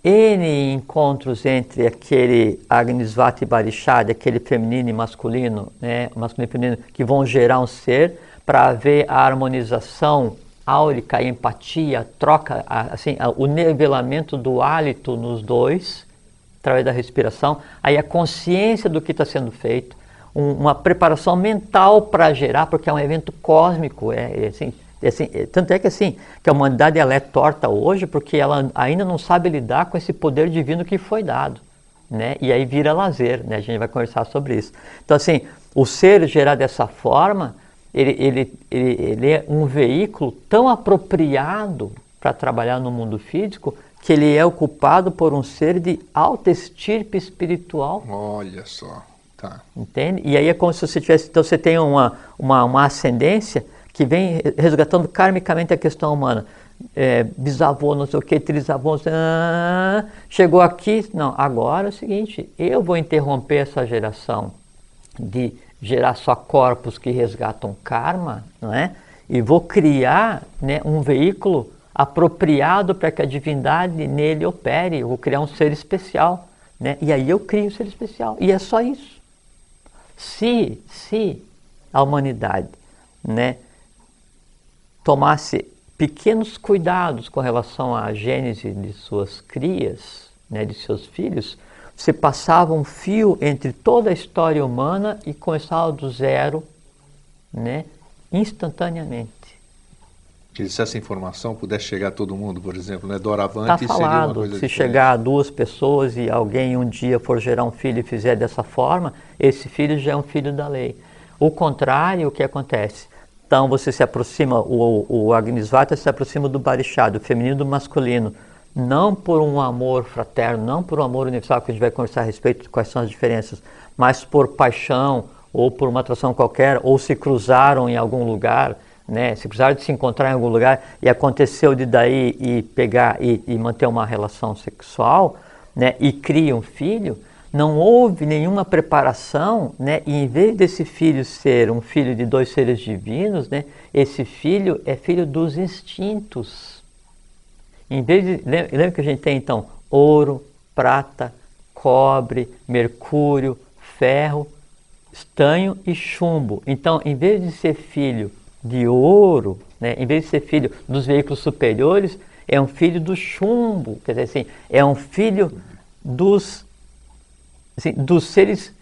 Speaker 3: N encontros entre aquele Agnisvati Barishad, aquele feminino e masculino, né, masculino e feminino, que vão gerar um ser para haver a harmonização áurica, a empatia, a troca, a- assim, a- o nivelamento do hálito nos dois, através da respiração, aí a consciência do que está sendo feito, um- uma preparação mental para gerar, porque é um evento cósmico, é, é assim, assim, tanto é que assim, que a humanidade ela é torta hoje porque ela ainda não sabe lidar com esse poder divino que foi dado, né? E aí vira lazer, né? A gente vai conversar sobre isso. Então assim, o ser gerar dessa forma, ele, ele, ele, ele é um veículo tão apropriado para trabalhar no mundo físico que ele é ocupado por um ser de alta estirpe espiritual
Speaker 2: Olha só. Tá.
Speaker 3: Entende? E aí é como se você tivesse. Então você tem uma, uma, uma ascendência que vem resgatando karmicamente a questão humana. É, bisavô, não sei o que, trisavô, não sei, ah, chegou aqui. Não, agora é o seguinte: eu vou interromper essa geração de gerar só corpos que resgatam karma, não é? E vou criar né, um veículo apropriado para que a divindade nele opere. Eu vou criar um ser especial, né? E aí eu crio um ser especial. E é só isso. Se, se a humanidade né, tomasse pequenos cuidados com relação à gênese de suas crias, né, de seus filhos, você passava um fio entre toda a história humana e começava do zero, né, instantaneamente.
Speaker 2: Que se essa informação pudesse chegar a todo mundo, por exemplo, né? Doravante seria uma
Speaker 3: falado,
Speaker 2: coisa
Speaker 3: se
Speaker 2: diferente.
Speaker 3: chegar a duas pessoas e alguém um dia for gerar um filho e fizer dessa forma, esse filho já é um filho da lei. O contrário, o que acontece? Então você se aproxima, o, o Agnisvata se aproxima do Barishá, do feminino do masculino, não por um amor fraterno, não por um amor universal, que a gente vai conversar a respeito de quais são as diferenças, mas por paixão ou por uma atração qualquer, ou se cruzaram em algum lugar, né? Se precisaram de se encontrar em algum lugar e aconteceu de daí e pegar e, e manter uma relação sexual, né? E cria um filho, não houve nenhuma preparação, né? E em vez desse filho ser um filho de dois seres divinos, né? Esse filho é filho dos instintos. Em vez de, lembra que a gente tem então ouro, prata, cobre, mercúrio, ferro, estanho e chumbo. Então, em vez de ser filho de ouro, né, em vez de ser filho dos veículos superiores, é um filho do chumbo, quer dizer assim, é um filho dos, assim, dos seres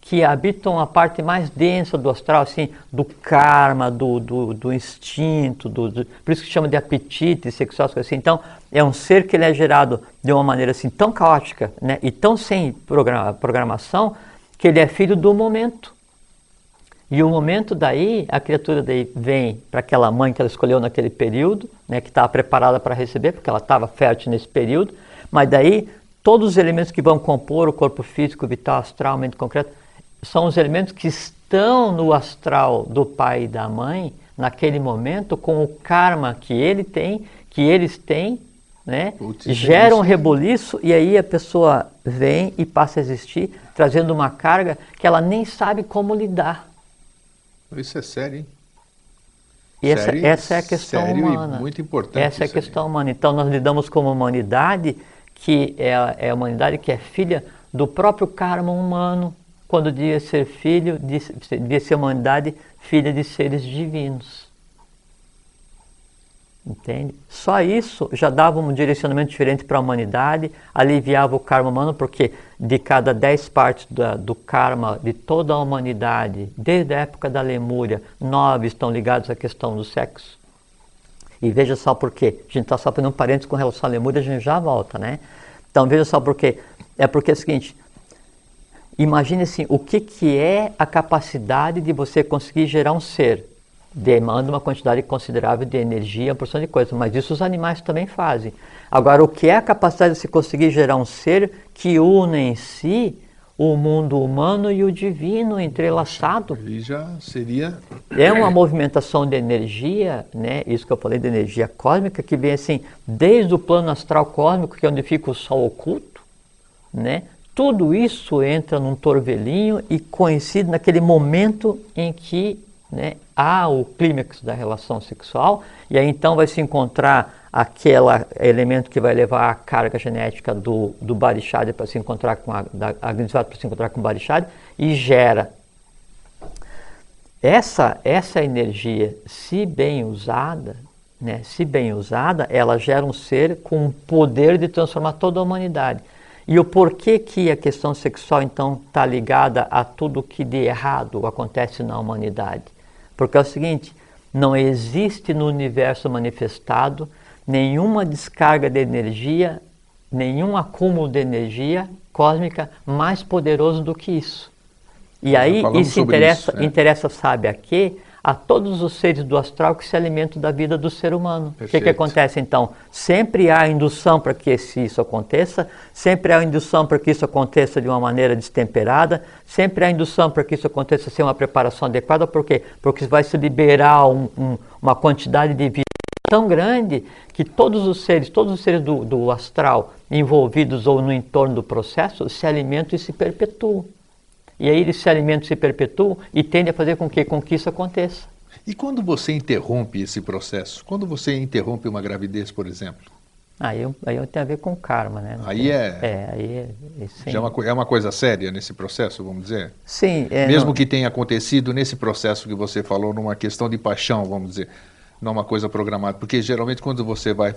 Speaker 3: que habitam a parte mais densa do astral, assim, do karma, do, do, do instinto, do, do, por isso que chama de apetite sexual, assim. Então, é um ser que ele é gerado de uma maneira assim tão caótica, né, e tão sem programa, programação, que ele é filho do momento. E o momento daí, a criatura daí vem para aquela mãe que ela escolheu naquele período, né, que estava preparada para receber, porque ela estava fértil nesse período, mas daí todos os elementos que vão compor o corpo físico, vital, astral, mente concreto, são os elementos que estão no astral do pai e da mãe, naquele momento, com o karma que ele tem, que eles têm, né? Putz, gera um reboliço e aí a pessoa vem e passa a existir, trazendo uma carga que ela nem sabe como lidar.
Speaker 2: Isso é sério, hein?
Speaker 3: E essa, sério, essa é a questão humana.
Speaker 2: muito importante.
Speaker 3: Essa é a questão aí. humana. Então nós lidamos com uma humanidade que é, é a humanidade que é filha do próprio karma humano, quando devia ser filho, devia ser humanidade filha de seres divinos. Entende? Só isso já dava um direcionamento diferente para a humanidade, aliviava o karma humano, porque de cada dez partes da, do karma de toda a humanidade, desde a época da Lemúria, nove estão ligados à questão do sexo. E veja só por quê. A gente está só fazendo um parênteses com relação à Lemúria, a gente já volta, né? Então veja só por quê. É porque é o seguinte, imagine assim, o que, que é a capacidade de você conseguir gerar um ser demanda uma quantidade considerável de energia, uma porção de coisas, mas isso os animais também fazem. Agora, o que é a capacidade de se conseguir gerar um ser que une em si o mundo humano e o divino entrelaçado?
Speaker 2: Aí já seria.
Speaker 3: É uma movimentação de energia, né? Isso que eu falei de energia cósmica, que vem assim, desde o plano astral cósmico, que é onde fica o sol oculto, né? Tudo isso entra num torvelinho e coincide naquele momento em que né, há o clímax da relação sexual, e aí então vai se encontrar aquele elemento que vai levar a carga genética do, do Barishad para se encontrar com a, da para se encontrar com o Barishad e gera. Essa, essa energia, se bem usada, né, se bem usada, ela gera um ser com o poder de transformar toda a humanidade. E o porquê que a questão sexual então está ligada a tudo que de errado acontece na humanidade? Porque é o seguinte: não existe no universo manifestado nenhuma descarga de energia, nenhum acúmulo de energia cósmica mais poderoso do que isso. E aí isso interessa, isso, é. interessa, sabe a quê? A todos os seres do astral que se alimentam da vida do ser humano. Perfeito. O que, que acontece então? Sempre há indução para que isso aconteça, sempre há indução para que isso aconteça de uma maneira destemperada, sempre há indução para que isso aconteça sem uma preparação adequada, por quê? Porque vai se liberar um, um, uma quantidade de vida tão grande que todos os seres, todos os seres do, do astral envolvidos ou no entorno do processo se alimentam e se perpetuam. E aí eles se alimentam, se perpetuam e tendem a fazer com que, com que isso aconteça.
Speaker 2: E quando você interrompe esse processo? Quando você interrompe uma gravidez, por exemplo?
Speaker 3: Aí, aí tem a ver com karma, né?
Speaker 2: aí é.
Speaker 3: É, aí é.
Speaker 2: é, é, uma, é uma coisa séria nesse processo, vamos dizer?
Speaker 3: Sim.
Speaker 2: É, Mesmo não... que tenha acontecido nesse processo que você falou, numa questão de paixão, vamos dizer, não uma coisa programada. Porque geralmente quando você vai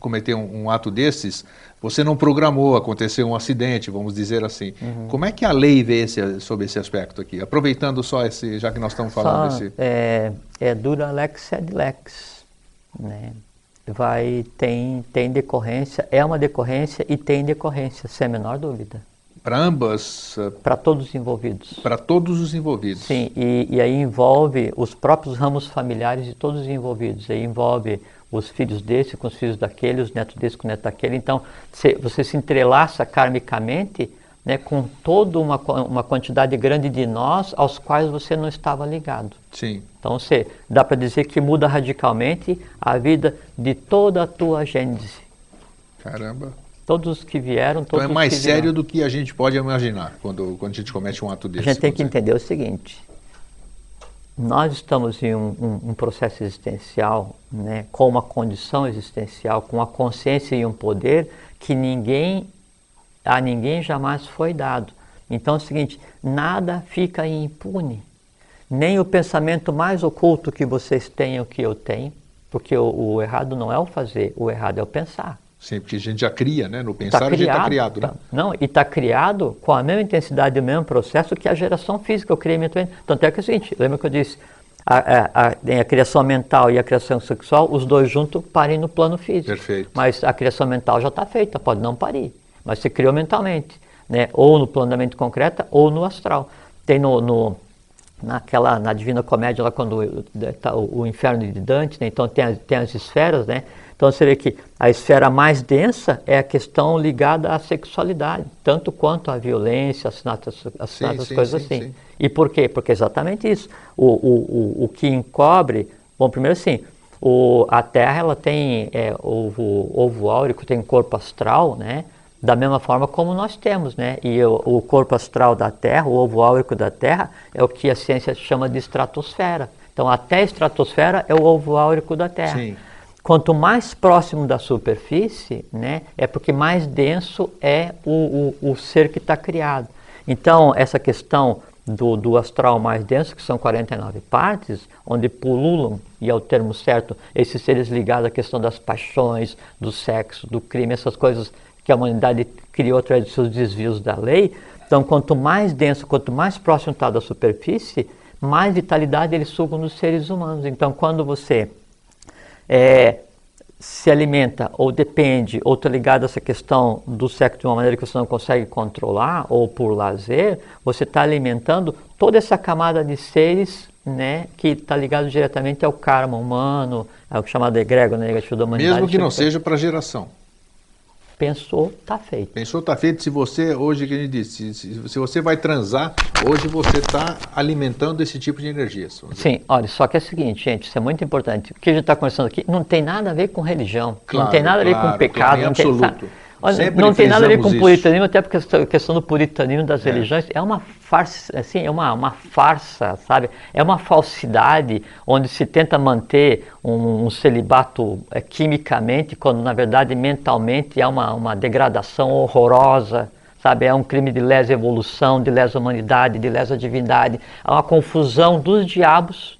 Speaker 2: cometer um, um, ato desses, você não programou, aconteceu um acidente, vamos dizer assim. Uhum. Como é que a lei vê esse, sobre esse aspecto aqui? Aproveitando só esse, já que nós estamos falando
Speaker 3: só,
Speaker 2: desse...
Speaker 3: É, é dura lex sed lex, né? Vai, tem, tem decorrência, é uma decorrência e tem decorrência, sem a menor dúvida.
Speaker 2: Para ambas? Eh,
Speaker 3: Para todos os envolvidos.
Speaker 2: Para todos os envolvidos.
Speaker 3: Sim, e, e aí envolve os próprios ramos familiares de todos os envolvidos. Aí envolve os filhos desse com os filhos daquele, os netos desse com os netos daquele. Então, você se entrelaça karmicamente né, com toda uma, uma quantidade grande de nós aos quais você não estava ligado.
Speaker 2: Sim.
Speaker 3: Então, você, dá para dizer que muda radicalmente a vida de toda a tua gênese.
Speaker 2: Caramba.
Speaker 3: Todos os que vieram, todos
Speaker 2: Então é mais sério do que a gente pode imaginar quando, quando a gente comete um ato
Speaker 3: A
Speaker 2: desse.
Speaker 3: gente tem que
Speaker 2: dizer.
Speaker 3: entender o seguinte: nós estamos em um, um- um processo existencial, né, com uma condição existencial, com uma consciência e um poder que ninguém, a ninguém jamais foi dado. Então é o seguinte: nada fica impune. Nem o pensamento mais oculto que vocês têm, o que eu tenho, porque o, o errado não é o fazer, o errado é o pensar.
Speaker 2: Sim, porque a gente já cria, né? No
Speaker 3: Tá
Speaker 2: pensar a gente está criado, né?
Speaker 3: tá- Não, e está criado com a mesma intensidade e o mesmo processo que a geração física, o criamento. Tanto é que é o seguinte, lembra que eu disse, a, a, a, a criação mental e a criação sexual, os dois juntos parem no plano físico.
Speaker 2: Perfeito.
Speaker 3: Mas a criação mental já está feita, pode não parir, mas se criou mentalmente, né? ou no plano da mente concreta ou no astral. Tem no, no- naquela, na Divina Comédia, lá quando está o, o inferno de Dante, né? então tem as, tem as esferas, né? Então você vê que a esfera mais densa é a questão ligada à sexualidade, tanto quanto à violência, assassinato, assassinato,
Speaker 2: sim,
Speaker 3: coisas
Speaker 2: sim,
Speaker 3: assim.
Speaker 2: sim.
Speaker 3: E por quê? Porque é exatamente isso. O, o, o, o que encobre, bom, primeiro assim, o, a Terra ela tem é, ovo, ovo áurico, tem corpo astral, né? Da mesma forma como nós temos, né? E o, o corpo astral da Terra, o ovo áurico da Terra, é o que a ciência chama de estratosfera. Então, até a estratosfera é o ovo áurico da Terra.
Speaker 2: Sim.
Speaker 3: Quanto mais próximo da superfície, né, é porque mais denso é o, o, o ser que está criado. Então, essa questão do, do astral mais denso, que são 49 partes, onde pululam, e é o termo certo, esses seres ligados à questão das paixões, do sexo, do crime, essas coisas que a humanidade criou através dos seus desvios da lei. Então, quanto mais denso, quanto mais próximo está da superfície, mais vitalidade eles sugam nos seres humanos. Então, quando você é, se alimenta ou depende ou está ligado a essa questão do sexo de uma maneira que você não consegue controlar ou por lazer, você está alimentando toda essa camada de seres né, que está ligado diretamente ao karma humano, ao chamado egrégor negativo da humanidade.
Speaker 2: Mesmo que não seja para geração.
Speaker 3: Pensou, está feito.
Speaker 2: Pensou, tá feito. Se você, hoje, que a gente disse, se, se- você vai transar, hoje você está alimentando esse tipo de energia.
Speaker 3: Sim, olha, só que é o seguinte, gente, isso é muito importante. O que a gente está conversando aqui não tem nada a ver com religião,
Speaker 2: Claro,
Speaker 3: não tem nada a ver
Speaker 2: claro,
Speaker 3: com pecado,
Speaker 2: claro, em
Speaker 3: não tem,
Speaker 2: absoluto.
Speaker 3: sabe? Olha,
Speaker 2: Sempre
Speaker 3: não tem nada a ver com
Speaker 2: frisamos
Speaker 3: puritanismo, até porque a questão- do puritanismo das religiões é uma farsa, assim, é uma, uma farsa, sabe? É uma falsidade onde se tenta manter um, um celibato eh, quimicamente, quando na verdade mentalmente é uma, uma degradação horrorosa, sabe? É um crime de lesa evolução, de lesa humanidade, de lesa divindade. É uma confusão dos diabos,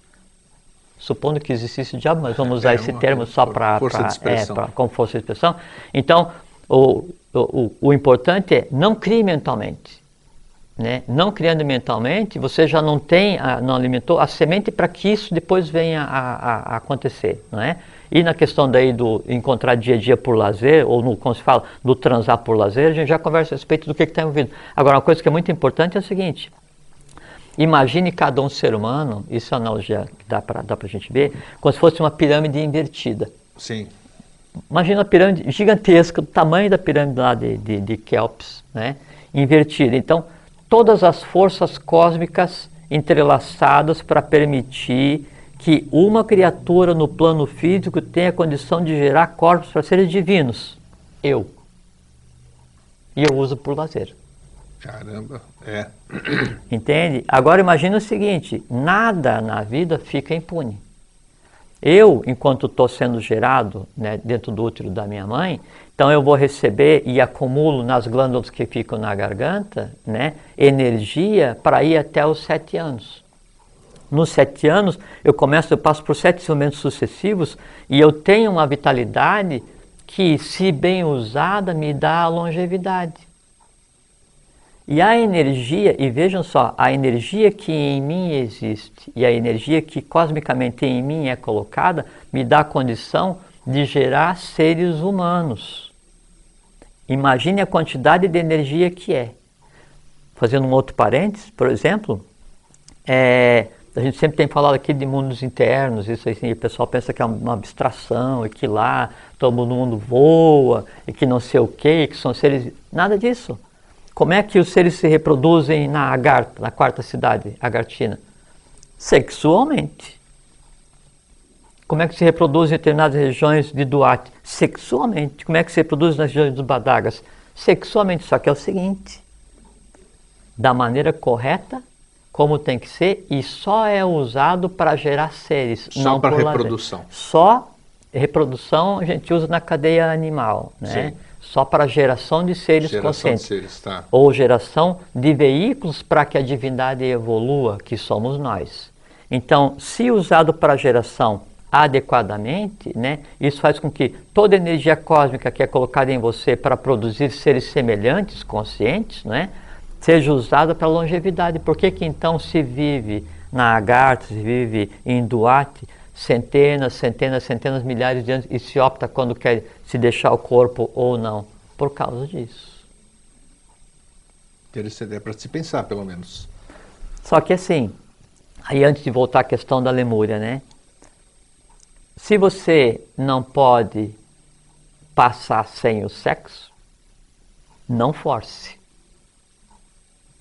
Speaker 3: supondo que existisse o diabo, mas vamos usar
Speaker 2: É,
Speaker 3: esse termo só para
Speaker 2: de expressão.
Speaker 3: como força de expressão. Então, o, o, importante é não crie mentalmente. Né? Não criando mentalmente, você já não tem, não alimentou a semente para que isso depois venha a, a- acontecer. Não é? E na questão daí do encontrar dia a dia por lazer, ou no, como se fala, do transar por lazer, a gente já conversa a respeito do que está envolvido. Agora, uma coisa que é muito importante é o seguinte, Imagine cada um ser humano, isso é uma analogia que dá para a gente ver, como se fosse uma pirâmide invertida.
Speaker 2: Sim.
Speaker 3: Imagina uma pirâmide gigantesca, do tamanho da pirâmide lá de, de, de Kelps, né? invertida. Então, todas as forças cósmicas entrelaçadas para permitir que uma criatura no plano físico tenha a condição de gerar corpos para seres divinos. Eu. E eu uso por lazer.
Speaker 2: Caramba. É.
Speaker 3: Entende? Agora imagine o seguinte: nada na vida fica impune. Eu, enquanto estou sendo gerado né, dentro do útero da minha mãe, então eu vou receber e acumulo nas glândulas que ficam na garganta né, energia para ir até os sete anos. Nos sete anos, eu começo, eu passo por sete momentos sucessivos e eu tenho uma vitalidade que, se bem usada, me dá longevidade. E a energia, e vejam só, a energia que em mim existe e a energia que cosmicamente em mim é colocada, me dá a condição de gerar seres humanos. Imagine a quantidade de energia que é. Fazendo um outro parênteses, por exemplo, é, a gente sempre tem falado aqui de mundos internos, isso assim, o pessoal pensa que é uma abstração, e que lá todo mundo voa, e que não sei o quê, que são seres. Nada disso. Como é que os seres se reproduzem na Agartha, na quarta cidade agartina? Sexualmente. Como é que se reproduz em determinadas regiões de Duarte? Sexualmente. Como é que se reproduz nas regiões dos Badagas? Sexualmente. Só que é o seguinte: da maneira correta, como tem que ser, e só é usado para gerar seres.
Speaker 2: Só para reprodução.
Speaker 3: Lazer. Só reprodução a gente usa na cadeia animal, né? Sim. Só para geração de seres geração conscientes. De seres, tá. Ou geração de veículos para que a divindade evolua, que somos nós. Então, se usado para geração adequadamente, né, isso faz com que toda a energia cósmica que é colocada em você para produzir seres semelhantes, conscientes, né, seja usada para longevidade. Por que, que então se vive na Agartha, se vive em Duarte, centenas, centenas, centenas, milhares de anos e se opta quando quer se deixar o corpo ou não? Por causa disso.
Speaker 2: Interessante, é para se pensar, pelo menos.
Speaker 3: Só que assim, aí antes de voltar à questão da Lemúria, né? Se você não pode passar sem o sexo, não force.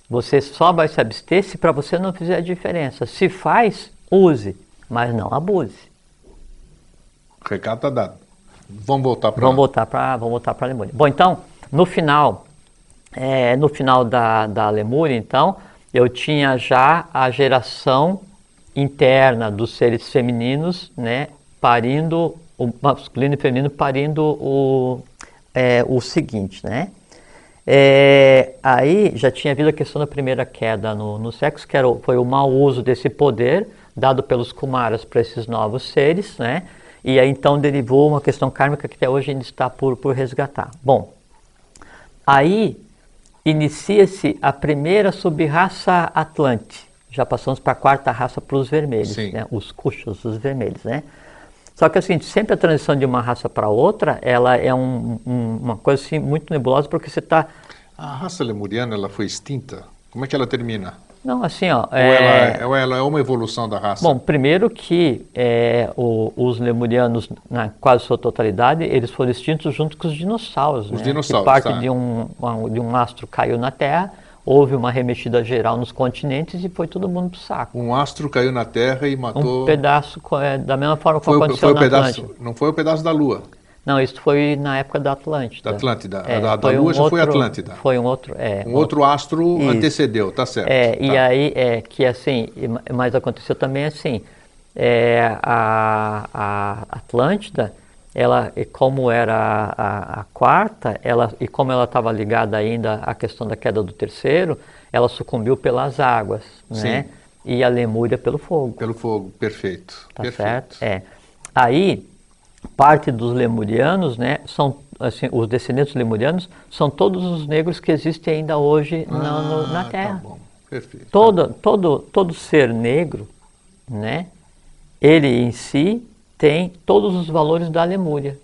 Speaker 3: Você só vai se abster se para você não fizer a diferença. Se faz, use, mas não abuse.
Speaker 2: Recado está dado. Vamos voltar para
Speaker 3: Vamos voltar para vamos voltar para a Lemúria. Bom, então, no final, é, no final da, da Lemúria, então, eu tinha já a geração interna dos seres femininos, né, parindo o masculino e feminino parindo o, é, o seguinte, né? É, aí já tinha havido a questão da primeira queda no, no sexo, que era, foi o mau uso desse poder dado pelos Kumaras para esses novos seres, né? E aí então derivou uma questão kármica que até hoje ainda está por, por resgatar. Bom, aí inicia-se a primeira subraça Atlante. Já passamos para a quarta raça para os vermelhos, né? os cuxos, os vermelhos, né? Só que assim, sempre a transição de uma raça para outra, ela é um, um, uma coisa assim, muito nebulosa, porque você está...
Speaker 2: A raça lemuriana, ela foi extinta? Como é que ela termina?
Speaker 3: Não, assim, ó.
Speaker 2: Ou, é... Ela, é, ou ela é uma evolução da raça?
Speaker 3: Bom, primeiro que é, o, os lemurianos, na quase sua totalidade, eles foram extintos junto com os dinossauros. Os né? dinossauros. Que parte tá. de, um, de um astro caiu na Terra houve uma remexida geral nos continentes e foi todo mundo pro saco.
Speaker 2: Um astro caiu na Terra e matou...
Speaker 3: Um pedaço, é, da mesma forma que foi, aconteceu
Speaker 2: foi
Speaker 3: na
Speaker 2: pedaço. Não foi o pedaço da Lua?
Speaker 3: Não, isso foi na época da Atlântida.
Speaker 2: Da Atlântida. É, da, da Lua um já outro, foi Atlântida.
Speaker 3: Foi um outro... É,
Speaker 2: um outro, astro isso. antecedeu, tá certo.
Speaker 3: É,
Speaker 2: tá.
Speaker 3: e aí, é, que assim, mas aconteceu também assim, é, a, a Atlântida ela, como era a, a, quarta, ela, e como ela estava ligada ainda à questão da queda do terceiro, ela sucumbiu pelas águas, né? E a Lemúria pelo fogo.
Speaker 2: Pelo fogo, perfeito.
Speaker 3: Tá
Speaker 2: perfeito.
Speaker 3: certo? É. Aí, parte dos lemurianos, né, são assim, os descendentes lemurianos são todos os negros que existem ainda hoje ah, na, no, na Terra. Tá bom.
Speaker 2: Perfeito.
Speaker 3: Todo, todo, todo ser negro, né, ele em si tem todos os valores da Lemúria.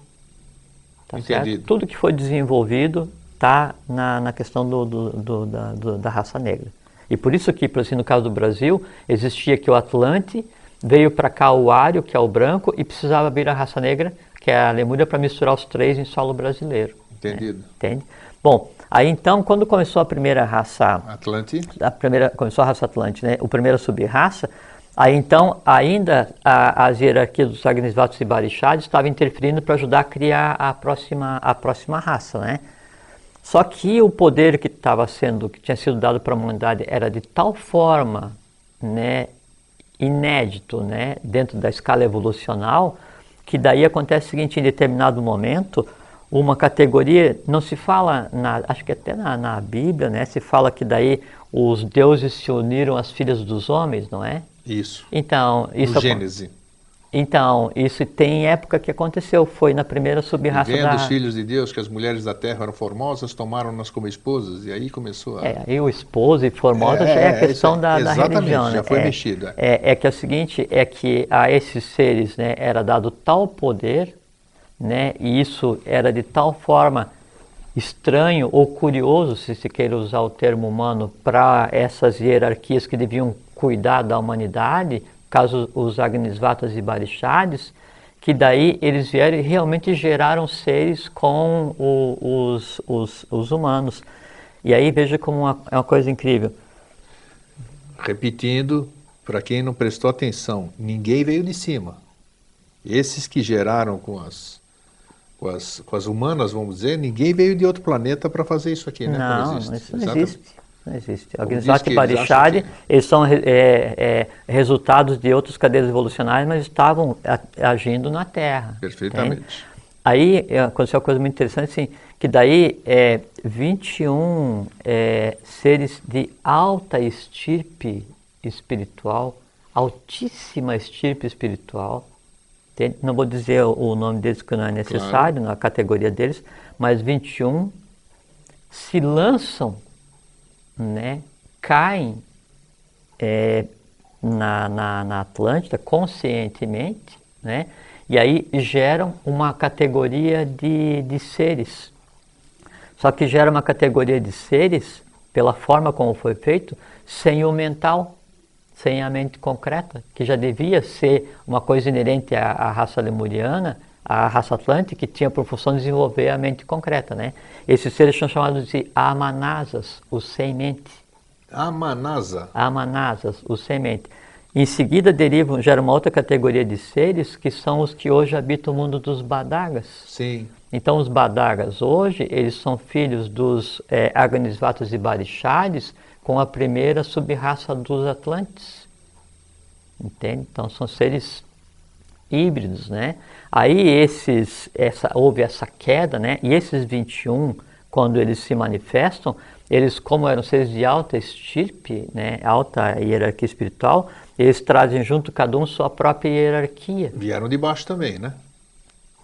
Speaker 3: Tá Entendido. Certo? Tudo que foi desenvolvido está na, na questão do, do, do, da, do, da raça negra. E por isso que, por assim, no caso do Brasil, existia que o Atlante veio para cá o Ário, que é o branco, e precisava vir a raça negra, que é a Lemúria, para misturar os três em solo brasileiro.
Speaker 2: Entendido. Né?
Speaker 3: Entende? Bom, aí então, quando começou a primeira raça...
Speaker 2: Atlante?
Speaker 3: A primeira, começou a raça Atlante, né? O primeiro sub-raça, Aí então, ainda a, as hierarquias dos Agnisvatos e Barixades estavam interferindo para ajudar a criar a próxima, a próxima raça, né? Só que o poder que estava sendo, que tinha sido dado para a humanidade era de tal forma, né, inédito, né, dentro da escala evolucional, que daí acontece o seguinte, em determinado momento, uma categoria, não se fala, na, acho que até na, na Bíblia, né, se fala que daí os deuses se uniram às filhas dos homens, não é?
Speaker 2: Isso.
Speaker 3: Então, isso
Speaker 2: no Gênesis.
Speaker 3: Então, isso tem época que aconteceu, foi na primeira subraça da...
Speaker 2: os filhos de Deus que as mulheres da terra eram formosas, tomaram-nas como esposas, e aí começou a...
Speaker 3: É, aí o esposo e formosa é, já é a questão é, da, da religião, né?
Speaker 2: já foi é, mexido.
Speaker 3: É. é. É, que é o seguinte, é que a esses seres né, era dado tal poder, né, e isso era de tal forma estranho ou curioso, se se queira usar o termo humano, para essas hierarquias que deviam cuidar da humanidade, caso os Agnisvatas e Barixades, que daí eles vieram e realmente geraram seres com o, os, os, os, humanos. E aí veja como uma, é uma coisa incrível.
Speaker 2: Repetindo, para quem não prestou atenção, ninguém veio de cima. Esses que geraram com as, com as, com as humanas, vamos dizer, ninguém veio de outro planeta para fazer isso aqui, né?
Speaker 3: Não, isso não existe. Não existe.
Speaker 2: Diz
Speaker 3: e
Speaker 2: que eles
Speaker 3: são é, é, resultados de outras cadeias evolucionárias, mas estavam agindo na Terra.
Speaker 2: Perfeitamente.
Speaker 3: entende? Aí é, aconteceu uma coisa muito interessante, assim, que daí é, 21 é, seres de alta estirpe espiritual, altíssima estirpe espiritual, entende? não vou dizer o, o nome deles que não é necessário, na categoria deles, mas 21 se lançam, né, caem é, na, na, na Atlântida conscientemente, né? E aí geram uma categoria de, de seres. Só que gera uma categoria de seres, pela forma como foi feito, sem o mental, sem a mente concreta, que já devia ser uma coisa inerente à, à raça lemuriana, à raça atlântica, que tinha por função desenvolver a mente concreta, né? Esses seres são chamados de amanasas, os sem mente.
Speaker 2: Amanasa.
Speaker 3: Amanasas, o semente. Em seguida derivam, gera uma outra categoria de seres que são os que hoje habitam o mundo dos badagas.
Speaker 2: Sim.
Speaker 3: Então os badagas hoje, eles são filhos dos é, Agnisvatas e Barixades com a primeira subraça dos Atlantes. Entende? Então são seres híbridos, né? Aí esses, essa, houve essa queda, né? E esses 21, quando eles se manifestam, eles como eram seres de alta estirpe, né? Alta hierarquia espiritual, eles trazem junto cada um sua própria hierarquia.
Speaker 2: Vieram de baixo também, né?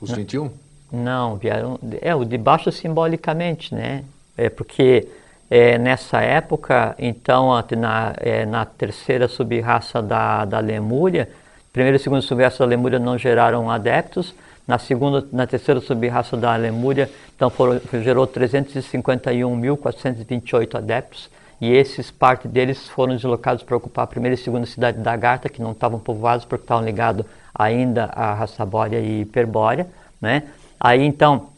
Speaker 2: Os 21?
Speaker 3: Não, vieram. É, o de baixo simbolicamente, né? É porque é, nessa época, então, na, é, na terceira subraça da, da Lemúria, primeira e segunda subraça da Lemúria não geraram adeptos, na segunda, na terceira subraça da Lemúria, então foram, gerou 351.428 adeptos, e esses, parte deles foram deslocados para ocupar a primeira e segunda cidade da Garta, que não estavam povoados porque estavam ligados ainda à raça bórea e hiperbórea, né? Aí então,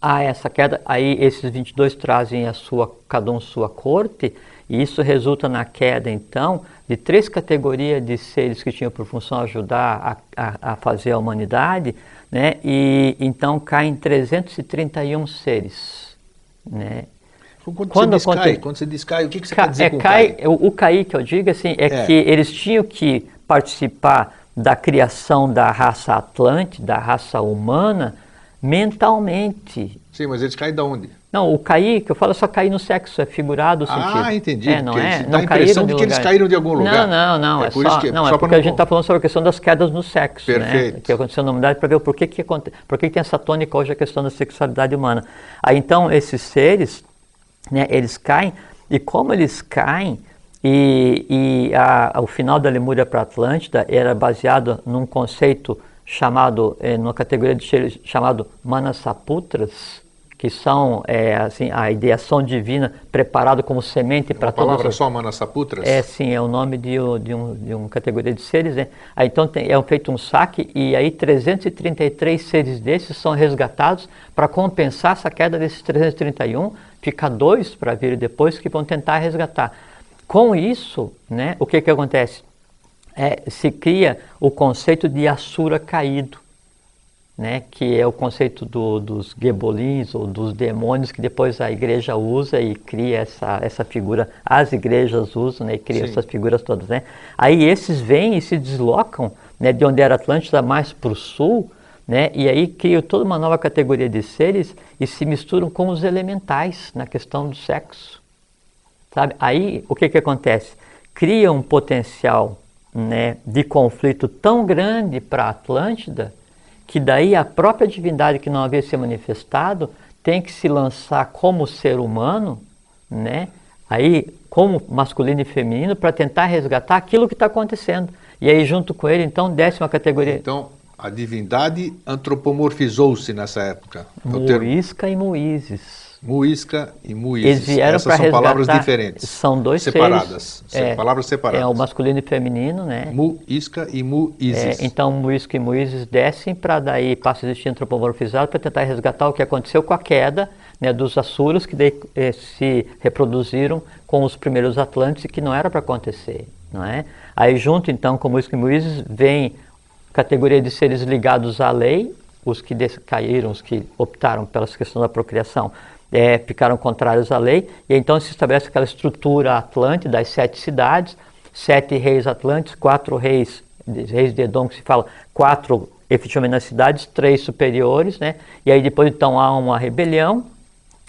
Speaker 3: há essa queda, aí esses 22 trazem a sua, cada um sua corte, e isso resulta na queda então de três categorias de seres que tinham por função ajudar a, a, a fazer a humanidade, né? E então caem 331 seres, né?
Speaker 2: Quando,
Speaker 3: Quando
Speaker 2: você diz cai, quando você diz cai, o que, que você
Speaker 3: Ca-
Speaker 2: quer dizer
Speaker 3: é,
Speaker 2: com
Speaker 3: cai,
Speaker 2: cai?
Speaker 3: O, o cair que eu digo assim, é,
Speaker 2: É.
Speaker 3: que eles tinham que participar da criação da raça Atlante, da raça humana, mentalmente.
Speaker 2: Sim, mas eles caem de onde?
Speaker 3: Não, o cair, que eu falo, é só cair no sexo, é figurado o sentido.
Speaker 2: Ah, entendi.
Speaker 3: É, não é?
Speaker 2: isso
Speaker 3: Não
Speaker 2: dá a impressão de que eles caíram de algum lugar.
Speaker 3: Não, não, não. É,
Speaker 2: por
Speaker 3: só,
Speaker 2: que,
Speaker 3: não, é
Speaker 2: só pra
Speaker 3: porque a gente está falando sobre a questão das quedas no sexo, né?
Speaker 2: Perfeito.
Speaker 3: Que aconteceu na humanidade para ver porquê que, aconte- por que que tem essa tônica hoje a questão da sexualidade humana. Aí então esses seres, né, eles caem, e como eles caem, e, e a, o final da Lemúria para a Atlântida era baseado num conceito chamado, eh, numa categoria de seres chamado Manasaputras, que são é, assim, a ideação divina preparada como semente para
Speaker 2: Uma palavra
Speaker 3: todos os-
Speaker 2: só, Manasaputras?
Speaker 3: é, sim, é o nome de, de, um, de uma categoria de seres, né? Aí, então tem, é feito um saque e aí 333 seres desses são resgatados para compensar essa queda desses 331, fica dois para vir depois que vão tentar resgatar. Com isso, né, o que, que acontece? É, se cria o conceito de Asura caído né, que é o conceito do, dos gebolins ou dos demônios que depois a igreja usa e cria essa, essa figura, as igrejas usam né, e criam
Speaker 2: Sim.
Speaker 3: essas figuras todas. Né? Aí esses vêm e se deslocam né, de onde era Atlântida mais para o sul, né, e aí criam toda uma nova categoria de seres e se misturam com os elementais na questão do sexo. Sabe? Aí o que, que acontece? Cria um potencial né, de conflito tão grande para a Atlântida que daí a própria divindade que não havia se manifestado tem que se lançar como ser humano, né? Aí como masculino e feminino para tentar resgatar aquilo que está acontecendo. E aí junto com ele então desce uma categoria
Speaker 2: Então, a divindade antropomorfizou-se nessa época. É.
Speaker 3: Muisca e Muízes.
Speaker 2: Muisca e Muízes.
Speaker 3: Eles vieram
Speaker 2: Essas são palavras diferentes.
Speaker 3: São dois
Speaker 2: separadas. Se- palavras separadas.
Speaker 3: É o masculino e feminino, né?
Speaker 2: Muisca e Muízes.
Speaker 3: É, então Muisca e Moisés descem para daí passa a existir antropomorfizado para tentar resgatar o que aconteceu com a queda né, dos Assuros que daí, eh, se reproduziram com os primeiros Atlantes e que não era para acontecer, não é? Aí junto então com Muisca e Moisés vem categoria de seres ligados à lei, os que caíram, os que optaram pela questão da procriação, é, ficaram contrários à lei, e então se estabelece aquela estrutura atlante das sete cidades, sete reis atlantes, quatro reis, reis de Edom, que se fala, quatro efetivamente nas cidades, três superiores, né? E aí depois então há uma rebelião,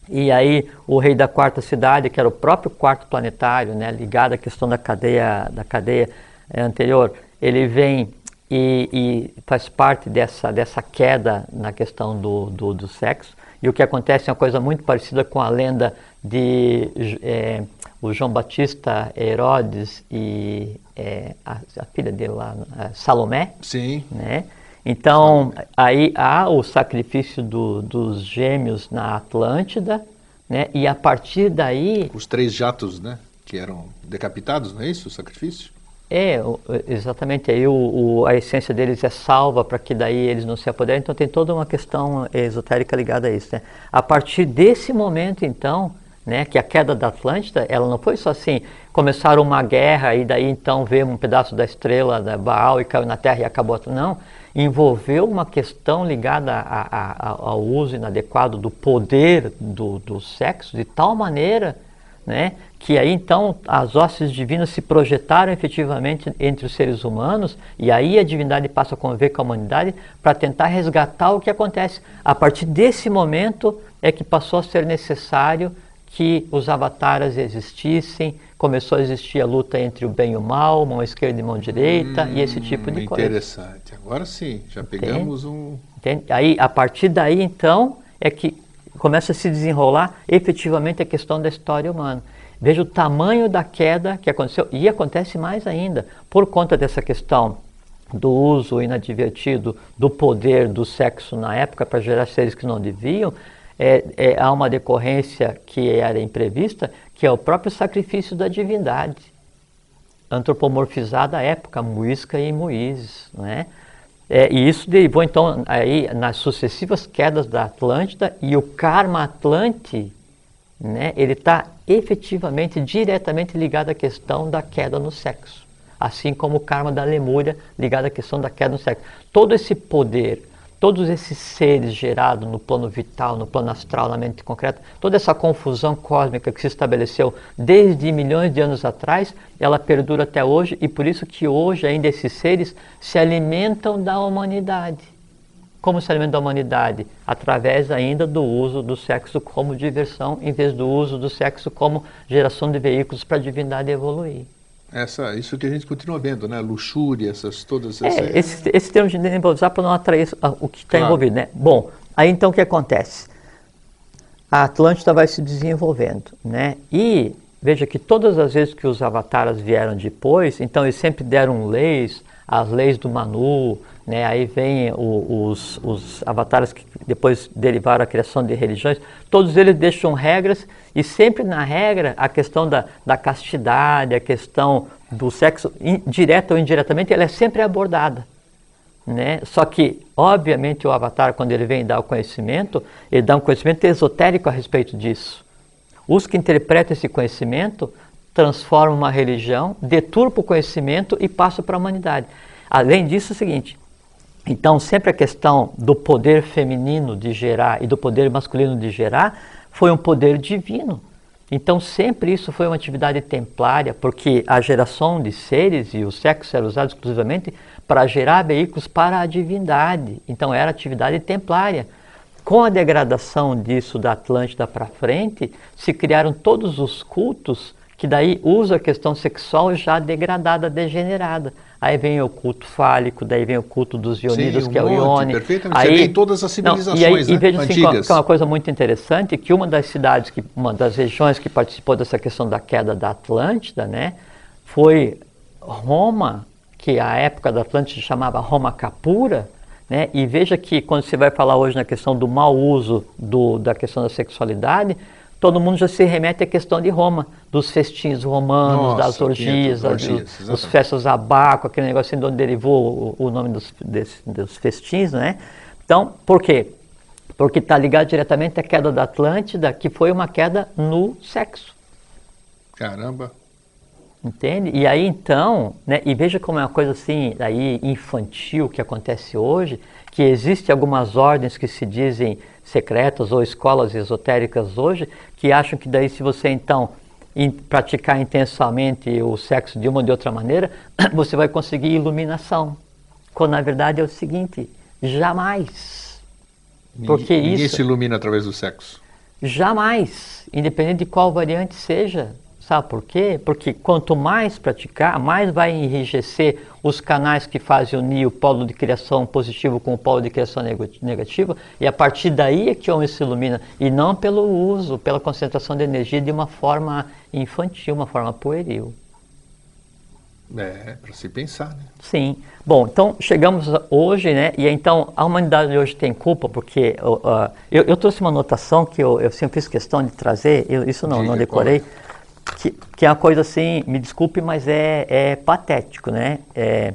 Speaker 3: e aí o rei da quarta cidade, que era o próprio quarto planetário, né, ligado à questão da cadeia, da cadeia é, anterior, ele vem e, e, faz parte dessa, dessa queda na questão do, do, do, sexo. E o que acontece é uma coisa muito parecida com a lenda de é, o João Batista Herodes e é, a, a, filha dele lá, Salomé.
Speaker 2: Sim.
Speaker 3: Né? Então, aí há o sacrifício do, dos gêmeos na Atlântida, né? e a partir daí.
Speaker 2: Os três jatos, né? Que eram decapitados, não é isso? O sacrifício?
Speaker 3: É, exatamente. Aí o, o, a essência deles é salva para que daí eles não se apoderem. Então tem toda uma questão esotérica ligada a isso. Né? A partir desse momento, então, né, que a queda da Atlântida, ela não foi só assim, começaram uma guerra e daí então veio um pedaço da estrela da Baal e caiu na Terra e acabou. Não envolveu uma questão ligada a, a, ao uso inadequado do poder do, do sexo, de tal maneira né, que aí então as hostes divinas se projetaram efetivamente entre os seres humanos e aí a divindade passa a conviver com a humanidade para tentar resgatar o que acontece. A partir desse momento é que passou a ser necessário que os avataras existissem, começou a existir a luta entre o bem e o mal, mão esquerda e mão direita, hum, e esse tipo de
Speaker 2: interessante.
Speaker 3: coisa.
Speaker 2: Interessante. Agora sim, já pegamos Entende? um.
Speaker 3: Entende? Aí, a partir daí, então, é que começa a se desenrolar efetivamente a questão da história humana. Veja o tamanho da queda que aconteceu, e acontece mais ainda, por conta dessa questão do uso inadvertido do poder do sexo na época para gerar seres que não deviam, é, é, há uma decorrência que era imprevista, que é o próprio sacrifício da divindade, antropomorfizada à época, Muisca e Moíses. Né? É, e isso derivou então aí nas sucessivas quedas da Atlântida e o karma Atlante, né, ele está efetivamente, diretamente ligado à questão da queda no sexo. Assim como o karma da Lemúria ligado à questão da queda no sexo. Todo esse poder, todos esses seres gerados no plano vital, no plano astral, na mente concreta, toda essa confusão cósmica que se estabeleceu desde milhões de anos atrás, ela perdura até hoje e por isso que hoje ainda esses seres se alimentam da humanidade. Como se alimentam da humanidade? Através ainda do uso do sexo como diversão, em vez do uso do sexo como geração de veículos para a divindade evoluir
Speaker 2: essa, isso que a gente continua vendo, né? Luxúria, essas todas essas.
Speaker 3: É, esse, esse termo de nem usar para não atrair o que está claro. envolvido, né? Bom, aí então o que acontece? A Atlântida vai se desenvolvendo, né? E veja que todas as vezes que os avataras vieram depois, então eles sempre deram leis, as leis do Manu, né? Aí vem o, os, os avatares que depois derivaram a criação de religiões, todos eles deixam regras e sempre na regra a questão da, da castidade, a questão do sexo, in, direto ou indiretamente, ela é sempre abordada. Né? Só que, obviamente, o avatar, quando ele vem dar o conhecimento, ele dá um conhecimento esotérico a respeito disso. Os que interpretam esse conhecimento transformam uma religião, deturpam o conhecimento e passam para a humanidade. Além disso, é o seguinte: então, sempre a questão do poder feminino de gerar e do poder masculino de gerar foi um poder divino. Então, sempre isso foi uma atividade templária, porque a geração de seres e o sexo era usado exclusivamente para gerar veículos para a divindade. Então, era atividade templária. Com a degradação disso da Atlântida para frente, se criaram todos os cultos que daí usam a questão sexual já degradada, degenerada. Aí vem o culto fálico, daí vem o culto dos ionidos,
Speaker 2: um
Speaker 3: que é o Ione.
Speaker 2: Perfeitamente. Aí, Você tem todas as civilizações
Speaker 3: não, e, aí,
Speaker 2: né?
Speaker 3: e veja assim,
Speaker 2: antigas.
Speaker 3: que é uma coisa muito interessante, que uma das cidades, que, uma das regiões que participou dessa questão da queda da Atlântida, né, foi Roma, que a época da Atlântida chamava Roma Capura, né, e veja que quando você vai falar hoje na questão do mau uso do, da questão da sexualidade, todo mundo já se remete à questão de Roma, dos festins romanos, Nossa, das orgias, orgias dos, dos festas abaco, aquele negócio de onde derivou o, o nome dos, desse, dos festins, né? Então, por quê? Porque está ligado diretamente à queda da Atlântida, que foi uma queda no sexo.
Speaker 2: Caramba!
Speaker 3: Entende? E aí então, né, e veja como é uma coisa assim, aí infantil que acontece hoje, que existe algumas ordens que se dizem secretas ou escolas esotéricas hoje, que acham que daí se você então in, praticar intensamente o sexo de uma ou de outra maneira, você vai conseguir iluminação. Quando na verdade é o seguinte, jamais.
Speaker 2: Porque ninguém isso, se ilumina através do sexo.
Speaker 3: Jamais, independente de qual variante seja. Sabe por quê? Porque quanto mais praticar, mais vai enrijecer os canais que fazem unir o polo de criação positivo com o polo de criação negativa, e a partir daí é que o homem se ilumina, e não pelo uso, pela concentração de energia de uma forma infantil, uma forma pueril.
Speaker 2: É, para se pensar, né?
Speaker 3: Sim. Bom, então chegamos hoje, né? E então a humanidade hoje tem culpa, porque uh, eu, eu, trouxe uma anotação que eu, eu sempre fiz questão de trazer, eu, isso não, Diga, não decorei. Que, que é uma coisa assim, me desculpe, mas é, é patético, né? É,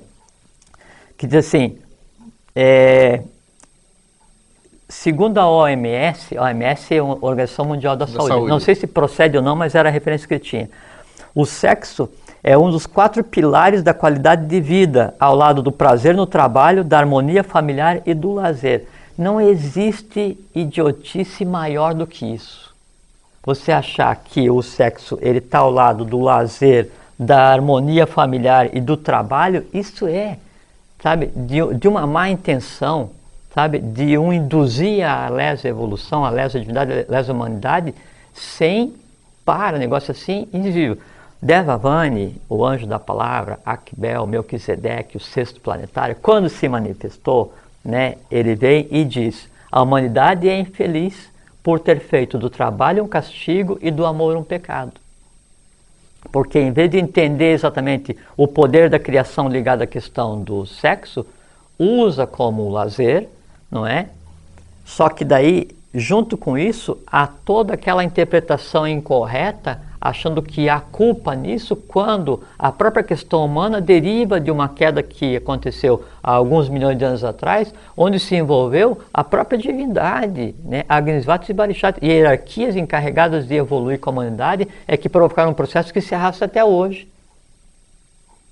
Speaker 3: que diz assim, é, segundo a OMS, a OMS é a Organização Mundial da, da Saúde. Saúde, não sei se procede ou não, mas era a referência que ele tinha. O sexo é um dos quatro pilares da qualidade de vida, ao lado do prazer no trabalho, da harmonia familiar e do lazer. Não existe idiotice maior do que isso você achar que o sexo ele está ao lado do lazer, da harmonia familiar e do trabalho, isso é, sabe, de, de uma má intenção, sabe, de um induzir a lesa evolução, a lesa divindade, a lesa humanidade, sem para, negócio assim, indizível. Devavani, o anjo da palavra, Akbel, Melquisedeque, o sexto planetário, quando se manifestou, né, ele vem e diz: a humanidade é infeliz por ter feito do trabalho um castigo e do amor um pecado. Porque em vez de entender exatamente o poder da criação ligado à questão do sexo, usa como lazer, não é? Só que daí, junto com isso, há toda aquela interpretação incorreta achando que há culpa nisso quando a própria questão humana deriva de uma queda que aconteceu há alguns milhões de anos atrás, onde se envolveu a própria divindade, né? Agnisvatis e Barichat, e hierarquias encarregadas de evoluir com a humanidade é que provocaram um processo que se arrasta até hoje.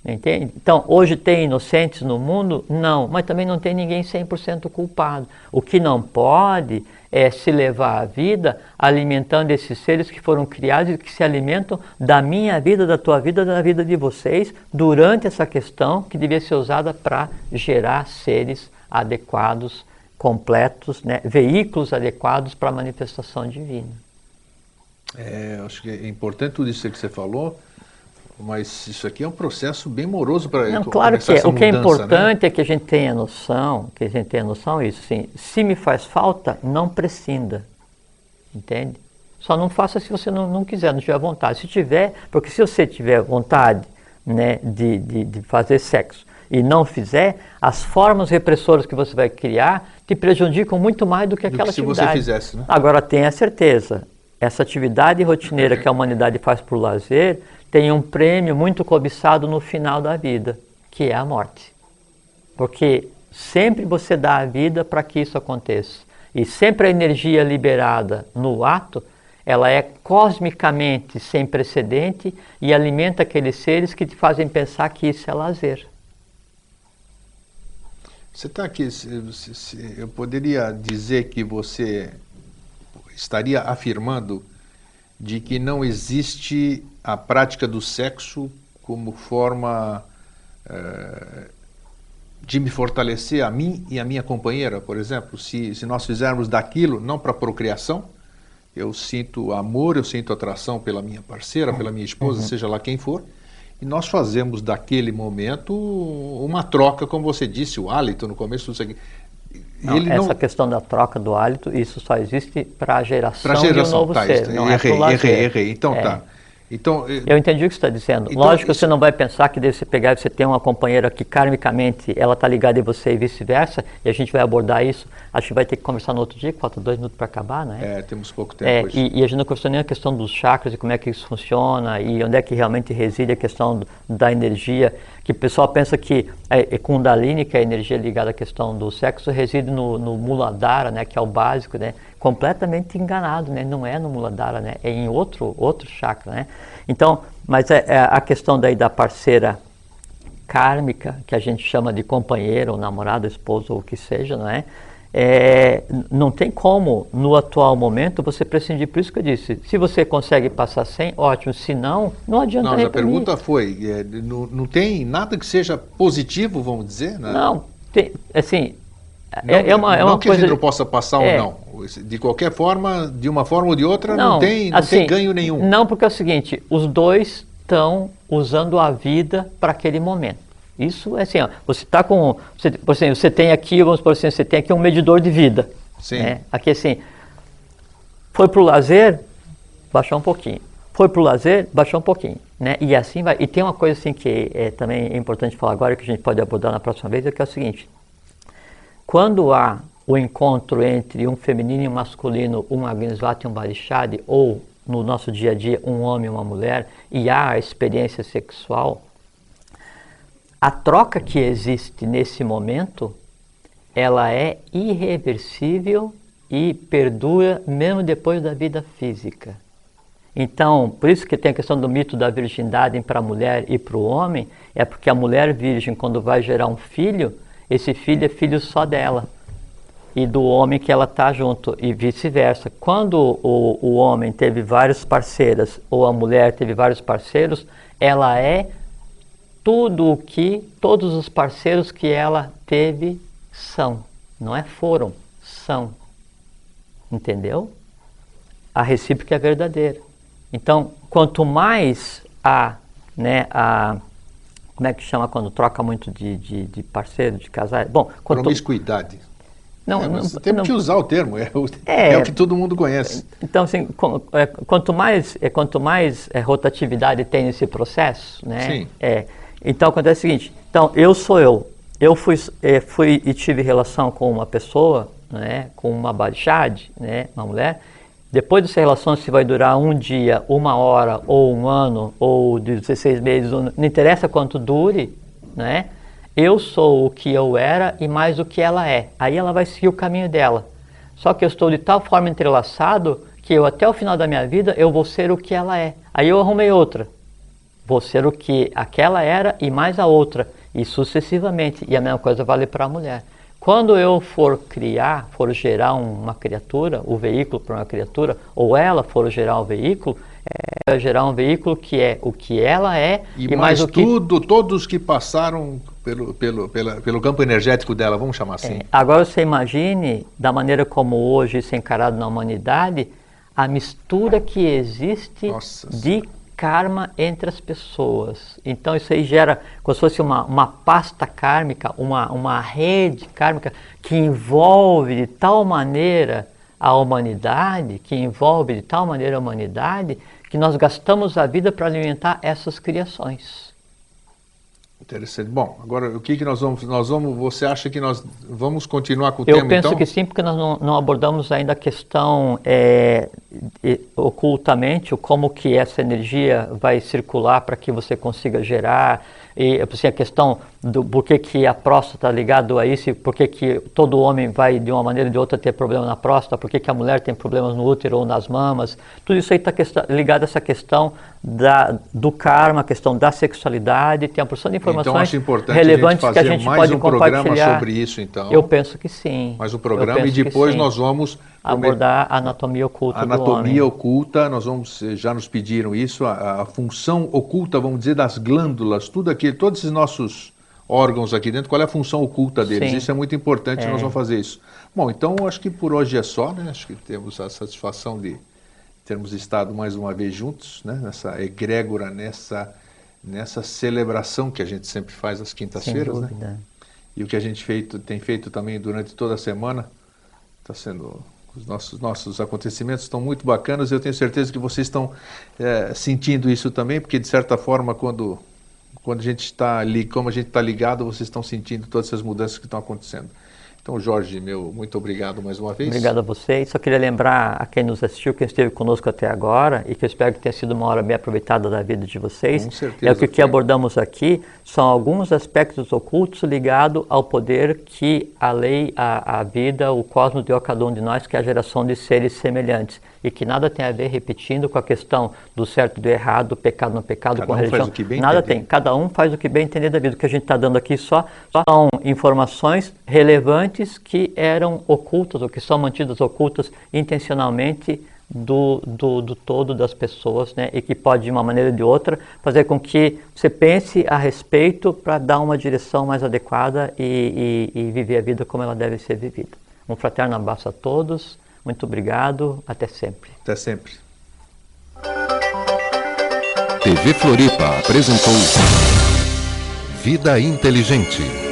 Speaker 3: Entende? Então, hoje tem inocentes no mundo? Não, mas também não tem ninguém 100% culpado. O que não pode é se levar a vida alimentando esses seres que foram criados e que se alimentam da minha vida, da tua vida, da vida de vocês, durante essa questão que devia ser usada para gerar seres adequados, completos, né? veículos adequados para a manifestação divina.
Speaker 2: É, acho que é importante tudo isso que você falou, mas isso aqui é um processo bem moroso para
Speaker 3: Não, claro que é. O que é importante né? é que a gente tenha noção, que a gente tenha noção isso, sim. Se me faz falta, não prescinda. Entende? Só não faça se você não, não quiser, não tiver vontade. Se tiver, porque se você tiver vontade né, de, de, de fazer sexo e não fizer, as formas repressoras que você vai criar te prejudicam muito mais do que aquela do que se atividade.
Speaker 2: Se você fizesse, né?
Speaker 3: Agora tenha certeza, essa atividade rotineira que a humanidade faz por lazer tem um prêmio muito cobiçado no final da vida, que é a morte. Porque sempre você dá a vida para que isso aconteça. E sempre a energia liberada no ato, ela é cosmicamente sem precedente e alimenta aqueles seres que te fazem pensar que isso é lazer.
Speaker 2: Você está aqui, eu poderia dizer que você estaria afirmando de que não existe a prática do sexo como forma é, de me fortalecer a mim e a minha companheira, por exemplo. Se, se nós fizermos daquilo, não para procriação, eu sinto amor, eu sinto atração pela minha parceira, pela minha esposa, uhum. seja lá quem for, e nós fazemos daquele momento uma troca, como você disse, o hálito no começo,
Speaker 3: não, essa não... questão da troca do hálito, isso só existe para a geração, geração de um novo
Speaker 2: tá,
Speaker 3: ser.
Speaker 2: Não errei, é errei, errei. Então é. tá.
Speaker 3: Então, eh, eu entendi o que você está dizendo. Então, Lógico que isso... você não vai pensar que deve você pegar e você tem uma companheira que karmicamente ela está ligada em você e vice-versa, e a gente vai abordar isso. Acho que vai ter que conversar no outro dia, que falta dois minutos para acabar, né?
Speaker 2: É, temos pouco tempo. É,
Speaker 3: e, e, a gente não conversou nem a questão dos chakras e como é que isso funciona e onde é que realmente reside a questão da energia. Que o pessoal pensa que é, é Kundalini, que é a energia ligada à questão do sexo, reside no, no Muladhara, né, que é o básico, né? completamente enganado, né? Não é no Muladhara, né? É em outro outro chakra, né? Então, mas é, é a questão daí da parceira kármica, que a gente chama de companheiro, ou namorado, esposo, ou o que seja, não é? É? não tem como, no atual momento, você prescindir. Por isso que eu disse, se você consegue passar sem, ótimo. Se não, não adianta
Speaker 2: Não, a pergunta foi, é, não, não tem nada que seja positivo, vamos dizer?
Speaker 3: Né? Não, tem, assim,
Speaker 2: não, é, é, uma, é uma não que coisa... a gente não possa passar é, ou não. De qualquer forma, de uma forma ou de outra, não, não tem, não assim, tem ganho nenhum.
Speaker 3: Não, porque é o seguinte, os dois estão usando a vida para aquele momento. Isso é assim, ó, você está com, você, por exemplo, você tem aqui, vamos por assim, você tem aqui um medidor de vida.
Speaker 2: Sim. Né?
Speaker 3: Aqui assim, foi para o lazer, baixou um pouquinho. Foi para o lazer, baixou um pouquinho. Né? E assim vai. E tem uma coisa assim que é, também é importante falar agora, que a gente pode abordar na próxima vez, é que é o seguinte. Quando há o encontro entre um feminino e um masculino, um Agnisvata e um Barishadi, ou no nosso dia a dia um homem e uma mulher, e há a experiência sexual, a troca que existe nesse momento, ela é irreversível e perdura mesmo depois da vida física. Então, por isso que tem a questão do mito da virgindade para a mulher e para o homem, é porque a mulher virgem, quando vai gerar um filho, esse filho é filho só dela e do homem que ela está junto e vice-versa. Quando o, o homem teve várias parceiras ou a mulher teve vários parceiros, ela é tudo o que todos os parceiros que ela teve são. Não é foram, são. Entendeu? A recíproca é verdadeira. Então, quanto mais a, né, a como é que chama quando troca muito de, de, de parceiro, de casar?
Speaker 2: Bom, quanto... Promiscuidade. Não, é, não, temos não, que usar o termo, é o, é, é o, que todo mundo conhece.
Speaker 3: Então, assim, é, quanto mais, é, quanto mais é, rotatividade tem nesse processo, né?
Speaker 2: Sim.
Speaker 3: É, então, acontece o seguinte, então, eu sou eu. Eu fui, é, fui e tive relação com uma pessoa, né, com uma Balchad, né, uma mulher, depois dessa relação, se vai durar um dia, uma hora, ou um ano, ou 16 meses, não interessa quanto dure, né? Eu sou o que eu era e mais o que ela é. Aí ela vai seguir o caminho dela. Só que eu estou de tal forma entrelaçado que eu até o final da minha vida eu vou ser o que ela é. Aí eu arrumei outra. Vou ser o que aquela era e mais a outra. E sucessivamente. E a mesma coisa vale para a mulher. Quando eu for criar, for gerar uma criatura, o veículo para uma criatura, ou ela for gerar um veículo, é gerar um veículo que é o que ela é
Speaker 2: e, e mais, mais o tudo, que... todos que passaram pelo, pelo, pela, pelo campo energético dela, vamos chamar assim. É,
Speaker 3: agora você imagine, da maneira como hoje isso é encarado na humanidade, a mistura que existe Nossa. de karma entre as pessoas. Então isso aí gera como se fosse uma, uma pasta kármica, uma, uma rede kármica que envolve de tal maneira a humanidade, que envolve de tal maneira a humanidade, que nós gastamos a vida para alimentar essas criações.
Speaker 2: Interessante. Bom, agora o que, que nós vamos. Nós vamos. Você acha que nós vamos continuar com o
Speaker 3: Eu
Speaker 2: tema?
Speaker 3: Eu penso então? que sim, porque nós não, não abordamos ainda a questão é, ocultamente, como que essa energia vai circular para que você consiga gerar e assim, a questão do por que, que a próstata está ligado a isso, por que, que todo homem vai de uma maneira ou de outra ter problema na próstata, por que, que a mulher tem problemas no útero ou nas mamas, tudo isso aí está ligado a essa questão da, do karma, a questão da sexualidade, tem uma porção de então, informações então, relevantes a que a gente pode um compartilhar.
Speaker 2: sobre isso, então.
Speaker 3: Eu penso que sim.
Speaker 2: Mais um programa e depois nós vamos
Speaker 3: abordar a anatomia oculta
Speaker 2: anatomia oculta, nós vamos eh, já nos pediram isso, a, a, função oculta, vamos dizer, das glândulas, tudo aqui, todos esses nossos órgãos aqui dentro, qual é a função oculta deles? Sim. Isso é muito importante, é. nós vamos fazer isso. Bom, então acho que por hoje é só, né? Acho que temos a satisfação de termos estado mais uma vez juntos, né? Nessa egrégora, nessa nessa celebração que a gente sempre faz às quintas-feiras, né? E o que a gente feito, tem feito também durante toda a semana está sendo os nossos, nossos acontecimentos estão muito bacanas. Eu tenho certeza que vocês estão é, sentindo isso também, porque de certa forma, quando, quando a gente está ali, como a gente está ligado, vocês estão sentindo todas essas mudanças que estão acontecendo. Então, Jorge, meu muito obrigado mais uma vez.
Speaker 3: Obrigado a vocês. Só queria lembrar a quem nos assistiu, quem esteve conosco até agora, e que eu espero que tenha sido uma hora bem aproveitada da vida de vocês.
Speaker 2: Com certeza.
Speaker 3: É o que, que abordamos aqui são alguns aspectos ocultos ligados ao poder que a lei, a, a vida, o cosmos deu a cada um de nós, que é a geração de seres semelhantes. E que nada tem a ver, repetindo, com a questão do certo e do errado, do pecado no pecado,
Speaker 2: Cada
Speaker 3: com a
Speaker 2: um
Speaker 3: religião. nada
Speaker 2: entender.
Speaker 3: tem. Cada um faz o que bem entender da vida. O que a gente está dando aqui só, só são informações relevantes que eram ocultas ou que são mantidas ocultas intencionalmente do, do, do todo das pessoas, né? E que pode, de uma maneira ou de outra, fazer com que você pense a respeito para dar uma direção mais adequada e, e, e viver a vida como ela deve ser vivida. Um fraterno abraço a todos. Muito obrigado. Até sempre.
Speaker 2: Até sempre.
Speaker 1: TV Floripa apresentou Vida Inteligente.